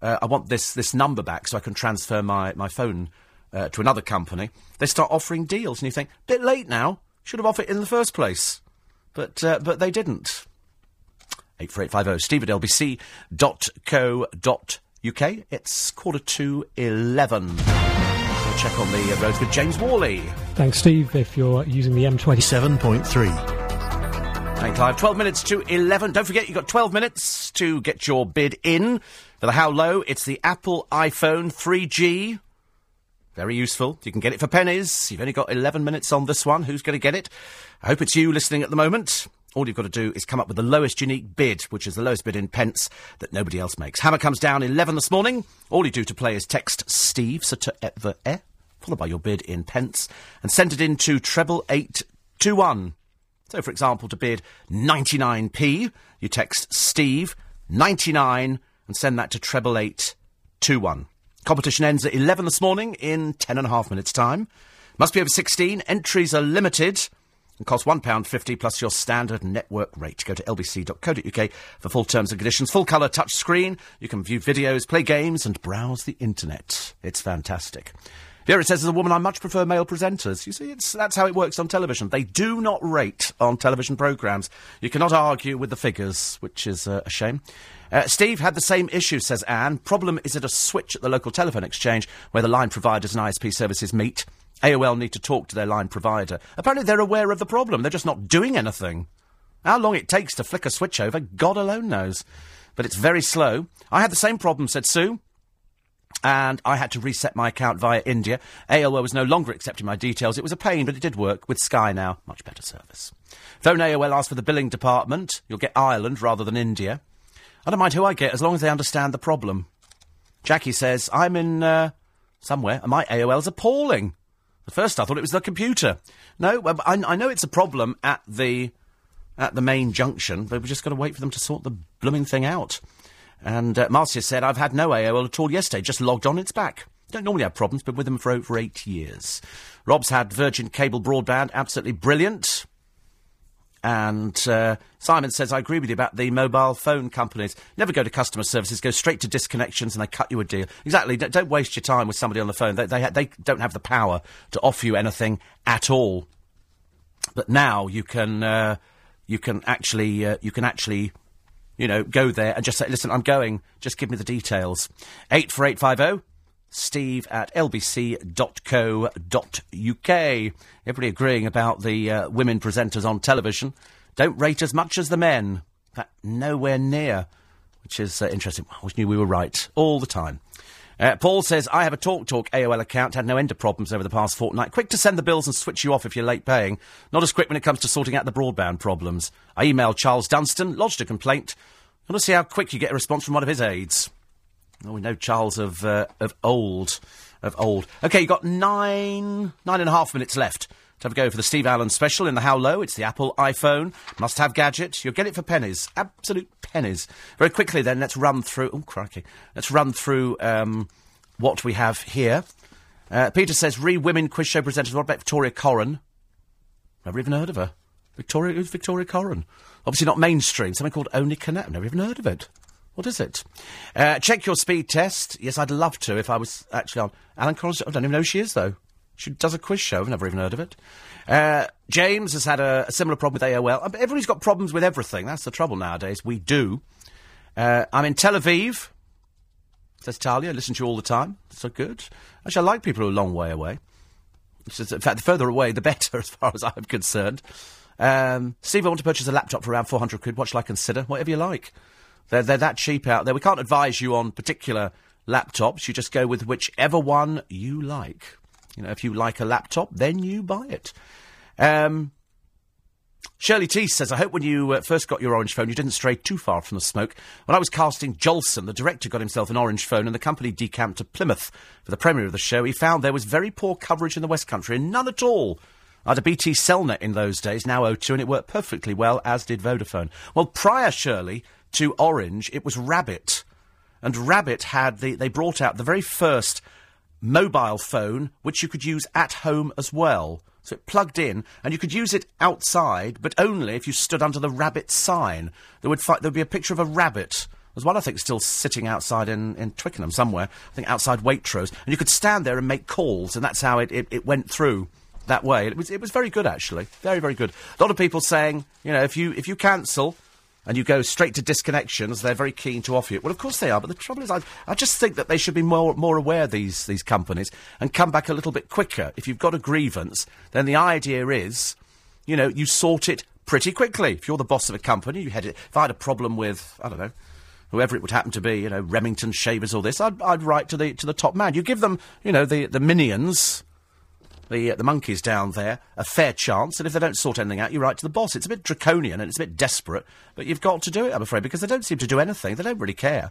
uh, I want this, this number back so I can transfer my, my phone uh, to another company, they start offering deals. And you think, bit late now. Should have offered it in the first place. But, uh, but they didn't. 84850 steve at lbc.co.uk. It's quarter to 11. We'll check on the roads with James Worley. Thanks, Steve. If you're using the M20. 7.3. Thank Clive. 12 minutes to 11. Don't forget, you've got 12 minutes to get your bid in for the How Low. It's the Apple iPhone 3G. Very useful. You can get it for pennies. You've only got 11 minutes on this one. Who's going to get it? I hope it's you listening at the moment. All you've got to do is come up with the lowest unique bid, which is the lowest bid in pence that nobody else makes. Hammer comes down 11 this morning. All you do to play is text Steve, so to ever, eh, followed by your bid in pence, and send it in to treble eight two one. So, for example, to bid 99p, you text Steve 99 and send that to treble eight two one. Competition ends at 11 this morning in ten and a half minutes' time. Must be over 16. Entries are limited and cost £1.50 plus your standard network rate. Go to lbc.co.uk for full terms and conditions. Full colour touch screen. You can view videos, play games, and browse the internet. It's fantastic. Vera says, as a woman, I much prefer male presenters. You see, that's how it works on television. They do not rate on television programmes. You cannot argue with the figures, which is uh, a shame. Uh, Steve had the same issue, says Anne. Problem is at a switch at the local telephone exchange where the line providers and ISP services meet. AOL need to talk to their line provider. Apparently they're aware of the problem. They're just not doing anything. How long it takes to flick a switch over, God alone knows. But it's very slow. I had the same problem, said Sue and I had to reset my account via India. AOL was no longer accepting my details. It was a pain, but it did work. With Sky now, much better service. Phone AOL asked for the billing department. You'll get Ireland rather than India. I don't mind who I get as long as they understand the problem. Jackie says, I'm in uh, somewhere and my AOL's appalling. First I thought it was the computer. No, I, I know it's a problem at the at the main junction. But we've just got to wait for them to sort the blooming thing out. And uh, Marcia said, I've had no AOL at all yesterday, just logged on, it's back. Don't normally have problems, but with them for over eight years. Rob's had Virgin Cable Broadband, absolutely brilliant. And uh, Simon says, I agree with you about the mobile phone companies. Never go to customer services, go straight to disconnections and they cut you a deal. Exactly. Don't, don't waste your time with somebody on the phone. They, they, ha- they don't have the power to offer you anything at all. But now you can, uh, you can actually, uh, you can actually, you know, go there and just say, listen, I'm going. Just give me the details. 84850 steve at lbc.co.uk. Everybody agreeing about the uh, women presenters on television. Don't rate as much as the men. That nowhere near, which is uh, interesting. I always knew we were right all the time. Uh, Paul says, I have a Talk Talk AOL account, had no end of problems over the past fortnight. Quick to send the bills and switch you off if you're late paying. Not as quick when it comes to sorting out the broadband problems. I emailed Charles Dunstone, lodged a complaint. I want to see how quick you get a response from one of his aides. Oh, we know Charles of uh, of old, of old. Okay, you've got nine nine and a half minutes left to have a go for the Steve Allen special in the How Low. It's the Apple iPhone must-have gadget. You'll get it for pennies, absolute pennies. Very quickly, then, let's run through. Oh, crikey! Let's run through um, what we have here. Uh, Peter says, re women quiz show presenters. What about Victoria Coren? Never even heard of her. Victoria, who's Victoria Coren? Obviously not mainstream. Something called Only Connect. Never even heard of it. What is it? Uh, check your speed test. Yes, I'd love to if I was actually on. Alan Collins, I don't even know who she is, though. She does a quiz show. I've never even heard of it. Uh, James has had a, a similar problem with AOL. Uh, Everybody's got problems with everything. That's the trouble nowadays. We do. Uh, I'm in Tel Aviv, says Talia. I listen to you all the time. So good. Actually, I like people who are a long way away. In fact, the further away, the better, as far as I'm concerned. Um, Steve, I want to purchase a laptop for around 400 quid. What shall I consider? Whatever you like. They're, they're that cheap out there. We can't advise you on particular laptops. You just go with whichever one you like. You know, if you like a laptop, then you buy it. Um, Shirley T says, I hope when you uh, first got your orange phone, you didn't stray too far from the smoke. When I was casting Jolson, the director got himself an orange phone and the company decamped to Plymouth for the premiere of the show. He found there was very poor coverage in the West Country and none at all. I had a BT Cellnet in those days, now O2, and it worked perfectly well, as did Vodafone. Well, prior, Shirley, to Orange, it was Rabbit. And Rabbit had the, they brought out the very first mobile phone which you could use at home as well. So it plugged in, and you could use it outside, but only if you stood under the rabbit sign. There would fi- there would be a picture of a rabbit. There's one I think still sitting outside in, in Twickenham somewhere. I think outside Waitrose, and you could stand there and make calls, and that's how it, it, it went through that way. It was it was very good actually, very very good. A lot of people saying, you know, if you if you cancel and you go straight to disconnections, they're very keen to offer you. Well, of course they are, but the trouble is, I, I just think that they should be more more aware these these companies and come back a little bit quicker. If you've got a grievance, then the idea is, you know, you sort it pretty quickly. If you're the boss of a company, you head it. If I had a problem with, I don't know. Whoever it would happen to be, you know, Remington Shavers or this, I'd, I'd write to the to the top man. You give them, you know, the the minions, the uh, the monkeys down there a fair chance, and if they don't sort anything out, you write to the boss. It's a bit draconian and it's a bit desperate, but you've got to do it, I'm afraid, because they don't seem to do anything. They don't really care.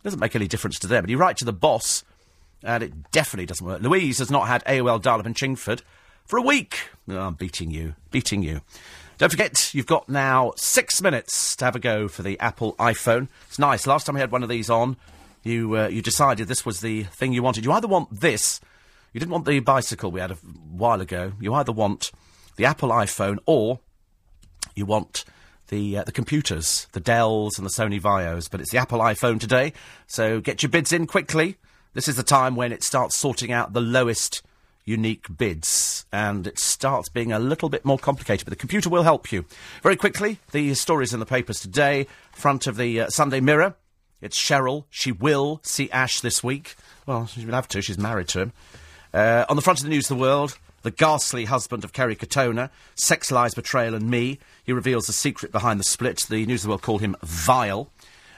It doesn't make any difference to them. But you write to the boss, and it definitely doesn't work. Louise has not had AOL dial-up in Chingford for a week. Oh, I'm beating you, beating you. Don't forget, you've got now six minutes to have a go for the Apple iPhone. It's nice. Last time we had one of these on, you uh, you decided this was the thing you wanted. You either want this, you didn't want the bicycle we had a while ago. You either want the Apple iPhone or you want the uh, the computers, the Dells and the Sony Vaios. But it's the Apple iPhone today, so get your bids in quickly. This is the time when it starts sorting out the lowest unique bids, and it starts being a little bit more complicated. But the computer will help you. Very quickly, the stories in the papers today. Front of the uh, Sunday Mirror. It's Cheryl. She will see Ash this week. Well, she will have to. She's married to him. Uh, on the front of the News of the World, the ghastly husband of Kerry Katona, sex lies, betrayal, and me. He reveals the secret behind the split. The News of the World call him vile.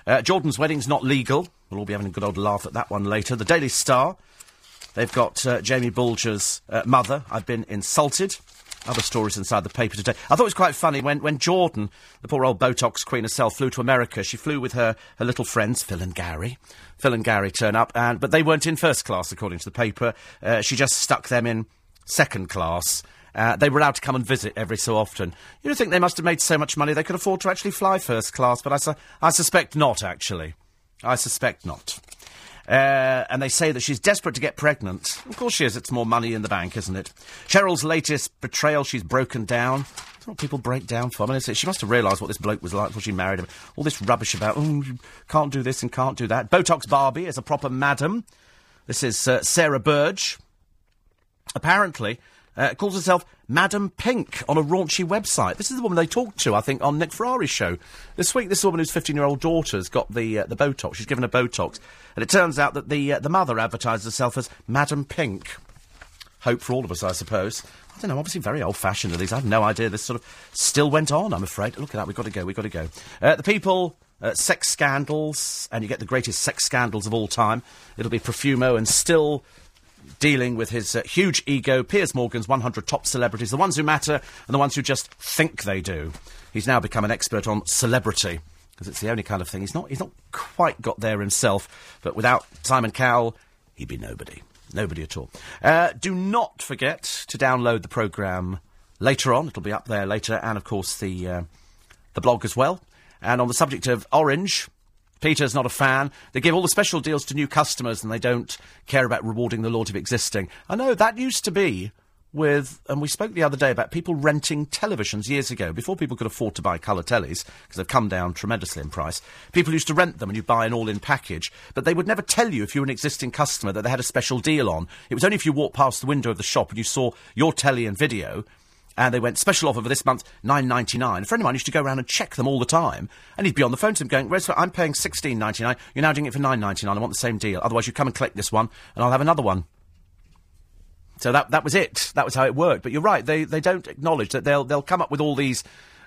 Uh, Jordan's wedding's not legal. We'll all be having a good old laugh at that one later. The Daily Star. They've got uh, Jamie Bulger's uh, mother. I've been insulted. Other stories inside the paper today. I thought it was quite funny when, when Jordan, the poor old Botox queen herself, flew to America. She flew with her, her little friends, Phil and Gary. Phil and Gary turn up, and but they weren't in first class, according to the paper. Uh, she just stuck them in second class. Uh, they were allowed to come and visit every so often. You'd think they must have made so much money they could afford to actually fly first class, but I, su- I suspect not, actually. I suspect not. Uh, and they say that she's desperate to get pregnant. Of course she is. It's more money in the bank, isn't it? Cheryl's latest betrayal, she's broken down. That's what people break down for. Mean, she must have realised what this bloke was like before she married him. All this rubbish about, oh, you can't do this and can't do that. Botox Barbie is a proper madam. This is uh, Sarah Burge. Apparently, uh, calls herself Madam Pink on a raunchy website. This is the woman they talked to, I think, on Nick Ferrari's show this week. This woman whose 15-year-old daughter's got the uh, the Botox. She's given her Botox, and it turns out that the uh, the mother advertises herself as Madam Pink. Hope for all of us, I suppose. I don't know. Obviously, very old-fashioned. Of these. I have no idea this sort of still went on. I'm afraid. Look at that. We've got to go. We've got to go. Uh, the people. Uh, sex scandals, and you get the greatest sex scandals of all time. It'll be Profumo and still dealing with his uh, huge ego, Piers Morgan's 100 top celebrities, the ones who matter and the ones who just think they do. He's now become an expert on celebrity because it's the only kind of thing. He's not, he's not quite got there himself, but without Simon Cowell, he'd be nobody. Nobody at all. Uh, do not forget to download the programme later on. It'll be up there later, and of course the, uh, the blog as well. And on the subject of Orange, Peter's not a fan. They give all the special deals to new customers and they don't care about rewarding the loyalty of existing. I know that used to be with, and we spoke the other day about people renting televisions years ago, before people could afford to buy colour tellies, because they've come down tremendously in price. People used to rent them and you buy an all in package, but they would never tell you if you were an existing customer that they had a special deal on. It was only if you walked past the window of the shop and you saw your telly and video and they went special offer for this month, nine ninety nine. A friend of mine used to go around and check them all the time, and he'd be on the phone to them going, "Where's I'm paying sixteen ninety nine. You're now doing it for nine ninety nine. I want the same deal. Otherwise, you come and collect this one, and I'll have another one." So that that was it. That was how it worked. But you're right. They they don't acknowledge that they'll they'll come up with all these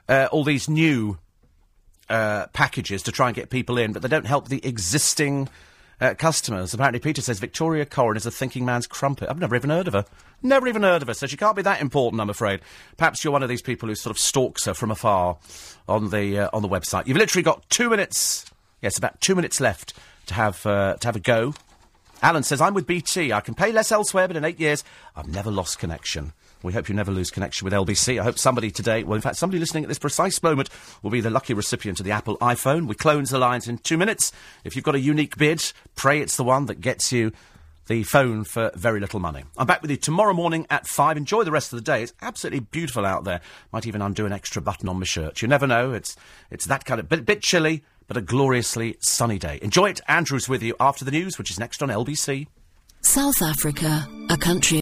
uh, all these new uh, packages to try and get people in, but they don't help the existing uh, customers. Apparently, Peter says Victoria Coren is a thinking man's crumpet. I've never even heard of her. Never even heard of her, so she can't be that important, I'm afraid. Perhaps you're one of these people who sort of stalks her from afar on the uh, on the website. You've literally got two minutes. Yes, about two minutes left to have uh, to have a go. Alan says, I'm with BT. I can pay less elsewhere, but in eight years, I've never lost connection. We hope you never lose connection with LBC. I hope somebody today, well, in fact, somebody listening at this precise moment will be the lucky recipient of the Apple iPhone. We close the lines in two minutes. If you've got a unique bid, pray it's the one that gets you the phone for very little money. I'm back with you tomorrow morning at five. Enjoy the rest of the day. It's absolutely beautiful out there. Might even undo an extra button on my shirt. You never know. It's it's that kind of bit, bit chilly, but a gloriously sunny day. Enjoy it. Andrew's with you after the news, which is next on LBC. South Africa, a country